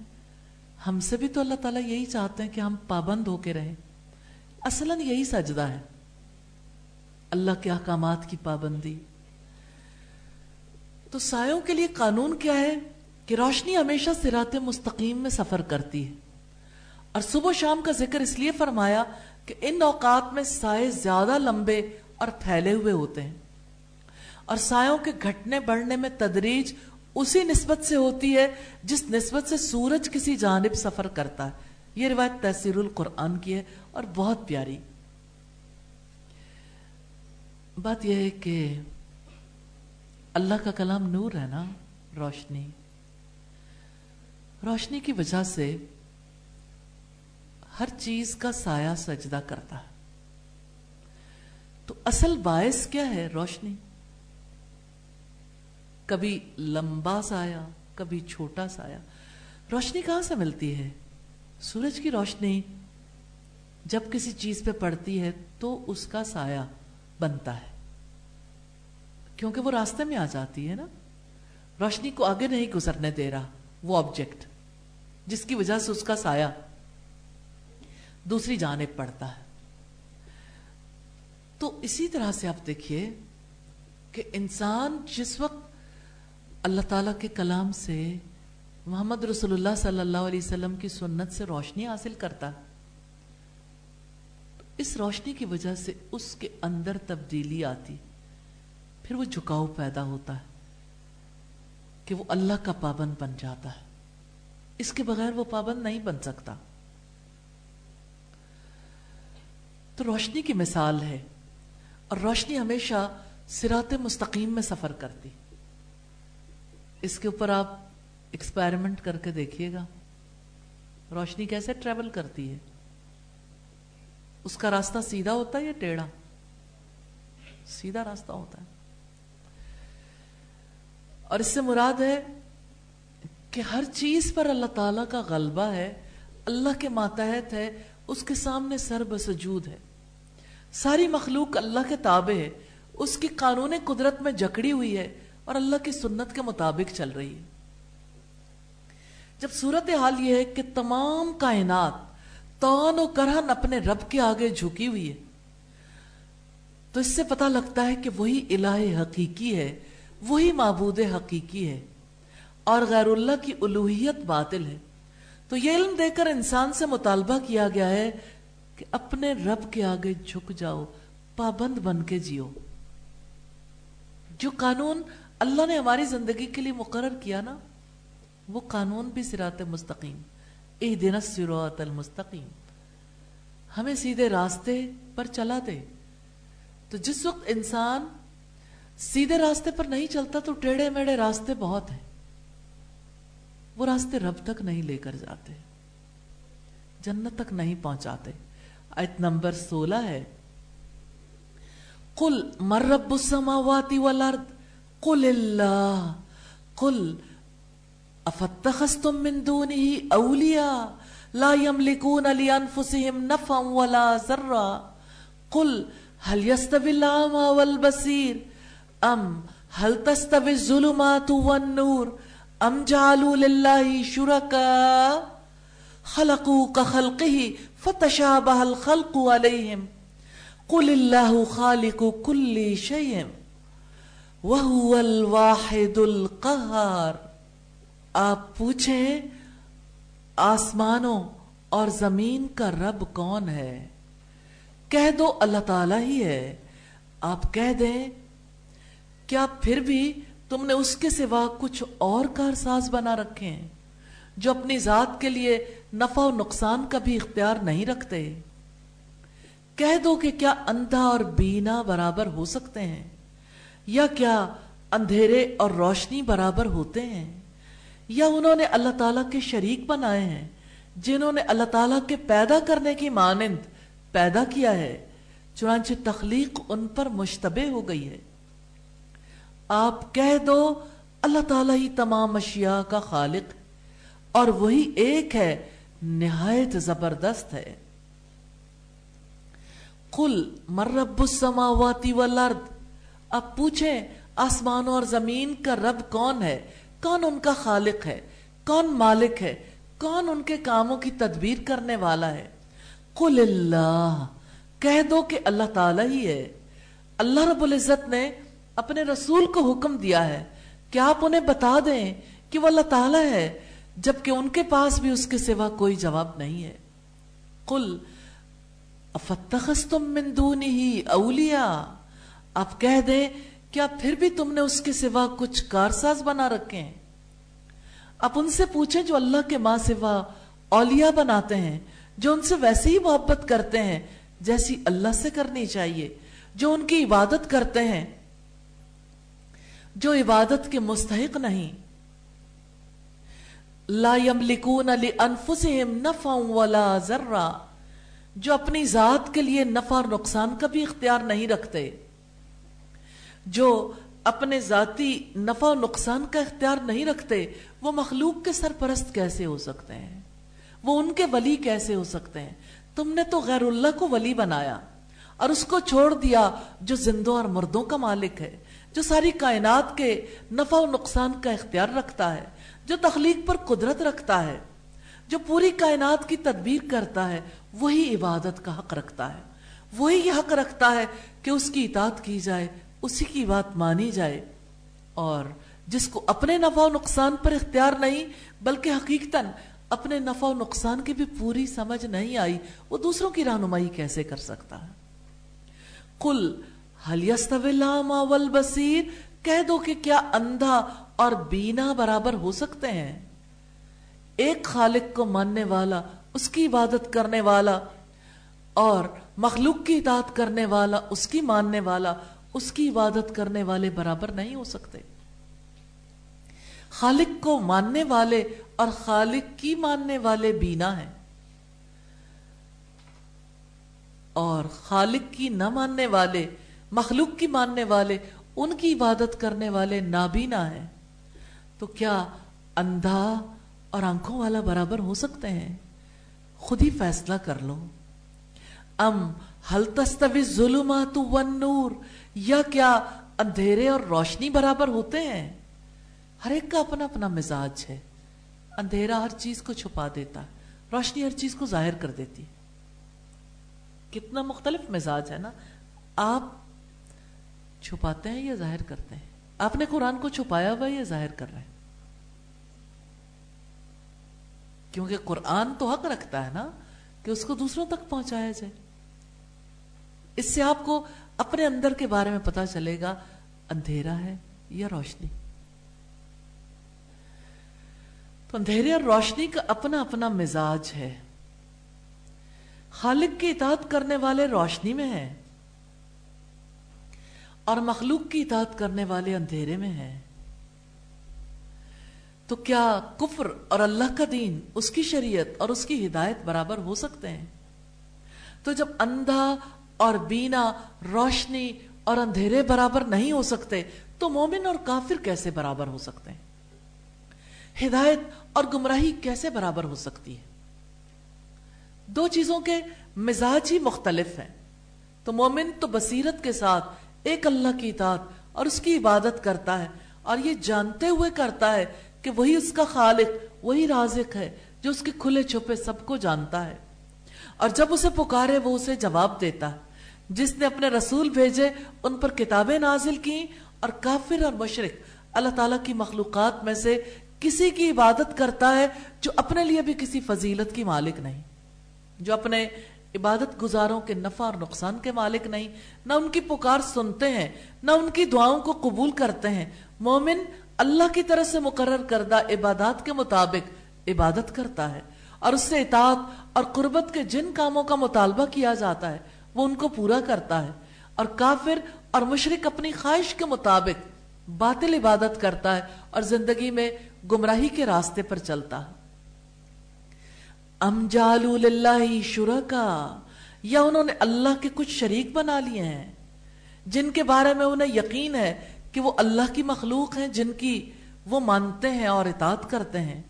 ہم سے بھی تو اللہ تعالیٰ یہی چاہتے ہیں کہ ہم پابند ہو کے رہیں۔ اصلاً یہی سجدہ ہے۔ اللہ کے احکامات کی پابندی۔ تو سایوں کے لیے قانون کیا ہے کہ روشنی ہمیشہ سرات مستقیم میں سفر کرتی ہے۔ اور صبح شام کا ذکر اس لیے فرمایا کہ ان اوقات میں سائے زیادہ لمبے اور پھیلے ہوئے ہوتے ہیں۔ اور سایوں کے گھٹنے بڑھنے میں تدریج اسی نسبت سے ہوتی ہے جس نسبت سے سورج کسی جانب سفر کرتا ہے۔ یہ روایت تحصیر القرآن کی ہے اور بہت پیاری۔ بات یہ ہے کہ اللہ کا کلام نور ہے نا، روشنی۔ روشنی کی وجہ سے ہر چیز کا سایہ سجدہ کرتا ہے۔ تو اصل باعث کیا ہے روشنی؟ کبھی لمبا سایہ، کبھی چھوٹا سایہ۔ روشنی کہاں سے ملتی ہے؟ سورج کی روشنی جب کسی چیز پہ پڑتی ہے تو اس کا سایہ بنتا ہے۔ کیونکہ وہ راستے میں آ جاتی ہے نا۔ روشنی کو آگے نہیں گزرنے دے رہا وہ آبجیکٹ جس کی وجہ سے اس کا سایہ دوسری جانب پڑتا ہے۔ تو اسی طرح سے آپ دیکھیے کہ انسان جس وقت اللہ تعالیٰ کے کلام سے محمد رسول اللہ صلی اللہ علیہ وسلم کی سنت سے روشنی حاصل کرتا۔ اس روشنی کی وجہ سے اس کے اندر تبدیلی آتی۔ پھر وہ جھکاؤ پیدا ہوتا ہے کہ وہ اللہ کا پابند بن جاتا ہے۔ اس کے بغیر وہ پابند نہیں بن سکتا۔ تو روشنی کی مثال ہے۔ اور روشنی ہمیشہ سرات مستقیم میں سفر کرتی۔ اس کے اوپر آپ ایکسپیریمنٹ کر کے دیکھیے گا۔ روشنی کیسے ٹریول کرتی ہے؟ اس کا راستہ سیدھا ہوتا ہے یا ٹیڑھا؟ سیدھا راستہ ہوتا ہے۔ اور اس سے مراد ہے کہ ہر چیز پر اللہ تعالیٰ کا غلبہ ہے، اللہ کے ماتحت ہے، اس کے سامنے سر بسجود ہے۔ ساری مخلوق اللہ کے تابع ہے، اس کی قانون قدرت میں جکڑی ہوئی ہے اور اللہ کی سنت کے مطابق چل رہی ہے۔ جب صورت حال یہ ہے کہ تمام کائنات تون و کرہن اپنے رب کے آگے جھکی ہوئی ہے، تو اس سے پتا لگتا ہے کہ وہی الہ حقیقی ہے، وہی معبود حقیقی ہے اور غیر اللہ کی الوحیت باطل ہے۔ تو یہ علم دے کر انسان سے مطالبہ کیا گیا ہے کہ اپنے رب کے آگے جھک جاؤ، پابند بن کے جیو۔ جو قانون اللہ نے ہماری زندگی کے لیے مقرر کیا نا وہ قانون بھی سرات مستقیم۔ اے دن سروت المستقیم۔ ہمیں سیدھے راستے پر چلا دے تو جس وقت انسان سیدھے راستے پر نہیں چلتا تو ٹیڑے میڑے راستے بہت ہیں۔ وہ راستے رب تک نہیں لے کر جاتے۔ جنت تک نہیں پہنچاتے۔ آیت نمبر سولہ ہے۔ قل مر رب السماوات والارض؟ قل اللہ۔ قل افتخستم من دونه اولیاء لا يملكون لأنفسهم نفعا ولا ذرا قل هل يستوي الاعمى والبصير أم هل تستوي الظلمات والنور أم جعلوا لله شركاء خلقوا كخلقه فتشابه الخلق عليهم قل الله خالق كل شيء وهو الواحد القهار آپ پوچھیں، آسمانوں اور زمین کا رب کون ہے؟ کہہ دو اللہ تعالی ہی ہے۔ آپ کہہ دیں، کیا پھر بھی تم نے اس کے سوا کچھ اور کارساز بنا رکھے ہیں جو اپنی ذات کے لیے نفع و نقصان کا بھی اختیار نہیں رکھتے؟ کہہ دو کہ کیا اندھا اور بینا برابر ہو سکتے ہیں یا کیا اندھیرے اور روشنی برابر ہوتے ہیں؟ یا انہوں نے اللہ تعالیٰ کے شریک بنائے ہیں، جنہوں نے اللہ تعالیٰ کے پیدا کرنے کی مانند پیدا کیا ہے، چنانچہ تخلیق ان پر مشتبہ ہو گئی ہے۔ آپ کہہ دو، اللہ تعالیٰ ہی تمام اشیاء کا خالق، اور وہی ایک ہے، نہایت زبردست ہے۔ قل مر رب السماوات والارض؟ اب پوچھیں، آسمانوں اور زمین کا رب کون ہے؟ کون ان کا خالق ہے؟ کون مالک ہے؟ کون ان کے کاموں کی تدبیر کرنے والا ہے؟ قل اللہ، کہہ دو کہ اللہ تعالیٰ ہی ہے۔ اللہ رب العزت نے اپنے رسول کو حکم دیا ہے۔ کہ آپ انہیں بتا دیں کہ وہ اللہ تعالیٰ ہے، جبکہ ان کے پاس بھی اس کے سوا کوئی جواب نہیں ہے؟ قل، افتخستم من دونه اولیاء۔ آپ کہہ دیں کیا پھر بھی تم نے اس کے سوا کچھ کارساز بنا رکھے ہیں؟ آپ ان سے پوچھیں جو اللہ کے ماں سوا اولیاء بناتے ہیں، جو ان سے ویسے ہی محبت کرتے ہیں، جیسی اللہ سے کرنی چاہیے، جو ان کی عبادت کرتے ہیں، جو عبادت کے مستحق نہیں۔ لا يملكون لانفسهم نفعا ولا ذرا جو اپنی ذات کے لیے نفع اور نقصان کا بھی اختیار نہیں رکھتے۔ جو اپنے ذاتی نفع و نقصان کا اختیار نہیں رکھتے، وہ مخلوق کے سرپرست کیسے ہو سکتے ہیں؟ وہ ان کے ولی کیسے ہو سکتے ہیں؟ تم نے تو غیر اللہ کو ولی بنایا اور اس کو چھوڑ دیا جو زندوں اور مردوں کا مالک ہے، جو ساری کائنات کے نفع و نقصان کا اختیار رکھتا ہے، جو تخلیق پر قدرت رکھتا ہے، جو پوری کائنات کی تدبیر کرتا ہے، وہی عبادت کا حق رکھتا ہے۔ وہی یہ حق رکھتا ہے کہ اس کی اطاعت کی جائے اسی کی بات مانی جائے اور جس کو اپنے نفع و نقصان پر اختیار نہیں، بلکہ حقیقتاً اپنے نفع و نقصان کی بھی پوری سمجھ نہیں آئی، وہ دوسروں کی رہنمائی کیسے کر سکتا ہے؟ کل والبصیر کہہ دو کہ کیا اندھا اور بینا برابر ہو سکتے ہیں؟ ایک خالق کو ماننے والا، اس کی عبادت کرنے والا اور مخلوق کی اطاعت کرنے والا، اس کی ماننے والا اس کی عبادت کرنے والے برابر نہیں ہو سکتے۔ خالق کو ماننے والے اور خالق کی ماننے والے بینا ہیں۔ اور خالق کی نہ ماننے والے، مخلوق کی ماننے والے، ان کی عبادت کرنے والے نابینا ہیں۔ تو کیا اندھا اور آنکھوں والا برابر ہو سکتے ہیں؟ خود ہی فیصلہ کر لو۔ ام حل تستوی ظلمات والنور یا کیا اندھیرے اور روشنی برابر ہوتے ہیں؟ ہر ایک کا اپنا اپنا مزاج ہے۔ اندھیرا ہر چیز کو چھپا دیتا ہے روشنی ہر چیز کو ظاہر کر دیتی۔ ہے کتنا مختلف مزاج ہے نا۔ آپ چھپاتے ہیں یا ظاہر کرتے ہیں؟ آپ نے قرآن کو چھپایا ہوا یا ظاہر کر رہے ہیں؟ کیونکہ قرآن تو حق رکھتا ہے نا کہ اس کو دوسروں تک پہنچایا جائے۔ اس سے آپ کو اپنے اندر کے بارے میں پتا چلے گا، اندھیرا ہے یا روشنی؟ تو اندھیرے اور روشنی کا اپنا اپنا مزاج ہے۔ خالق کی اطاعت کرنے والے روشنی میں ہیں اور مخلوق کی اطاعت کرنے والے اندھیرے میں ہیں۔ تو کیا کفر اور اللہ کا دین، اس کی شریعت اور اس کی ہدایت برابر ہو سکتے ہیں؟ تو جب اندھا اور بینا، روشنی اور اندھیرے برابر نہیں ہو سکتے، تو مومن اور کافر کیسے برابر ہو سکتے ہیں؟ ہدایت اور گمراہی کیسے برابر ہو سکتی ہے؟ دو چیزوں کے مزاج ہی مختلف ہیں۔ تو مومن تو بصیرت کے ساتھ ایک اللہ کی اطاعت اور اس کی عبادت کرتا ہے، اور یہ جانتے ہوئے کرتا ہے کہ وہی اس کا خالق، وہی رازق ہے جو اس کے کھلے چھپے سب کو جانتا ہے۔ اور جب اسے پکارے، وہ اسے جواب دیتا ہے۔ جس نے اپنے رسول بھیجے، ان پر کتابیں نازل کی اور کافر اور مشرق اللہ تعالیٰ کی مخلوقات میں سے کسی کی عبادت کرتا ہے جو اپنے لیے بھی کسی فضیلت کی مالک نہیں، جو اپنے عبادت گزاروں کے نفع اور نقصان کے مالک نہیں، نہ ان کی پکار سنتے ہیں، نہ ان کی دعاؤں کو قبول کرتے ہیں۔ مومن اللہ کی طرف سے مقرر کردہ عبادات کے مطابق عبادت کرتا ہے اور اس سے اطاعت اور قربت کے جن کاموں کا مطالبہ کیا جاتا ہے۔ وہ ان کو پورا کرتا ہے اور کافر اور مشرق اپنی خواہش کے مطابق باطل عبادت کرتا ہے اور زندگی میں گمراہی کے راستے پر چلتا ہے۔ ام جالو للہ شرکا، یا انہوں نے اللہ کے کچھ شریک بنا لیے ہیں۔ جن کے بارے میں انہیں یقین ہے کہ وہ اللہ کی مخلوق ہیں، جن کی وہ مانتے ہیں اور اطاعت کرتے ہیں۔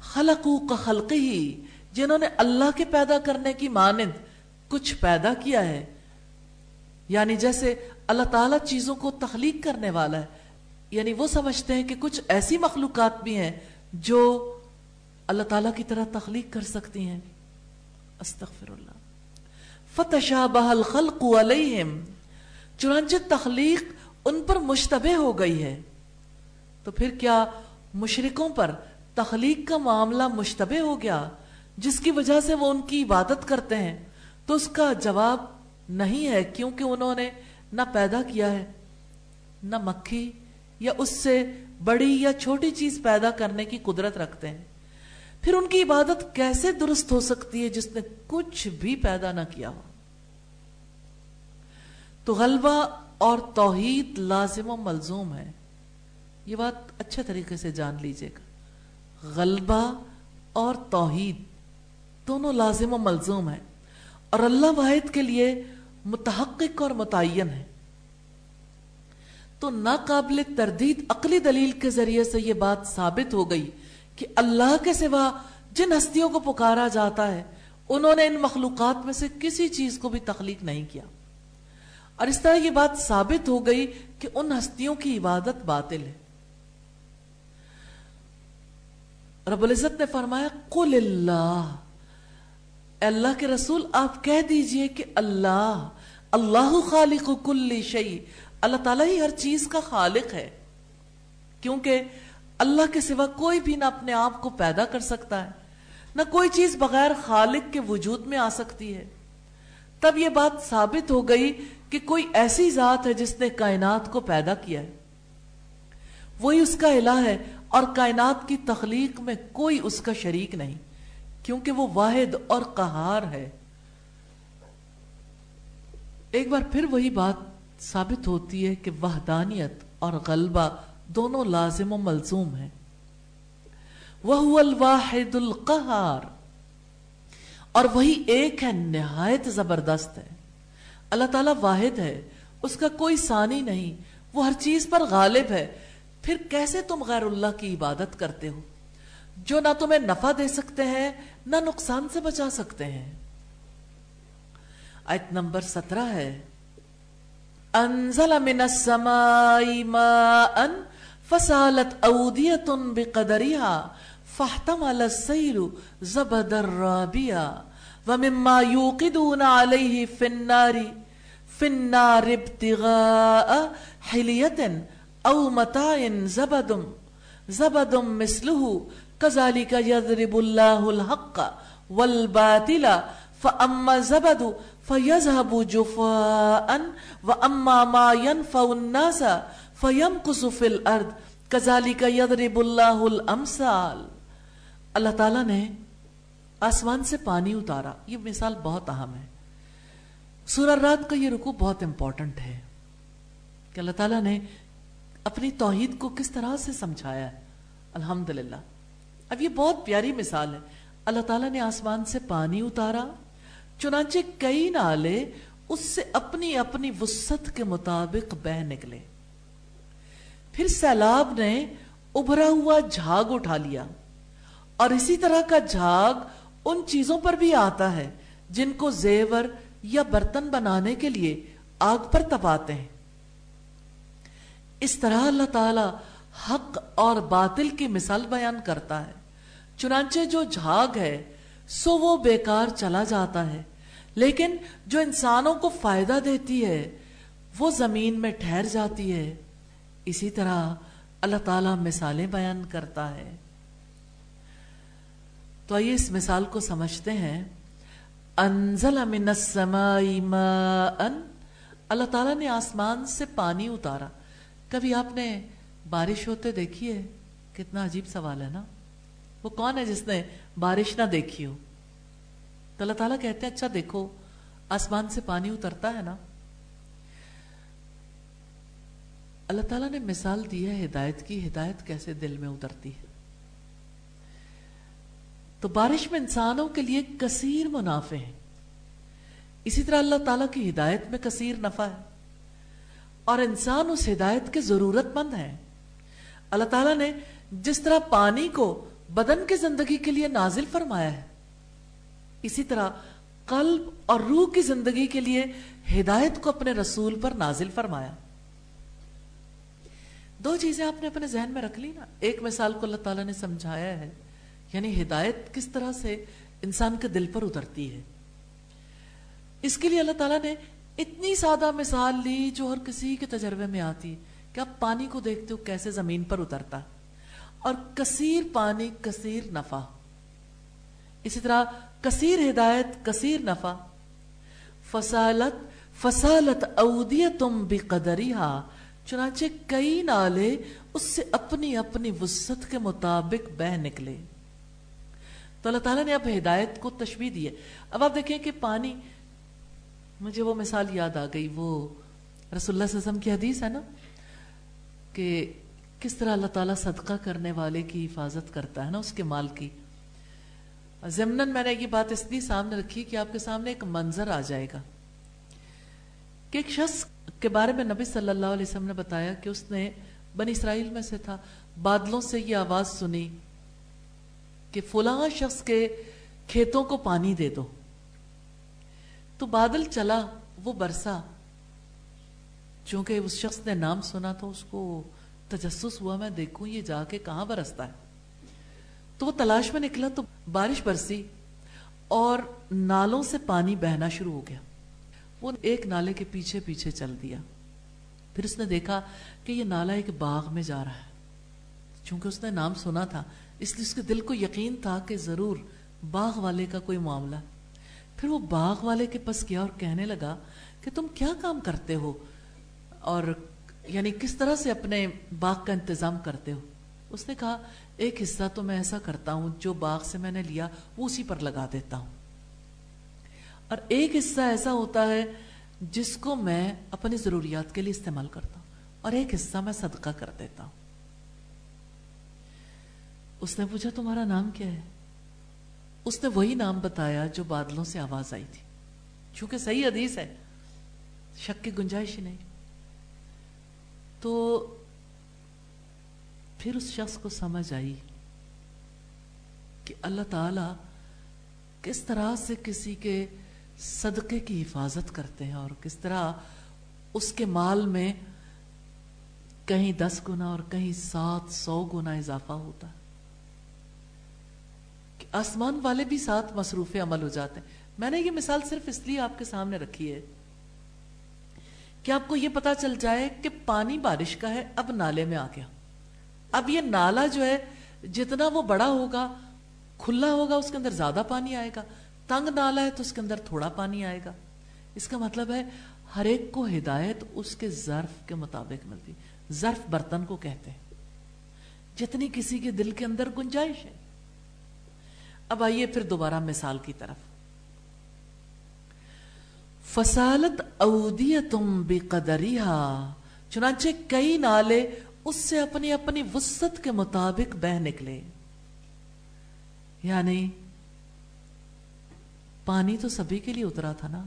خلقو کا خلقی ہی جنہوں نے اللہ کے پیدا کرنے کی مانند کچھ پیدا کیا ہے۔ یعنی جیسے اللہ تعالیٰ چیزوں کو تخلیق کرنے والا ہے۔ یعنی وہ سمجھتے ہیں کہ کچھ ایسی مخلوقات بھی ہیں جو اللہ تعالیٰ کی طرح تخلیق کر سکتی ہیں۔ استغفر اللہ فتشابہ الخلق علیہم چنانچہ تخلیق ان پر مشتبہ ہو گئی ہے۔ تو پھر کیا مشرکوں پر تخلیق کا معاملہ مشتبہ ہو گیا، جس کی وجہ سے وہ ان کی عبادت کرتے ہیں؟ تو اس کا جواب نہیں ہے کیونکہ انہوں نے نہ پیدا کیا ہے، نہ مکھی یا اس سے بڑی یا چھوٹی چیز پیدا کرنے کی قدرت رکھتے ہیں۔ پھر ان کی عبادت کیسے درست ہو سکتی ہے جس نے کچھ بھی پیدا نہ کیا ہو؟ تو غلبہ اور توحید لازم و ملزوم ہے۔ یہ بات اچھے طریقے سے جان لیجیے گا۔ غلبہ اور توحید دونوں لازم و ملزوم ہے اور اللہ واحد کے لیے متحقق اور متعین ہے۔ تو ناقابل تردید عقلی دلیل کے ذریعے سے یہ بات ثابت ہو گئی کہ اللہ کے سوا جن ہستیوں کو پکارا جاتا ہے، انہوں نے ان مخلوقات میں سے کسی چیز کو بھی تخلیق نہیں کیا۔ اور اس طرح یہ بات ثابت ہو گئی کہ ان ہستیوں کی عبادت باطل ہے۔ رب العزت نے فرمایا، قل اللہ۔ اللہ کے رسول، آپ کہہ دیجیے کہ اللہ اللہ خالق کل شعی اللہ تعالیٰ ہی ہر چیز کا خالق ہے۔ کیونکہ اللہ کے سوا کوئی بھی نہ اپنے آپ کو پیدا کر سکتا ہے، نہ کوئی چیز بغیر خالق کے وجود میں آ سکتی ہے۔ تب یہ بات ثابت ہو گئی کہ کوئی ایسی ذات ہے جس نے کائنات کو پیدا کیا ہے۔ وہی اس کا الہ ہے اور کائنات کی تخلیق میں کوئی اس کا شریک نہیں۔ کیونکہ وہ واحد اور قہار ہے۔ ایک بار پھر وہی بات ثابت ہوتی ہے کہ وحدانیت اور غلبہ دونوں لازم و ملزوم ہیں۔ وہ الواحد القہار۔ اور وہی ایک ہے، نہایت زبردست ہے۔ اللہ تعالیٰ واحد ہے، اس کا کوئی ثانی نہیں، وہ ہر چیز پر غالب ہے۔ پھر کیسے تم غیر اللہ کی عبادت کرتے ہو؟ جو نہ تمہیں نفع دے سکتے ہیں نہ نقصان سے بچا سکتے ہیں۔ آیت نمبر سترہ ہے۔ انزل من السماء ماء فسالت اودیت بقدرها فاحتمل السيل زبد الرابيا ومما يوقدون عليه في النار في النار ابتغاء حلية او متاع زبد زبد مثله كذلك يضرب الله الحق والباطل، فأما زبد فيذهب جفاء، وأما ما ينفع الناس فيمكس في الأرض. كذلك يضرب الله الأمثال. اللہ تعالیٰ نے آسمان سے پانی اتارا. یہ مثال بہت اہم ہے۔ سورہ رات کا یہ رکو بہت امپورٹنٹ ہے۔ کہ اللہ تعالیٰ نے اپنی توحید کو کس طرح سے سمجھایا ہے؟ الحمدللہ۔ اب یہ بہت پیاری مثال ہے۔ اللہ تعالیٰ نے آسمان سے پانی اتارا، چنانچہ کئی نالے اس سے اپنی اپنی وسط کے مطابق بہ نکلے۔ پھر سیلاب نے ابھرا ہوا جھاگ اٹھا لیا۔ اور اسی طرح کا جھاگ ان چیزوں پر بھی آتا ہے جن کو زیور یا برتن بنانے کے لیے آگ پر تپاتے ہیں۔ اس طرح اللہ تعالی حق اور باطل کی مثال بیان کرتا ہے۔ چنانچہ جو جھاگ ہے، سو وہ بیکار چلا جاتا ہے۔ لیکن جو انسانوں کو فائدہ دیتی ہے، وہ زمین میں ٹھہر جاتی ہے۔ اسی طرح اللہ تعالیٰ مثالیں بیان کرتا ہے۔ تو آئیے اس مثال کو سمجھتے ہیں۔ انزل من السماء ماء۔ اللہ تعالیٰ نے آسمان سے پانی اتارا۔ کبھی آپ نے بارش ہوتے دیکھی ہے کتنا عجیب سوال ہے نا۔ وہ کون ہے جس نے بارش نہ دیکھی ہو؟ تو اللہ تعالیٰ کہتے ہیں اچھا دیکھو، آسمان سے پانی اترتا ہے نا۔ اللہ تعالیٰ نے مثال دی ہے ہدایت کی، ہدایت کیسے دل میں اترتی ہے۔ تو بارش میں انسانوں کے لیے کثیر منافع ہیں۔ اسی طرح اللہ تعالیٰ کی ہدایت میں کثیر نفع ہے۔ اور انسان اس ہدایت کے ضرورت مند ہے اللہ تعالیٰ نے جس طرح پانی کو بدن کی زندگی کے لیے نازل فرمایا ہے، اسی طرح قلب اور روح کی زندگی کے لیے ہدایت کو اپنے رسول پر نازل فرمایا۔ دو چیزیں آپ نے اپنے ذہن میں رکھ لی نا۔ ایک مثال کو اللہ تعالیٰ نے سمجھایا ہے یعنی ہدایت کس طرح سے انسان کے دل پر اترتی ہے۔ اس کے لیے اللہ تعالیٰ نے اتنی سادہ مثال لی جو ہر کسی کے تجربے میں آتی۔ کہ آپ پانی کو دیکھتے ہو کیسے زمین پر اترتا اور کثیر پانی، کثیر نفع۔ اسی طرح کثیر ہدایت، کثیر نفع۔ فصالت فصالت اودیتم بقدریہا چنانچہ کئی نالے اس سے اپنی اپنی وسط کے مطابق بہ نکلے۔ تو اللہ تعالیٰ نے اب ہدایت کو تشبیح دی ہے۔ اب آپ دیکھیں کہ پانی، مجھے وہ مثال یاد آ گئی، وہ رسول اللہ صلی اللہ علیہ وسلم کی حدیث ہے نا؟ کہ کس طرح اللہ تعالیٰ صدقہ کرنے والے کی حفاظت کرتا ہے نا اس کے مال کی؟ ضمن میں نے یہ بات اس لیے سامنے رکھی کہ آپ کے سامنے ایک منظر آ جائے گا کہ ایک شخص کے بارے میں نبی صلی اللہ علیہ وسلم نے بتایا کہ اس نے بنی اسرائیل میں سے تھا، بادلوں سے یہ آواز سنی کہ فلاں شخص کے کھیتوں کو پانی دے دو۔ تو بادل چلا، وہ برسا۔ چونکہ اس شخص نے نام سنا تو اس کو تجسس ہوا، میں دیکھوں یہ جا کے کہاں برستا ہے۔ تو وہ تلاش میں نکلا تو بارش برسی اور نالوں سے پانی بہنا شروع ہو گیا۔ وہ ایک نالے کے پیچھے پیچھے چل دیا۔ پھر اس نے دیکھا کہ یہ نالا ایک باغ میں جا رہا ہے۔ چونکہ اس نے نام سنا تھا، اس لیے اس کے دل کو یقین تھا کہ ضرور باغ والے کا کوئی معاملہ۔ پھر وہ باغ والے کے پاس گیا اور کہنے لگا کہ تم کیا کام کرتے ہو؟ اور یعنی کس طرح سے اپنے باغ کا انتظام کرتے ہو؟ اس نے کہا، ایک حصہ تو میں ایسا کرتا ہوں، جو باغ سے میں نے لیا، وہ اسی پر لگا دیتا ہوں۔ اور ایک حصہ ایسا ہوتا ہے، جس کو میں اپنی ضروریات کے لیے استعمال کرتا ہوں، اور ایک حصہ میں صدقہ کر دیتا ہوں۔ اس نے پوچھا، تمہارا نام کیا ہے؟ اس نے وہی نام بتایا جو بادلوں سے آواز آئی تھی۔ چونکہ صحیح حدیث ہے، شک کی گنجائش ہی نہیں۔ تو پھر اس شخص کو سمجھ آئی کہ اللہ تعالی کس طرح سے کسی کے صدقے کی حفاظت کرتے ہیں اور کس طرح اس کے مال میں کہیں دس گنا اور کہیں سات سو گنا اضافہ ہوتا ہے کہ آسمان والے بھی ساتھ مصروف عمل ہو جاتے ہیں۔ میں نے یہ مثال صرف اس لیے آپ کے سامنے رکھی ہے کہ آپ کو یہ پتا چل جائے کہ پانی بارش کا ہے، اب نالے میں آ گیا۔ اب یہ نالا جو ہے، جتنا وہ بڑا ہوگا، کھلا ہوگا، اس کے اندر زیادہ پانی آئے گا۔ تنگ نالا ہے تو اس کے اندر تھوڑا پانی آئے گا۔ اس کا مطلب ہے، ہر ایک کو ہدایت اس کے ظرف کے مطابق ملتی۔ ظرف برتن کو کہتے ہیں۔ جتنی کسی کے دل کے اندر گنجائش ہے۔ اب آئیے پھر دوبارہ مثال کی طرف۔ فسالت اودیتم بقدریہا چنانچہ کئی نالے اس سے اپنی اپنی وسط کے مطابق بہ نکلے۔ یعنی پانی تو سبھی کے لیے اترا تھا نا۔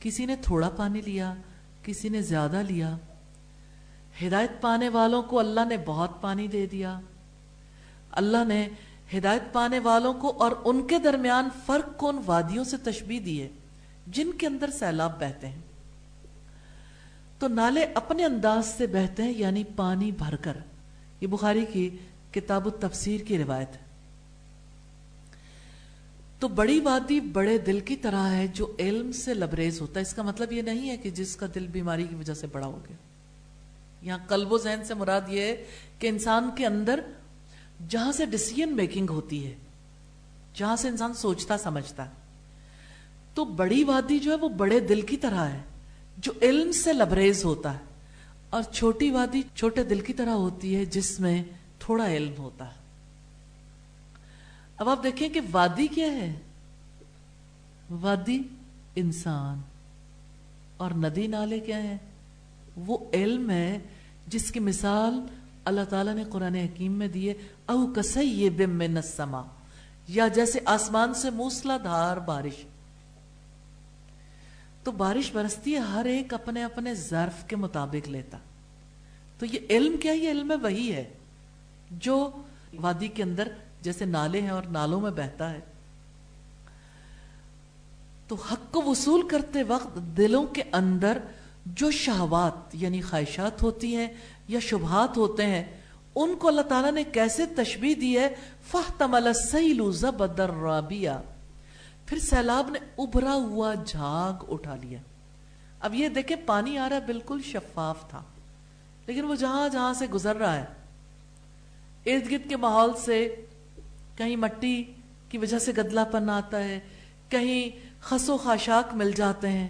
کسی نے تھوڑا پانی لیا، کسی نے زیادہ لیا۔ ہدایت پانے والوں کو اللہ نے بہت پانی دے دیا۔ اللہ نے ہدایت پانے والوں کو اور ان کے درمیان فرق کو ان وادیوں سے تشبیح دیے۔ جن کے اندر سیلاب بہتے ہیں، تو نالے اپنے انداز سے بہتے ہیں یعنی پانی بھر کر۔ یہ بخاری کی کتاب التفسیر کی روایت ہے۔ تو بڑی وادی بڑے دل کی طرح ہے جو علم سے لبریز ہوتا ہے۔ اس کا مطلب یہ نہیں ہے کہ جس کا دل بیماری کی وجہ سے بڑا ہو گیا۔ یہاں قلب و ذہن سے مراد یہ ہے کہ انسان کے اندر جہاں سے ڈسیزن میکنگ ہوتی ہے، جہاں سے انسان سوچتا، سمجھتا۔ ہے تو بڑی وادی جو ہے وہ بڑے دل کی طرح ہے، جو علم سے لبریز ہوتا ہے۔ اور چھوٹی وادی چھوٹے دل کی طرح ہوتی ہے، جس میں تھوڑا علم ہوتا ہے۔ اب آپ دیکھیں کہ وادی کیا ہے؟ وادی انسان۔ اور ندی نالے کیا ہے وہ علم ہے جس کی مثال اللہ تعالیٰ نے قرآن حکیم میں دیے او کسی بم میں نسما یا جیسے آسمان سے موسلا دھار بارش۔ تو بارش برستی ہے، ہر ایک اپنے اپنے ظرف کے مطابق لیتا۔ تو یہ علم کیا؟ یہ علم وہی ہے جو وادی کے اندر جیسے نالے ہیں اور نالوں میں بہتا ہے۔ تو حق کو وصول کرتے وقت دلوں کے اندر جو شہوات یعنی خواہشات ہوتی ہیں یا شبہات ہوتے ہیں، ان کو اللہ تعالیٰ نے کیسے تشبیح دی ہے؟ فَحْتَمَلَ السَّيْلُ زَبَدَ الرَّابِيَا پھر سیلاب نے ابھرا ہوا جھاگ اٹھا لیا۔ اب یہ دیکھیں پانی آ رہا بالکل شفاف تھا، لیکن وہ جہاں جہاں سے گزر رہا ہے، ارد گرد کے ماحول سے کہیں مٹی کی وجہ سے گدلا پن آتا ہے، کہیں خس و خاشاک مل جاتے ہیں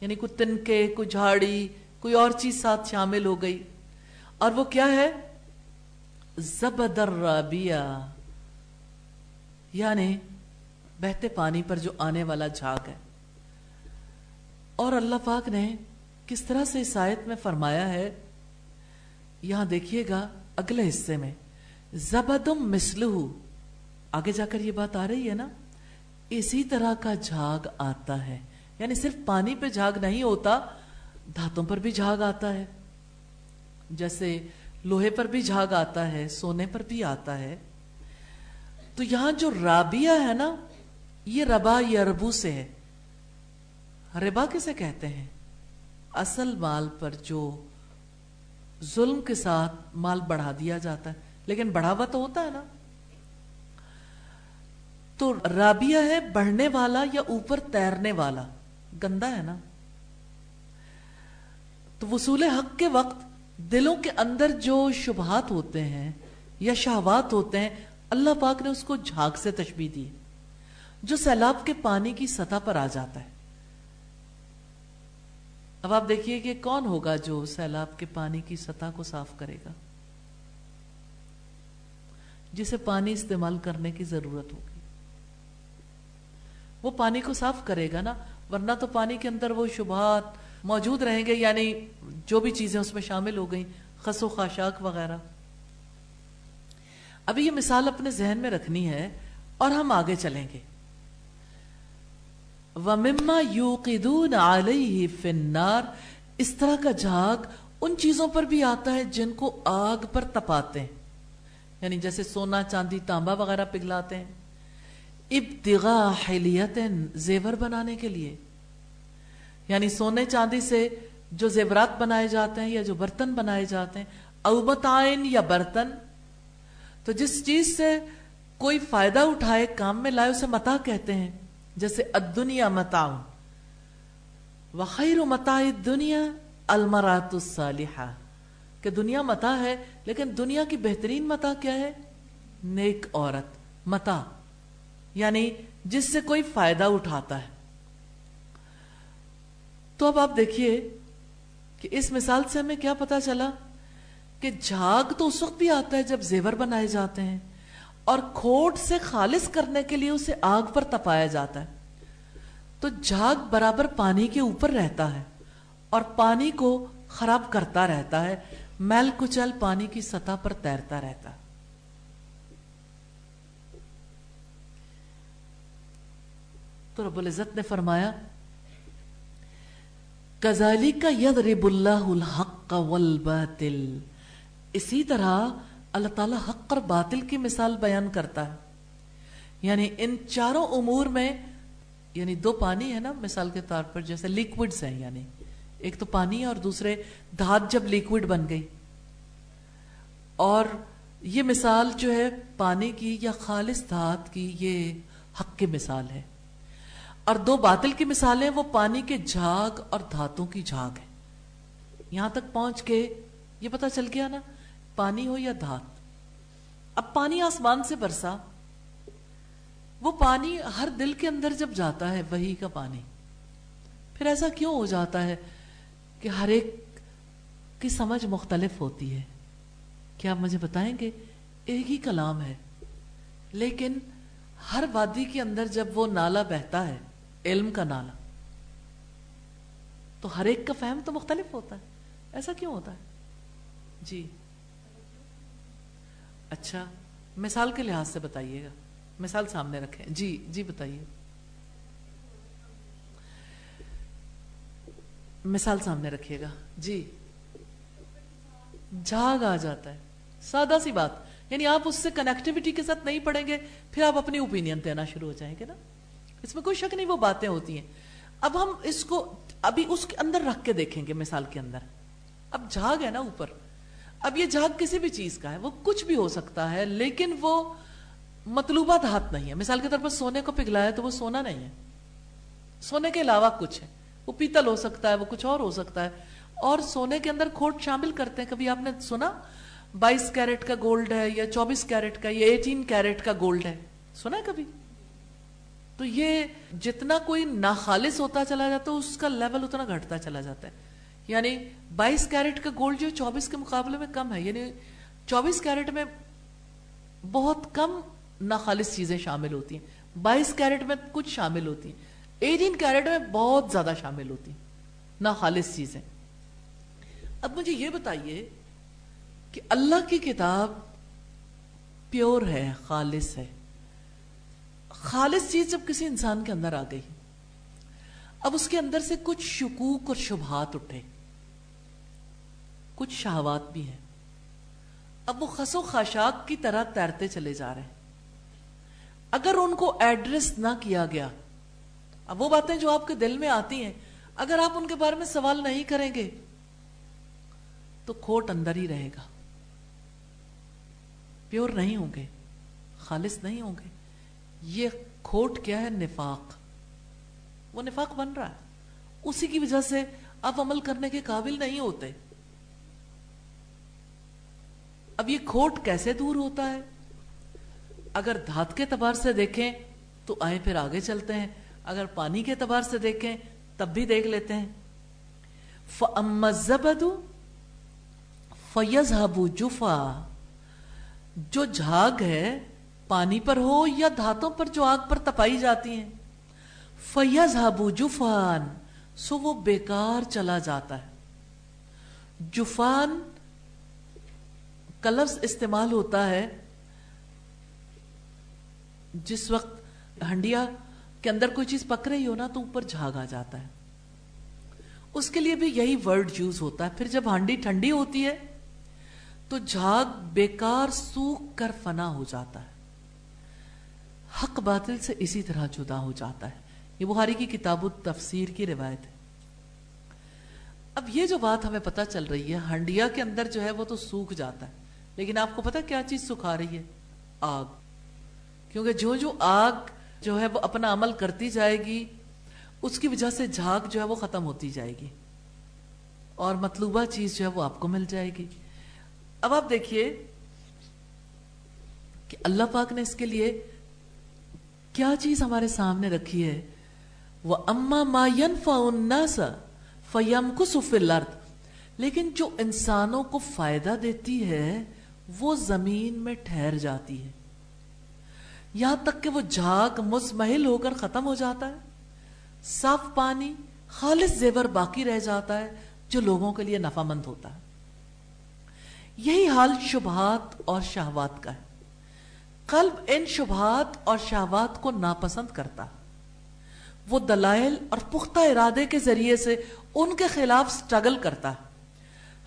یعنی کوئی تنکے، کوئی جھاڑی، کوئی اور چیز ساتھ شامل ہو گئی۔ اور وہ کیا ہے؟ زبدر رابیہ یعنی بہتے پانی پر جو آنے والا جھاگ ہے۔ اور اللہ پاک نے کس طرح سے اس آیت میں فرمایا ہے، یہاں دیکھیے گا اگلے حصے میں۔ زبدم مسلح آگے جا کر یہ بات آ رہی ہے نا۔ اسی طرح کا جھاگ آتا ہے۔ یعنی صرف پانی پہ جھاگ نہیں ہوتا، دھاتوں پر بھی جھاگ آتا ہے۔ جیسے لوہے پر بھی جھاگ آتا ہے، سونے پر بھی آتا ہے۔ تو یہاں جو رابیہ ہے نا یہ ربا یا ربو سے ہے۔ ربا کسے کہتے ہیں؟ اصل مال پر جو ظلم کے ساتھ مال بڑھا دیا جاتا ہے۔ لیکن بڑھاوا تو ہوتا ہے نا۔ تو رابیہ ہے بڑھنے والا یا اوپر تیرنے والا۔ گندا ہے نا۔ تو وصول حق کے وقت دلوں کے اندر جو شبہات ہوتے ہیں یا شہوات ہوتے ہیں، اللہ پاک نے اس کو جھاگ سے تشبیح دی۔ جو سیلاب کے پانی کی سطح پر آ جاتا ہے۔ اب آپ دیکھیے کہ کون ہوگا جو سیلاب کے پانی کی سطح کو صاف کرے گا۔ جسے پانی استعمال کرنے کی ضرورت ہوگی۔ وہ پانی کو صاف کرے گا نا، ورنہ تو پانی کے اندر وہ شبہات موجود رہیں گے یعنی جو بھی چیزیں اس میں شامل ہو گئیں، خس و خاشاک وغیرہ۔ ابھی یہ مثال اپنے ذہن میں رکھنی ہے اور ہم آگے چلیں گے۔ وَمِمَّا يُوقِدُونَ عَلَيْهِ فِي النَّارِ اس طرح کا جھاگ ان چیزوں پر بھی آتا ہے جن کو آگ پر تپاتے ہیں۔ یعنی جیسے سونا، چاندی، تانبا وغیرہ پگلاتے ہیں۔ ابتغاء حلیت زیور بنانے کے لیے۔ یعنی سونے، چاندی سے جو زیورات بنائے جاتے ہیں یا جو برتن بنائے جاتے ہیں اوبتائن یا برتن۔ تو جس چیز سے کوئی فائدہ اٹھائے، کام میں لائے، اسے متا کہتے ہیں۔ جیسے الدنیا متاع. وخیر متاع الدنیا المرات الصالحہ. کہ دنیا متا ہے، لیکن دنیا کی بہترین متا کیا ہے؟ نیک عورت. متا یعنی جس سے کوئی فائدہ اٹھاتا ہے. تو اب آپ دیکھیے کہ اس مثال سے ہمیں کیا پتا چلا کہ جھاگ تو اس وقت بھی آتا ہے جب زیور بنائے جاتے ہیں اور کھوٹ سے خالص کرنے کے لیے اسے آگ پر تپایا جاتا ہے۔ تو جھاگ برابر پانی کے اوپر رہتا ہے اور پانی کو خراب کرتا رہتا ہے، میل کچل پانی کی سطح پر تیرتا رہتا۔ تو رب العزت نے فرمایا کزالی کا ید رب اللہ الحق والباطل اسی طرح اللہ تعالی حق اور باطل کی مثال بیان کرتا ہے۔ یعنی ان چاروں امور میں یعنی دو پانی ہے نا مثال کے طور پر، جیسے لیکوڈز ہیں یعنی ایک تو پانی ہے اور دوسرے دھات جب لیکوڈ بن گئی۔ اور یہ مثال جو ہے پانی کی یا خالص دھات کی، یہ حق کی مثال ہے۔ اور دو باطل کی مثالیں وہ پانی کے جھاگ اور دھاتوں کی جھاگ ہے یہاں تک پہنچ کے یہ پتا چل گیا نا پانی ہو یا دھات؟ اب پانی آسمان سے برسا۔ وہ پانی ہر دل کے اندر جب جاتا ہے، وہی کا پانی۔ پھر ایسا کیوں ہو جاتا ہے کہ ہر ایک کی سمجھ مختلف ہوتی ہے؟ کیا آپ مجھے بتائیں گے؟ ایک ہی کلام ہے۔ لیکن ہر وادی کے اندر جب وہ نالا بہتا ہے، علم کا نالا، تو ہر ایک کا فہم تو مختلف ہوتا ہے۔ ایسا کیوں ہوتا ہے؟ جی۔ اچھا مثال کے لحاظ سے بتائیے گا۔ مثال سامنے رکھیں۔ جی جی بتائیے۔ مثال سامنے رکھیے گا۔ جی۔ جھاگ آ جاتا ہے۔ سادہ سی بات۔ یعنی آپ اس سے کنیکٹیوٹی کے ساتھ نہیں پڑھیں گے، پھر آپ اپنی اوپینین دینا شروع ہو جائیں گے نا۔ اس میں کوئی شک نہیں، وہ باتیں ہوتی ہیں۔ اب ہم اس کو، ابھی اس کے اندر رکھ کے دیکھیں گے مثال کے اندر۔ اب جھاگ ہے نا اوپر۔ اب یہ جھاگ کسی بھی چیز کا ہے، وہ کچھ بھی ہو سکتا ہے، لیکن وہ مطلوبہ دھات نہیں ہے۔ مثال کے طور پر سونے کو پگلایا تو وہ سونا نہیں ہے۔ سونے کے علاوہ کچھ ہے۔ وہ پیتل ہو سکتا ہے، وہ کچھ اور ہو سکتا ہے۔ اور سونے کے اندر کھوٹ شامل کرتے ہیں۔ کبھی آپ نے سنا؟ بائیس کیرٹ کا گولڈ ہے یا چوبیس کیرٹ کا یا ایٹین کیرٹ کا گولڈ ہے۔ سنا ہے کبھی؟ تو یہ جتنا کوئی ناخالص ہوتا چلا جاتا ہے، اس کا لیول اتنا گھٹتا چلا جاتا ہے۔ یعنی بائیس کیرٹ کا گولڈ جو چوبیس کے مقابلے میں کم ہے یعنی چوبیس کیرٹ میں بہت کم ناخالص چیزیں شامل ہوتی ہیں۔ بائیس کیرٹ میں کچھ شامل ہوتی ہیں۔ ایٹین کیرٹ میں بہت زیادہ شامل ہوتی ہیں۔ ناخالص چیزیں۔ اب مجھے یہ بتائیے کہ اللہ کی کتاب پیور ہے، خالص ہے۔ خالص چیز جب کسی انسان کے اندر آ گئی، اب اس کے اندر سے کچھ شکوک اور شبہات اٹھے۔ کچھ شہوات بھی ہیں۔ اب وہ خس و خاشاک کی طرح تیرتے چلے جا رہے ہیں۔ اگر ان کو ایڈریس نہ کیا گیا، اب وہ باتیں جو آپ کے دل میں آتی ہیں، اگر آپ ان کے بارے میں سوال نہیں کریں گے، تو کھوٹ اندر ہی رہے گا۔ پیور نہیں ہوں گے، خالص نہیں ہوں گے۔ یہ کھوٹ کیا ہے؟ نفاق۔ وہ نفاق بن رہا ہے۔ اسی کی وجہ سے آپ عمل کرنے کے قابل نہیں ہوتے۔ اب یہ کھوٹ کیسے دور ہوتا ہے؟ اگر دھات کے اعتبار سے دیکھیں تو آئیں پھر آگے چلتے ہیں۔ اگر پانی کے اعتبار سے دیکھیں تب بھی دیکھ لیتے ہیں۔ فَأَمَّ فَيَزْهَبُ جُفَا۔ جو جھاگ ہے پانی پر ہو یا دھاتوں پر جو آگ پر تپائی جاتی ہیں۔ فَيَزْهَبُ جُفَان۔ سو وہ بیکار چلا جاتا ہے۔ جفان کا لفظ استعمال ہوتا ہے جس وقت ہنڈیا کے اندر کوئی چیز پک رہی ہو نا تو اوپر جھاگ آ جاتا ہے۔ اس کے لیے بھی یہی ورڈ یوز ہوتا ہے۔ پھر جب ہانڈی ٹھنڈی ہوتی ہے تو جھاگ بیکار سوکھ کر فنا ہو جاتا ہے۔ حق باطل سے اسی طرح جدا ہو جاتا ہے۔ یہ بخاری کی کتاب تفسیر کی روایت ہے۔ اب یہ جو بات ہمیں پتہ چل رہی ہے، ہنڈیا کے اندر جو ہے وہ تو سوکھ جاتا ہے۔ لیکن آپ کو پتا کیا چیز سکھا رہی ہے؟ آگ۔ کیونکہ جو جو آگ جو ہے وہ اپنا عمل کرتی جائے گی، اس کی وجہ سے جھاگ جو ہے وہ ختم ہوتی جائے گی۔ اور مطلوبہ چیز جو ہے وہ آپ کو مل جائے گی۔ اب آپ دیکھیے کہ اللہ پاک نے اس کے لیے کیا چیز ہمارے سامنے رکھی ہے۔ وہ اما ما الناس فیم کو لیکن جو انسانوں کو فائدہ دیتی ہے وہ زمین میں ٹھہر جاتی ہے۔ یہاں تک کہ وہ جھاگ مزمحل ہو کر ختم ہو جاتا ہے۔ صاف پانی، خالص زیور باقی رہ جاتا ہے جو لوگوں کے لیے نفع مند ہوتا ہے۔ یہی حال شبہات اور شہوات کا ہے۔ قلب ان شبہات اور شہوات کو ناپسند کرتا وہ دلائل اور پختہ ارادے کے ذریعے سے ان کے خلاف سٹرگل کرتا ہے۔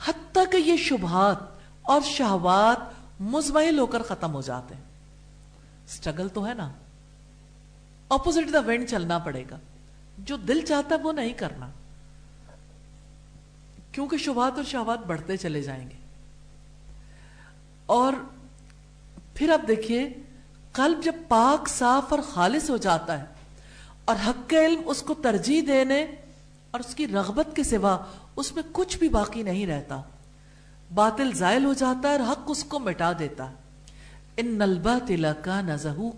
حتیٰ کہ یہ شبہات اور شہوات مزمحل ہو کر ختم ہو جاتے ہیں۔ سٹرگل تو ہے نا۔ اپوزٹ دا وینڈ چلنا پڑے گا۔ جو دل چاہتا ہے وہ نہیں کرنا۔ کیونکہ شبہات اور شہوات بڑھتے چلے جائیں گے۔ اور پھر اب دیکھیے، قلب جب پاک، صاف اور خالص ہو جاتا ہے، اور حق علم اس کو ترجیح دینے اور اس کی رغبت کے سوا اس میں کچھ بھی باقی نہیں رہتا۔ باطل زائل ہو جاتا ہے اور حق اس کو مٹا دیتا ہے۔ ان نلبا کا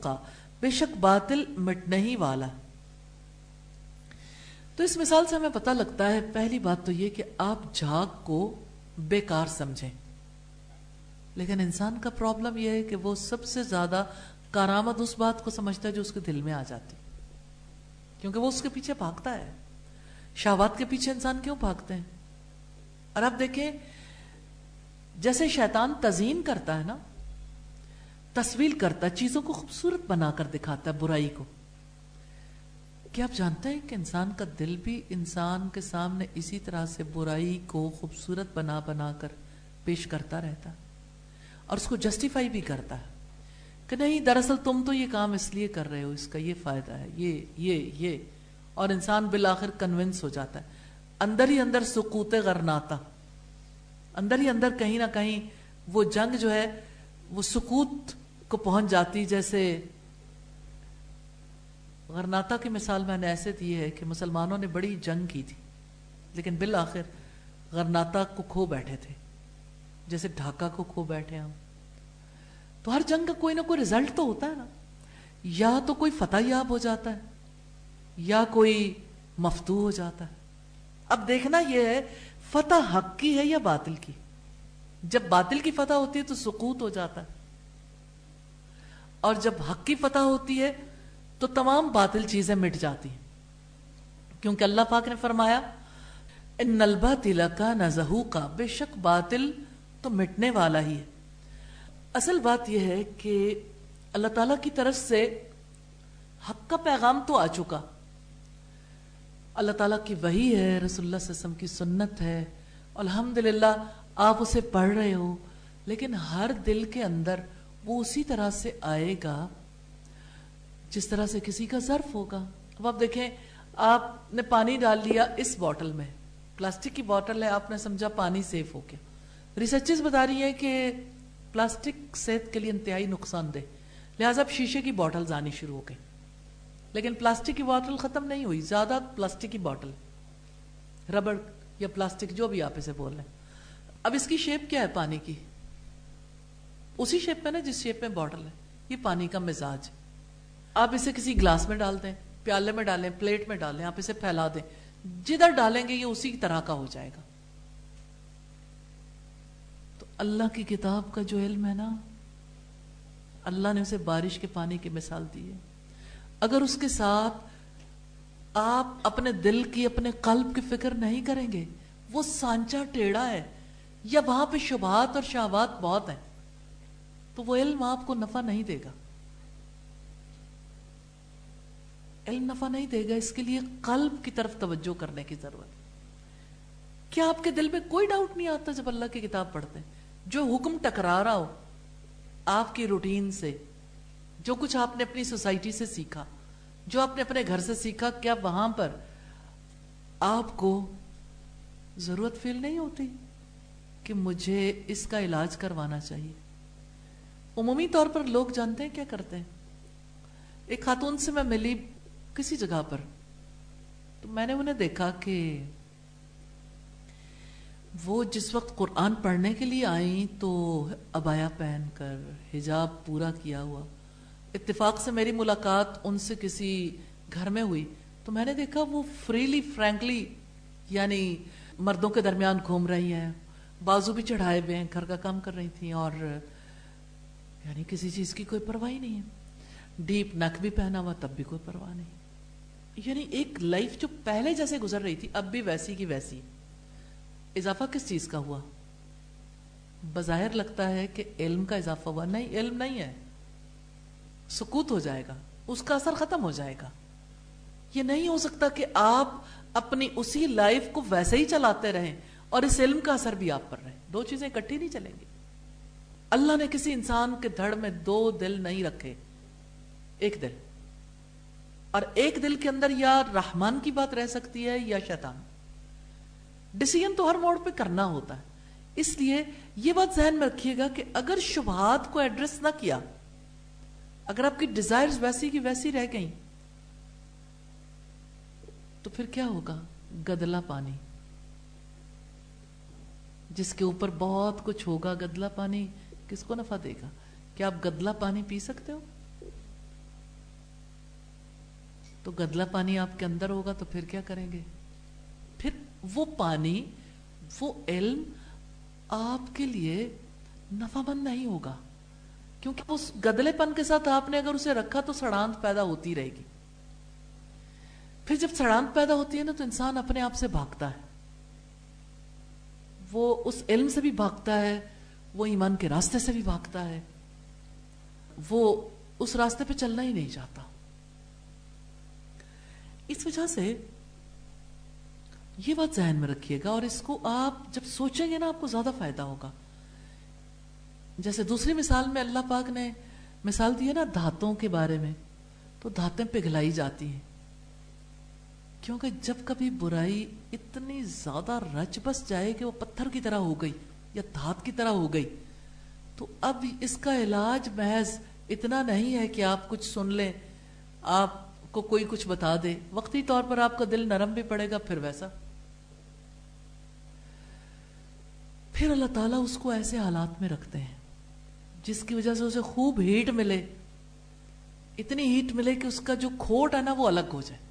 کا بے شک باطل مٹنے ہی والا۔ تو اس مثال سے ہمیں پتہ لگتا ہے، پہلی بات تو یہ کہ آپ جھاگ کو بیکار سمجھیں۔ لیکن انسان کا پرابلم یہ ہے کہ وہ سب سے زیادہ کارآمد اس بات کو سمجھتا ہے جو اس کے دل میں آ جاتی۔ کیونکہ وہ اس کے پیچھے بھاگتا ہے۔ شہوات کے پیچھے انسان کیوں بھاگتے ہیں؟ اور آپ دیکھیں جیسے شیطان تزین کرتا ہے نا تصویر کرتا ہے، چیزوں کو خوبصورت بنا کر دکھاتا ہے برائی کو۔ کیا آپ جانتے ہیں کہ انسان کا دل بھی انسان کے سامنے اسی طرح سے برائی کو خوبصورت بنا بنا کر پیش کرتا رہتا ہے؟ اور اس کو جسٹیفائی بھی کرتا ہے کہ نہیں، دراصل تم تو یہ کام اس لیے کر رہے ہو، اس کا یہ فائدہ ہے، یہ یہ یہ۔ اور انسان بالآخر کنونس ہو جاتا ہے۔ اندر ہی اندر سکوت غرناتا۔ اندر ہی اندر کہیں نہ کہیں وہ جنگ جو ہے، وہ سکوت کو پہنچ جاتی جیسے غرناتا کی مثال میں نے ایسے دی ہے کہ مسلمانوں نے بڑی جنگ کی تھی، لیکن بالآخر غرناتا کو کھو بیٹھے تھے، جیسے ڈھاکہ کو کھو بیٹھے ہم۔ تو ہر جنگ کا کوئی نہ کوئی رزلٹ تو ہوتا ہے نا۔ یا تو کوئی فتح یاب ہو جاتا ہے، یا کوئی مفتو ہو جاتا ہے۔ اب دیکھنا یہ ہے فتح حق کی ہے یا باطل کی؟ جب باطل کی فتح ہوتی ہے تو سکوت ہو جاتا ہے۔ اور جب حق کی فتح ہوتی ہے تو تمام باطل چیزیں مٹ جاتی ہیں۔ کیونکہ اللہ پاک نے فرمایا، ان نلبا تلا کا نزہو کا بے شک باطل تو مٹنے والا ہی ہے۔ اصل بات یہ ہے کہ اللہ تعالی کی طرف سے حق کا پیغام تو آ چکا۔ اللہ تعالیٰ کی وہی ہے، رسول اللہ صلی اللہ علیہ وسلم کی سنت ہے۔ الحمدللہ، آپ اسے پڑھ رہے ہو، لیکن ہر دل کے اندر وہ اسی طرح سے آئے گا جس طرح سے کسی کا ظرف ہوگا۔ اب آپ دیکھیں، آپ نے پانی ڈال لیا اس بوٹل میں۔ پلاسٹک کی بوٹل ہے، آپ نے سمجھا پانی سیف ہو گیا۔ ریسرچز بتا رہی ہیں کہ پلاسٹک صحت کے لیے انتہائی نقصان دہ۔ لہٰذا اب شیشے کی بوٹل آنی شروع ہو گئی لیکن پلاسٹک کی بوٹل ختم نہیں ہوئی، زیادہ پلاسٹک کی بوٹل ربڑ یا پلاسٹک جو بھی آپ اسے بول رہے ہیں۔ اب اس کی شیپ کیا ہے پانی کی؟ اسی شیپ میں نا جس شیپ میں بوٹل ہے، یہ پانی کا مزاج۔ آپ اسے کسی گلاس میں ڈال دیں، پیالے میں ڈالیں، پلیٹ میں ڈالیں، آپ اسے پھیلا دیں۔ جدھر ڈالیں گے، یہ اسی طرح کا ہو جائے گا۔ تو اللہ کی کتاب کا جو علم ہے نا، اللہ نے اسے بارش کے پانی کی مثال دی ہے۔ اگر اس کے ساتھ آپ اپنے دل کی، اپنے قلب کی فکر نہیں کریں گے، وہ سانچا ٹیڑھا ہے، یا وہاں پہ شبہات اور شہبات بہت ہیں، تو وہ علم آپ کو نفع نہیں دے گا۔ علم نفع نہیں دے گا، اس کے لیے قلب کی طرف توجہ کرنے کی ضرورت کیا آپ کے دل میں کوئی ڈاؤٹ نہیں آتا جب اللہ کی کتاب پڑھتے ہیں؟ جو حکم ٹکرا رہا ہو، آپ کی روٹین سے، جو کچھ آپ نے اپنی سوسائٹی سے سیکھا۔ جو آپ نے اپنے گھر سے سیکھا کیا وہاں پر آپ کو ضرورت فیل نہیں ہوتی کہ مجھے اس کا علاج کروانا چاہیے۔ عمومی طور پر لوگ جانتے ہیں کیا کرتے ہیں۔ ایک خاتون سے میں ملی کسی جگہ پر تو میں نے انہیں دیکھا کہ وہ جس وقت قرآن پڑھنے کے لیے آئیں تو ابایا پہن کر حجاب پورا کیا ہوا۔ اتفاق سے میری ملاقات ان سے کسی گھر میں ہوئی تو میں نے دیکھا وہ فریلی فرینکلی یعنی مردوں کے درمیان گھوم رہی ہیں، بازو بھی چڑھائے ہوئے ہیں، گھر کا کام کر رہی تھیں اور یعنی کسی چیز کی کوئی پرواہ نہیں ہے۔ ڈیپ نک بھی پہنا ہوا، تب بھی کوئی پرواہ نہیں۔ یعنی ایک لائف جو پہلے جیسے گزر رہی تھی، اب بھی ویسی کی ویسی۔ اضافہ کس چیز کا ہوا؟ بظاہر لگتا ہے کہ علم کا اضافہ ہوا۔ نہیں، علم نہیں ہے۔ سکوت ہو جائے گا، اس کا اثر ختم ہو جائے گا۔ یہ نہیں ہو سکتا کہ آپ اپنی اسی لائف کو ویسے ہی چلاتے رہیں اور اس علم کا اثر بھی آپ پر رہے۔ دو چیزیں اکٹھی نہیں چلیں گی۔ اللہ نے کسی انسان کے دھڑ میں دو دل نہیں رکھے، ایک دل۔ اور ایک دل کے اندر یا رحمان کی بات رہ سکتی ہے یا شیطان۔ ڈسیزن تو ہر موڑ پہ کرنا ہوتا ہے۔ اس لیے یہ بات ذہن میں رکھیے گا کہ اگر شبہات کو ایڈریس نہ کیا اگر آپ کی ڈیزائرز ویسی کی ویسی رہ گئیں، تو پھر کیا ہوگا؟ گدلا پانی۔ جس کے اوپر بہت کچھ ہوگا، گدلا پانی کس کو نفع دے گا؟ کیا آپ گدلا پانی پی سکتے ہو؟ تو گدلا پانی آپ کے اندر ہوگا تو پھر کیا کریں گے؟ پھر وہ پانی، وہ علم آپ کے لیے نفع مند نہیں ہوگا۔ کیونکہ اس گدلے پن کے ساتھ آپ نے اگر اسے رکھا تو سڑانت پیدا ہوتی رہے گی۔ پھر جب سڑانت پیدا ہوتی ہے نا تو انسان اپنے آپ سے بھاگتا ہے۔ وہ اس علم سے بھی بھاگتا ہے، وہ ایمان کے راستے سے بھی بھاگتا ہے۔ وہ اس راستے پہ چلنا ہی نہیں چاہتا۔ اس وجہ سے یہ بات ذہن میں رکھیے گا اور اس کو آپ جب سوچیں گے نا آپ کو زیادہ فائدہ ہوگا۔ جیسے دوسری مثال میں اللہ پاک نے مثال دی ہے نا دھاتوں کے بارے میں، تو دھاتیں پگھلائی جاتی ہیں۔ کیونکہ جب کبھی برائی اتنی زیادہ رچ بس جائے کہ وہ پتھر کی طرح ہو گئی یا دھات کی طرح ہو گئی، تو اب اس کا علاج محض اتنا نہیں ہے کہ آپ کچھ سن لیں، آپ کو کوئی کچھ بتا دے۔ وقتی طور پر آپ کا دل نرم بھی پڑے گا، پھر ویسا۔ پھر اللہ تعالیٰ اس کو ایسے حالات میں رکھتے ہیں۔ جس کی وجہ سے اسے خوب ہیٹ ملے۔ اتنی ہیٹ ملے کہ اس کا جو کھوٹ ہے نا وہ الگ ہو جائے۔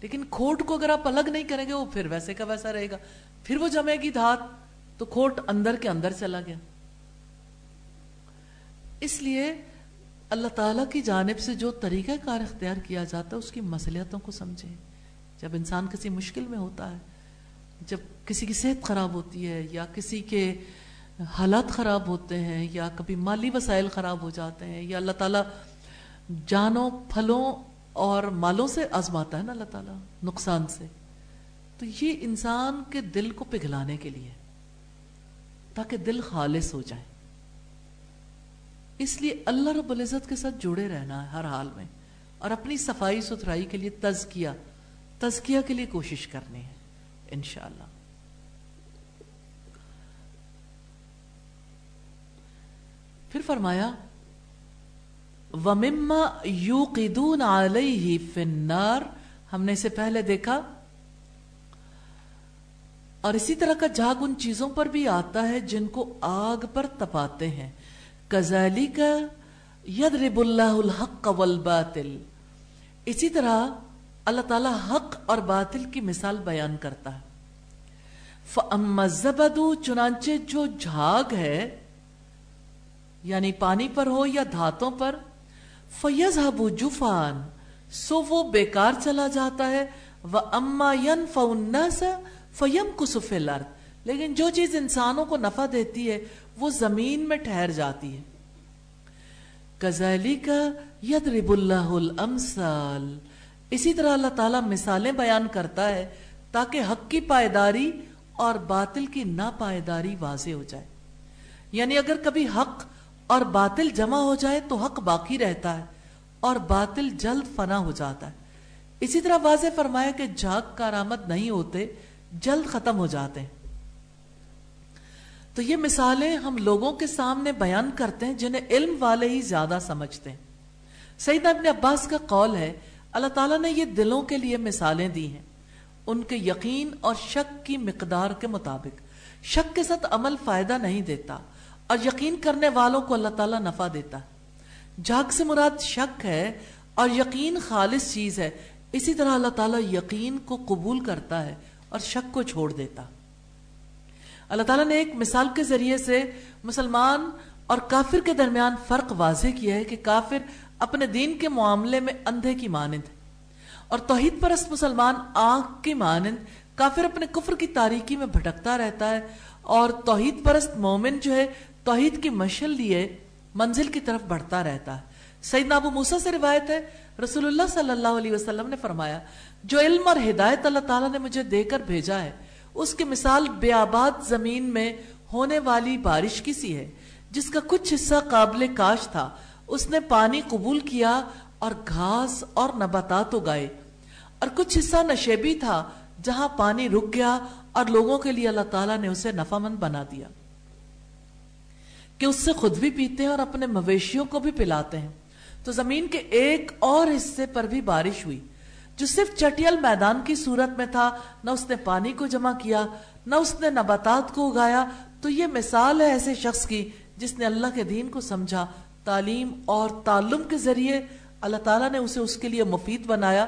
لیکن کھوٹ کو اگر آپ الگ نہیں کریں گے، وہ پھر ویسے کا ویسا رہے گا۔ پھر وہ جمے گی دھات، تو کھوٹ اندر کے اندر چلا گیا۔ اس لیے اللہ تعالیٰ کی جانب سے جو طریقہ کار اختیار کیا جاتا ہے، اس کی مسئلیتوں کو سمجھیں۔ جب انسان کسی مشکل میں ہوتا ہے، جب کسی کی صحت خراب ہوتی ہے یا کسی کے حالات خراب ہوتے ہیں یا کبھی مالی وسائل خراب ہو جاتے ہیں، یا اللہ تعالیٰ جانوں، پھلوں اور مالوں سے آزماتا ہے نا اللہ تعالیٰ، نقصان سے۔ تو یہ انسان کے دل کو پگھلانے کے لیے، تاکہ دل خالص ہو جائے۔ اس لیے اللہ رب العزت کے ساتھ جڑے رہنا ہے ہر حال میں، اور اپنی صفائی ستھرائی کے لیے تزکیہ تزکیہ کے لیے کوشش کرنی ہے، انشاءاللہ۔ پھر فرمایا، وَمِمَّا يُوقِدُونَ عَلَيْهِ فِي النَّارِ ہم نے اسے پہلے دیکھا۔ اور اسی طرح کا جھاگ ان چیزوں پر بھی آتا ہے جن کو آگ پر تپاتے ہیں۔ کزالی کا یدرب اللہ الحق والباطل۔ اسی طرح اللہ تعالی حق اور باطل کی مثال بیان کرتا ہے۔ فَأَمَّا الزَّبَدُ، چنانچہ جو جھاگ ہے یعنی پانی پر ہو یا دھاتوں پر فَيَزْهَبُ جُفَان، سو وہ بیکار چلا جاتا ہے، وَأَمَّا يَنْفَوْ النَّاسَ فَيَمْكُسُ فِي الْأَرْضِ۔ لیکن جو چیز انسانوں کو نفع دیتی ہے، وہ زمین میں ٹھہر جاتی ہے۔ كَذَلِكَ يَدْرِبُ اللَّهُ الْأَمْثَالِ اسی طرح اللہ تعالیٰ مثالیں بیان کرتا ہے تاکہ حق کی پائیداری اور باطل کی ناپائیداری واضح ہو جائے۔ یعنی اگر کبھی حق اور باطل جمع ہو جائے تو حق باقی رہتا ہے اور باطل جلد فنا ہو جاتا ہے۔ اسی طرح واضح فرمایا کہ جھاگ کارآمد نہیں ہوتے، جلد ختم ہو جاتے ہیں۔ تو یہ مثالیں ہم لوگوں کے سامنے بیان کرتے ہیں جنہیں علم والے ہی زیادہ سمجھتے ہیں۔ سیدنا ابن عباس کا قول ہے، اللہ تعالیٰ نے یہ دلوں کے لیے مثالیں دی ہیں۔ ان کے یقین اور شک کی مقدار کے مطابق۔ شک کے ساتھ عمل فائدہ نہیں دیتا۔ اور یقین کرنے والوں کو اللہ تعالیٰ نفع دیتا جھاگ سے مراد شک ہے اور یقین خالص چیز ہے۔ اسی طرح اللہ تعالیٰ یقین کو قبول کرتا ہے اور شک کو چھوڑ دیتا۔ اللہ تعالیٰ نے ایک مثال کے ذریعے سے مسلمان اور کافر کے درمیان فرق واضح کیا ہے کہ کافر اپنے دین کے معاملے میں اندھے کی مانند ہے۔ اور توحید پرست مسلمان آنکھ کی مانند کافر اپنے کفر کی تاریکی میں بھٹکتا رہتا ہے۔ اور توحید پرست مومن جو ہے توحید کی مشل لیے منزل کی طرف بڑھتا رہتا ہے۔ سیدنا ابو موسیٰ سے روایت ہے، رسول اللہ صلی اللہ علیہ وسلم نے فرمایا، جو علم اور ہدایت اللہ تعالیٰ نے مجھے دے کر بھیجا ہے، اس کی مثال بیاباد زمین میں ہونے والی بارش کی سی ہے، جس کا کچھ حصہ قابل کاش تھا۔ اس نے پانی قبول کیا اور گھاس اور نباتات اگائے۔ اور کچھ حصہ نشیبی تھا، جہاں پانی رک گیا اور لوگوں کے لیے اللہ تعالیٰ نے اسے نفع مند بنا دیا۔ کہ اس سے خود بھی پیتے ہیں اور اپنے مویشیوں کو بھی پلاتے ہیں۔ تو زمین کے ایک اور حصے پر بھی بارش ہوئی، جو صرف چٹیل میدان کی صورت میں تھا، نہ اس نے پانی کو جمع کیا، نہ اس نے نباتات کو اگایا۔ تو یہ مثال ہے ایسے شخص کی جس نے اللہ کے دین کو سمجھا، تعلیم اور تعلم کے ذریعے اللہ تعالیٰ نے اسے اس کے لیے مفید بنایا۔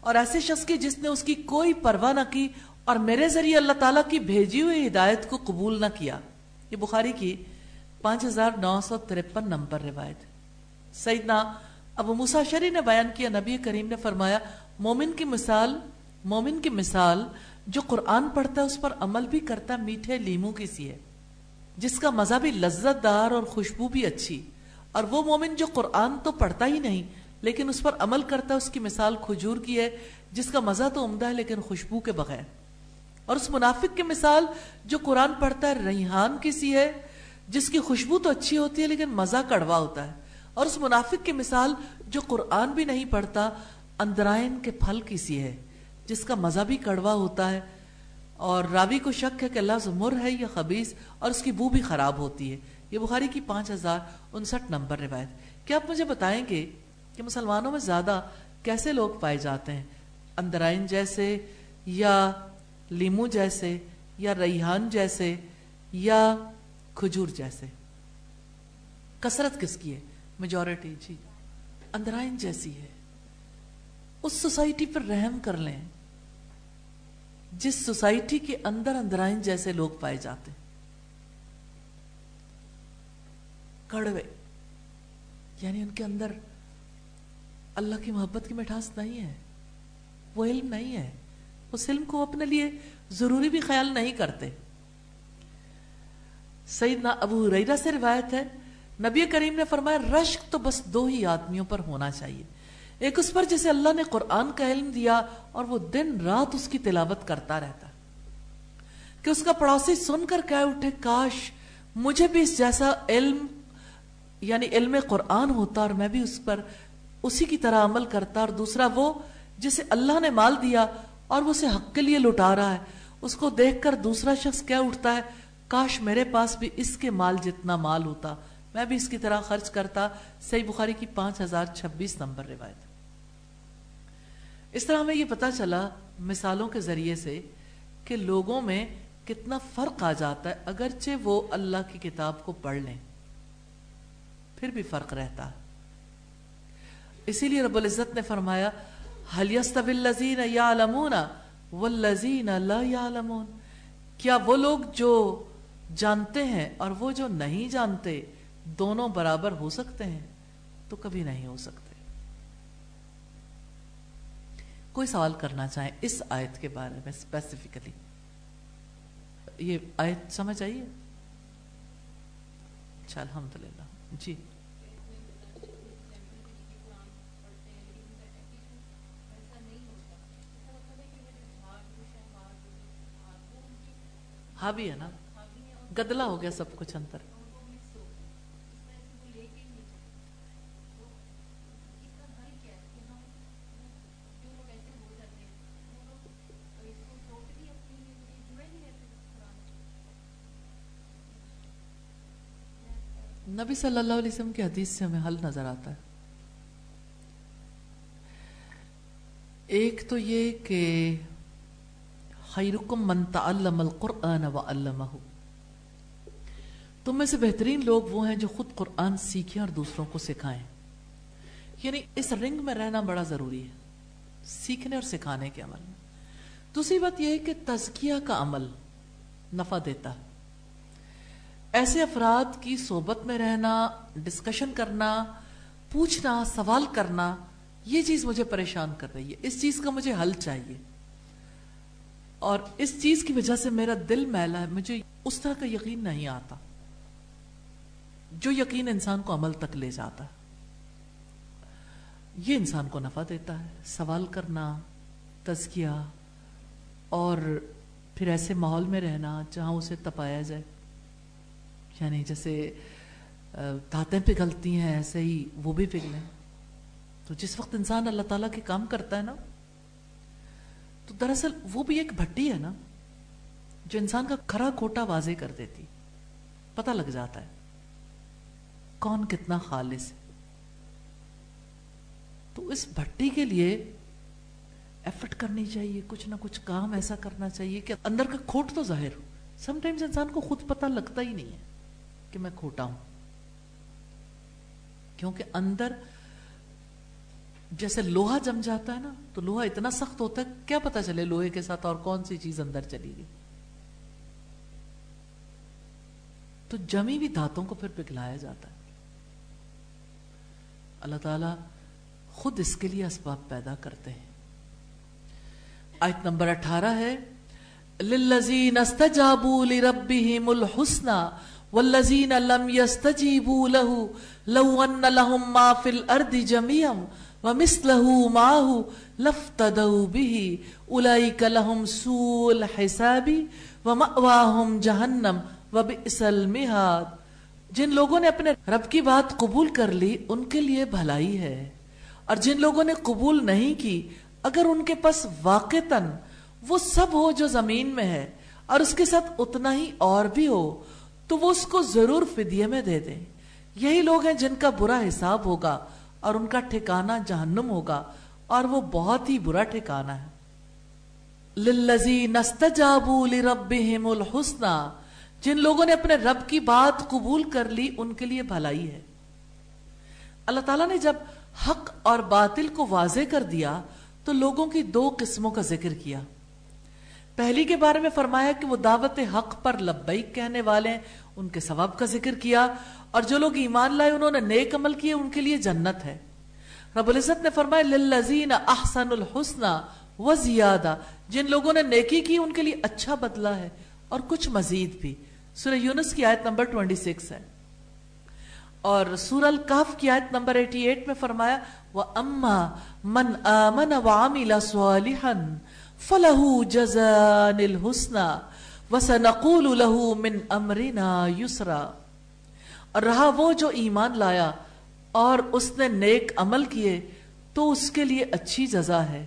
اور ایسے شخص کی جس نے اس کی کوئی پرواہ نہ کی اور میرے ذریعے اللہ تعالیٰ کی بھیجی ہوئی ہدایت کو قبول نہ کیا۔ یہ بخاری کی پانچ ہزار نو سو ترپن نمبر روایت۔ سیدنا ابو مساشری نے بیان کیا، نبی کریم نے فرمایا، مومن کی مثال، مومن کی مثال جو قرآن پڑھتا ہے، اس پر عمل بھی کرتا میٹھے لیموں کی سی ہے، جس کا مزہ بھی لذت دار اور خوشبو بھی اچھی۔ اور وہ مومن جو قرآن تو پڑھتا ہی نہیں، لیکن اس پر عمل کرتا ہے، اس کی مثال کھجور کی ہے، جس کا مزہ تو عمدہ ہے، لیکن خوشبو کے بغیر۔ اور اس منافق کی مثال جو قرآن پڑھتا ہے، ریحان کی سی ہے جس کی خوشبو تو اچھی ہوتی ہے لیکن مزہ کڑوا ہوتا ہے۔ اور اس منافق کی مثال جو قرآن بھی نہیں پڑھتا، اندرائن کے پھل کی سی ہے، جس کا مزہ بھی کڑوا ہوتا ہے۔ اور راوی کو شک ہے کہ اللہ مر ہے یا خبیص اور اس کی بو بھی خراب ہوتی ہے۔ یہ بخاری کی پانچ ہزار انسٹھ نمبر روایت۔ کیا آپ مجھے بتائیں گے کہ مسلمانوں میں زیادہ کیسے لوگ پائے جاتے ہیں؟ اندرائن جیسے یا لیمو جیسے یا ریحان جیسے یا کھجور جیسے۔ کثرت کس کی ہے؟ میجورٹی جی اندرائن جیسی ہے۔ اس سوسائٹی پر رحم کر لیں۔ جس سوسائٹی کے اندر اندرائن جیسے لوگ پائے جاتے۔ ہیں کڑوے یعنی ان کے اندر اللہ کی محبت کی مٹھاس نہیں ہے۔ وہ علم نہیں ہے۔ اس علم کو اپنے لیے ضروری بھی خیال نہیں کرتے۔ سیدنا ابو ریرا سے روایت ہے، نبی کریم نے فرمایا، رشک تو بس دو ہی آدمیوں پر ہونا چاہیے۔ ایک اس پر جسے اللہ نے قرآن کا علم دیا اور وہ دن رات اس کی تلاوت کرتا رہتا۔ کہ اس کا پڑوسی سن کر کہہ اٹھے، کاش مجھے بھی اس جیسا علم یعنی علم قرآن ہوتا اور میں بھی اس پر اسی کی طرح عمل کرتا۔ اور دوسرا وہ جسے اللہ نے مال دیا اور وہ اسے حق کے لیے لٹا رہا ہے۔ اس کو دیکھ کر دوسرا شخص کیا اٹھتا ہے کاش میرے پاس بھی اس کے مال جتنا مال ہوتا، میں بھی اس کی طرح خرچ کرتا۔ صحیح بخاری کی پانچ ہزار چھبیس نمبر روایت۔ اس طرح ہمیں یہ پتا چلا مثالوں کے ذریعے سے کہ لوگوں میں کتنا فرق آ جاتا ہے اگرچہ وہ اللہ کی کتاب کو پڑھ لیں۔ پھر بھی فرق رہتا۔ ہے اسی لیے رب العزت نے فرمایا حل يستوي الذين يعلمون والذين لا يعلمون؟ کیا وہ لوگ جو جانتے ہیں اور وہ جو نہیں جانتے دونوں برابر ہو سکتے ہیں، تو کبھی نہیں ہو سکتے۔ کوئی سوال کرنا چاہیں اس آیت کے بارے میں اسپیسیفکلی یہ آیت سمجھ آئیے اچھا الحمد للہ جی۔ ہاں بھی ہے نا؟ گدلا ہو گیا سب کچھ اندر۔ نبی صلی اللہ علیہ وسلم کی حدیث سے ہمیں حل نظر آتا ہے۔ ایک تو یہ کہ خیرکم من تعلم القرآن وعلمہ تم میں سے بہترین لوگ وہ ہیں جو خود قرآن سیکھیں اور دوسروں کو سکھائیں۔ یعنی اس رنگ میں رہنا بڑا ضروری ہے، سیکھنے اور سکھانے کے عمل میں۔ دوسری بات یہ ہے کہ تزکیہ کا عمل نفع دیتا ہے۔ ایسے افراد کی صحبت میں رہنا ڈسکشن کرنا، پوچھنا، سوال کرنا، یہ چیز مجھے پریشان کر رہی ہے۔ اس چیز کا مجھے حل چاہیے۔ اور اس چیز کی وجہ سے میرا دل میلا ہے، مجھے اس طرح کا یقین نہیں آتا۔ جو یقین انسان کو عمل تک لے جاتا ہے۔ یہ انسان کو نفع دیتا ہے، سوال کرنا، تزکیہ، اور پھر ایسے ماحول میں رہنا جہاں اسے تپایا جائے۔ یعنی جیسے دھاتیں پگھلتی ہیں، ایسے ہی وہ بھی پگھلیں۔ تو جس وقت انسان اللہ تعالیٰ کے کام کرتا ہے نا، تو دراصل وہ بھی ایک بھٹی ہے نا، جو انسان کا کھرا کھوٹا واضح کر دیتی، پتہ لگ جاتا ہے۔ کون کتنا خالص ہے؟ تو اس بھٹی کے لیے ایفٹ کرنی چاہیے، کچھ نہ کچھ کام ایسا کرنا چاہیے کہ اندر کا کھوٹ تو ظاہر ہو۔ سم ٹائمز انسان کو خود پتہ لگتا ہی نہیں ہے کہ میں کھوٹا ہوں۔ کیونکہ اندر جیسے لوہا جم جاتا ہے نا، تو لوہا اتنا سخت ہوتا ہے، کیا پتا چلے لوہے کے ساتھ اور کون سی چیز اندر چلی گئی۔ تو جمی بھی دھاتوں کو پھر پگھلایا جاتا ہے۔ اللہ تعالی خود اس کے لیے اسباب پیدا کرتے ہیں۔ آیت نمبر اٹھارہ ہے لِلَّذِينَ اسْتَجَابُوا لِرَبِّهِمُ الْحُسْنَى والذین لم يستجیبوا له لو ان لهم ما في الارض جميعا ومثله معه لفتدوا به اولئک لهم سوء الحساب ومأواهم جہنم وبئس المہاد۔ جن لوگوں نے اپنے رب کی بات قبول کر لی، ان کے لیے بھلائی ہے۔ اور جن لوگوں نے قبول نہیں کی، اگر ان کے پاس واقعتاً وہ سب ہو جو زمین میں ہے، اور اس کے ساتھ اتنا ہی اور بھی ہو، تو وہ اس کو ضرور فدیے میں دے دیں۔ یہی لوگ ہیں جن کا برا حساب ہوگا، اور ان کا ٹھکانہ جہنم ہوگا، اور وہ بہت ہی برا ٹھکانہ ہے۔ جن لوگوں نے اپنے رب کی بات قبول کر لی، ان کے لیے بھلائی ہے۔ اللہ تعالیٰ نے جب حق اور باطل کو واضح کر دیا، تو لوگوں کی دو قسموں کا ذکر کیا۔ پہلی کے بارے میں فرمایا کہ وہ دعوت حق پر لبیک کہنے والے ہیں، ان کے ثواب کا ذکر کیا۔ اور جو لوگ ایمان لائے، انہوں نے نیک عمل کیے، ان کے لیے جنت ہے۔ رب العزت نے فرمایا، للذین احسن الحسن و زیادہ جن لوگوں نے نیکی کی، ان کے لیے اچھا بدلہ ہے اور کچھ مزید بھی۔ سورہ یونس کی آیت نمبر 26 ہے۔ اور سورہ القاف کی آیت نمبر 88 میں فرمایا، وَأَمَّا مَنْ آمَنَ وَعَمِلَ صَالِحًا فلح جزان الحسنہ وسنقول له من امرنا یسرا اور رہا وہ جو ایمان لایا اور اس نے نیک عمل کیے، تو اس کے لیے اچھی جزا ہے۔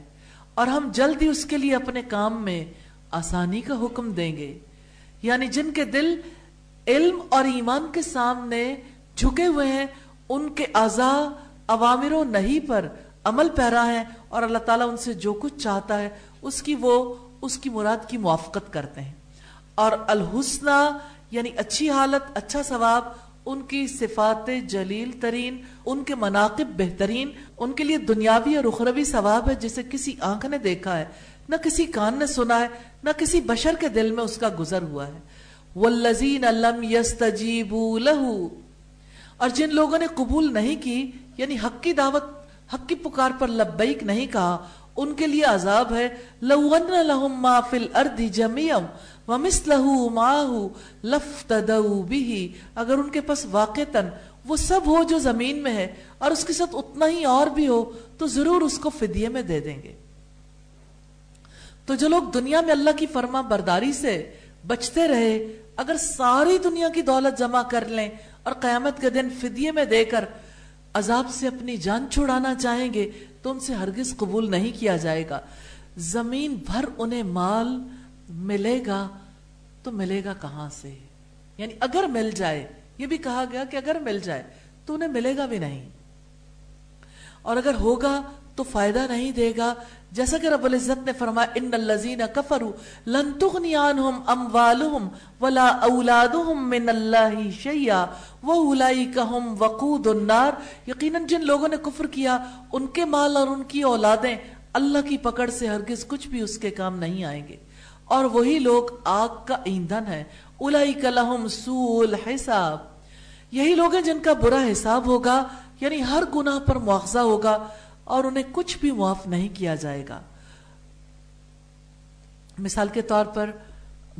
اور ہم جلدی اس کے لیے اپنے کام میں آسانی کا حکم دیں گے۔ یعنی جن کے دل علم اور ایمان کے سامنے جھکے ہوئے ہیں، ان کے اعضاء عوامر و نہیں پر عمل پیرا ہے اور اللہ تعالیٰ ان سے جو کچھ چاہتا ہے، اس کی وہ، اس کی مراد کی موافقت کرتے ہیں۔ اور الحسنہ یعنی اچھی حالت اچھا ثواب، ان کی صفات جلیل ترین، ان کے مناقب بہترین، ان کے لیے دنیاوی اور اخروی ثواب ہے، جسے کسی آنکھ نے دیکھا ہے۔ نہ کسی کان نے سنا ہے، نہ کسی بشر کے دل میں اس کا گزر ہوا ہے۔ والذین لم یستجیبوا له۔ اور جن لوگوں نے قبول نہیں کی یعنی حق کی دعوت، حق کی پکار پر لبیک نہیں کہا، ان کے لیے عذاب ہے۔ لو ان لهم ما فی الارض جميعا ومثله معه لفتدوا به۔ اگر ان کے پاس واقعتا وہ سب ہو جو زمین میں ہے، اور اس کے ساتھ اتنا ہی اور بھی ہو، تو ضرور اس کو فدیے میں دے دیں گے۔ تو جو لوگ دنیا میں اللہ کی فرما برداری سے بچتے رہے، اگر ساری دنیا کی دولت جمع کر لیں اور قیامت کے دن فدیے میں دے کر عذاب سے اپنی جان چھڑانا چاہیں گے، تو ان سے ہرگز قبول نہیں کیا جائے گا۔ زمین بھر انہیں مال ملے گا، تو ملے گا کہاں سے؟ یعنی اگر مل جائے، یہ بھی کہا گیا کہ اگر مل جائے، تو انہیں ملے گا بھی نہیں۔ اور اگر ہوگا تو فائدہ نہیں دے گا۔ جیسا کہ رب العزت نے فرمایا، ان الذين كفروا لن تغني عنهم اموالهم ولا اولادهم من الله شيئا واولئك هم وقود النار. یقینا جن لوگوں نے کفر کیا، ان کے مال اور ان کی اولادیں اللہ کی پکڑ سے ہرگز کچھ بھی اس کے کام نہیں آئیں گے۔ اور وہی لوگ آگ کا ایندھن ہے اولئک لهم سوء الحساب۔ یہی لوگ ہیں جن کا برا حساب ہوگا یعنی ہر گناہ پر مواخذہ ہوگا۔ اور انہیں کچھ بھی معاف نہیں کیا جائے گا۔ مثال کے طور پر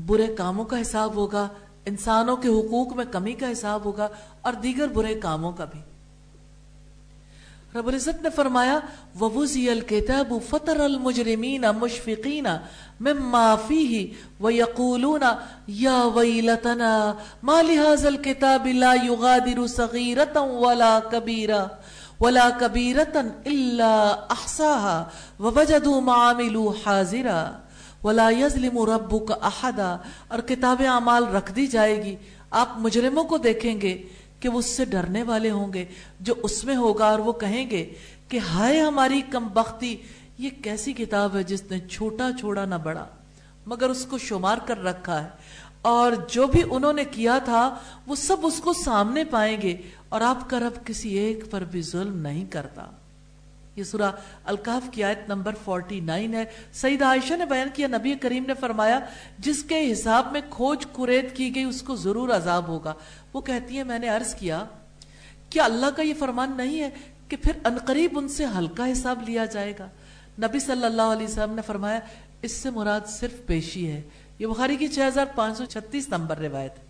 برے کاموں کا حساب ہوگا، انسانوں کے حقوق میں کمی کا حساب ہوگا اور دیگر برے کاموں کا بھی۔ رب العزت نے فرمایا، وَوُزِيَ الْكِتَابُ فَتَرَ الْمُجْرِمِينَ مُشْفِقِينَ مِمَّا فِيهِ وَيَقُولُونَ، يَا وَيْلَتَنَا مَا لِهَذَا الْكِتَابِ لَا يُغَادِرُ صَغِيرَةً وَلَا كَبِيرًا ولا کبیرتن اللہ احساہا ووجدوا ما عملوا حاضرا ولا یظلم ربک احدا اور کتاب اعمال رکھ دی جائے گی۔ آپ مجرموں کو دیکھیں گے کہ وہ اس سے ڈرنے والے ہوں گے، جو اس میں ہوگا اور وہ کہیں گے کہ ہائے ہماری کم بختی، یہ کیسی کتاب ہے جس نے چھوٹا چھوڑا نہ بڑا مگر اس کو شمار کر رکھا ہے۔ اور جو بھی انہوں نے کیا تھا، وہ سب اس کو سامنے پائیں گے اور آپ کا رب کسی ایک پر بھی ظلم نہیں کرتا۔ یہ سورہ الکاف کی آیت نمبر 49 ہے۔ سیدہ عائشہ نے بیان کیا، نبی کریم نے فرمایا، جس کے حساب میں کھوج کرید کی گئی، اس کو ضرور عذاب ہوگا۔ وہ کہتی ہے میں نے عرض کیا کیا اللہ کا یہ فرمان نہیں ہے کہ پھر انقریب ان سے ہلکا حساب لیا جائے گا؟ نبی صلی اللہ علیہ وسلم نے فرمایا، اس سے مراد صرف پیشی ہے۔ یہ بخاری کی چھ ہزار پانچ سو چھتیس نمبر روایت ہے۔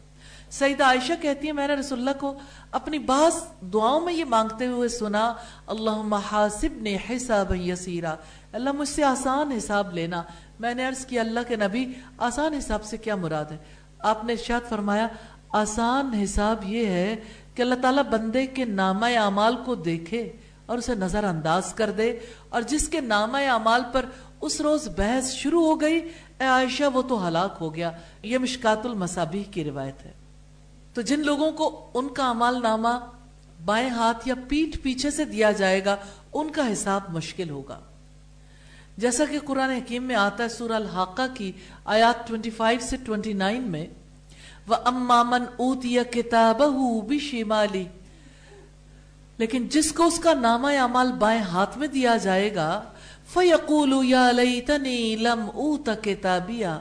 سیدہ عائشہ کہتی ہے میں نے رسول اللہ کو اپنی بعض دعاؤں میں یہ مانگتے ہوئے سنا اللہ حاسب نے حساب یسیرا۔ اللہ مجھ سے آسان حساب لینا۔ میں نے عرض کیا، اللہ کے نبی، آسان حساب سے کیا مراد ہے؟ آپ نے ارشاد فرمایا، آسان حساب یہ ہے کہ اللہ تعالیٰ بندے کے نامہ اعمال کو دیکھے اور اسے نظر انداز کر دے۔ اور جس کے نامہ اعمال پر اس روز بحث شروع ہو گئی اے عائشہ، وہ تو ہلاک ہو گیا۔ یہ مشکات المصابیح کی روایت ہے۔ تو جن لوگوں کو ان کا عمال نامہ بائیں ہاتھ یا پیٹ پیچھے سے دیا جائے گا، ان کا حساب مشکل ہوگا۔ جیسا کہ قرآن حکیم میں آتا ہے سورہ الحاقہ کی آیات 25 سے 29 میں، وَأَمَّا أُوتِيَ كِتَابَهُ بِشِمَالِ لیکن جس کو اس کا نامہ عمال بائیں ہاتھ میں دیا جائے گا فَيَقُولُ يَا لَيْتَنِي لَمْ أُوتَ كِتَابِيَا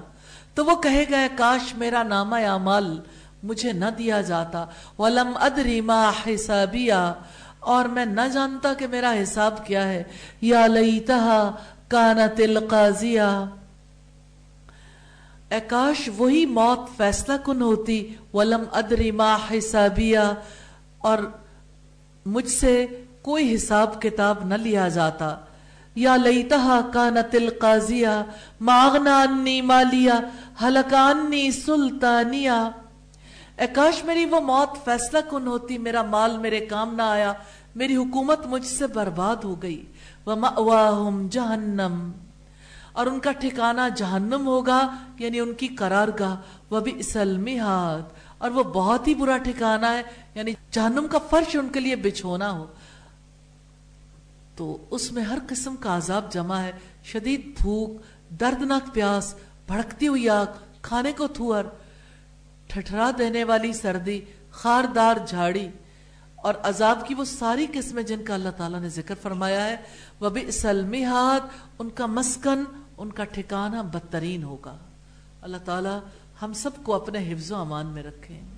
تو وہ کہے گا کاش میرا نامہ عمال مجھے نہ دیا جاتا۔ ولم ادری ما حسابیا۔ اور میں نہ جانتا کہ میرا حساب کیا ہے۔ یا لیتہا کانت القاضیہ اے کاش وہی موت فیصلہ کن ہوتی۔ ولم ادری ما حسابیا۔ اور مجھ سے کوئی حساب کتاب نہ لیا جاتا۔ یا لیتہا کانت القاضیہ، ماغنا انی مالیا حلقانی سلطانیہ۔ اے کاش میری وہ موت فیصلہ کن ہوتی، میرا مال میرے کام نہ آیا، میری حکومت مجھ سے برباد ہو گئی۔ وَمَأْوَاهُمْ جَهَنَّمْ اور ان کا ٹھکانہ جہنم ہوگا یعنی ان کی قرار گاہ وَبِئْسَ الْمِحَاد اور وہ بہت ہی برا ٹھکانہ ہے یعنی جہنم کا فرش ان کے لیے بچھونا ہو۔ تو اس میں ہر قسم کا عذاب جمع ہے۔ شدید بھوک، دردناک پیاس، بھڑکتی ہوئی آگ، کھانے کو تھوہر، ٹھٹھرا دینے والی سردی، خاردار جھاڑی۔ اور عذاب کی وہ ساری قسمیں جن کا اللہ تعالیٰ نے ذکر فرمایا ہے۔ وہ بھی سلمحات ان کا مسکن، ان کا ٹھکانہ بدترین ہوگا۔ اللہ تعالیٰ ہم سب کو اپنے حفظ و امان میں رکھیں۔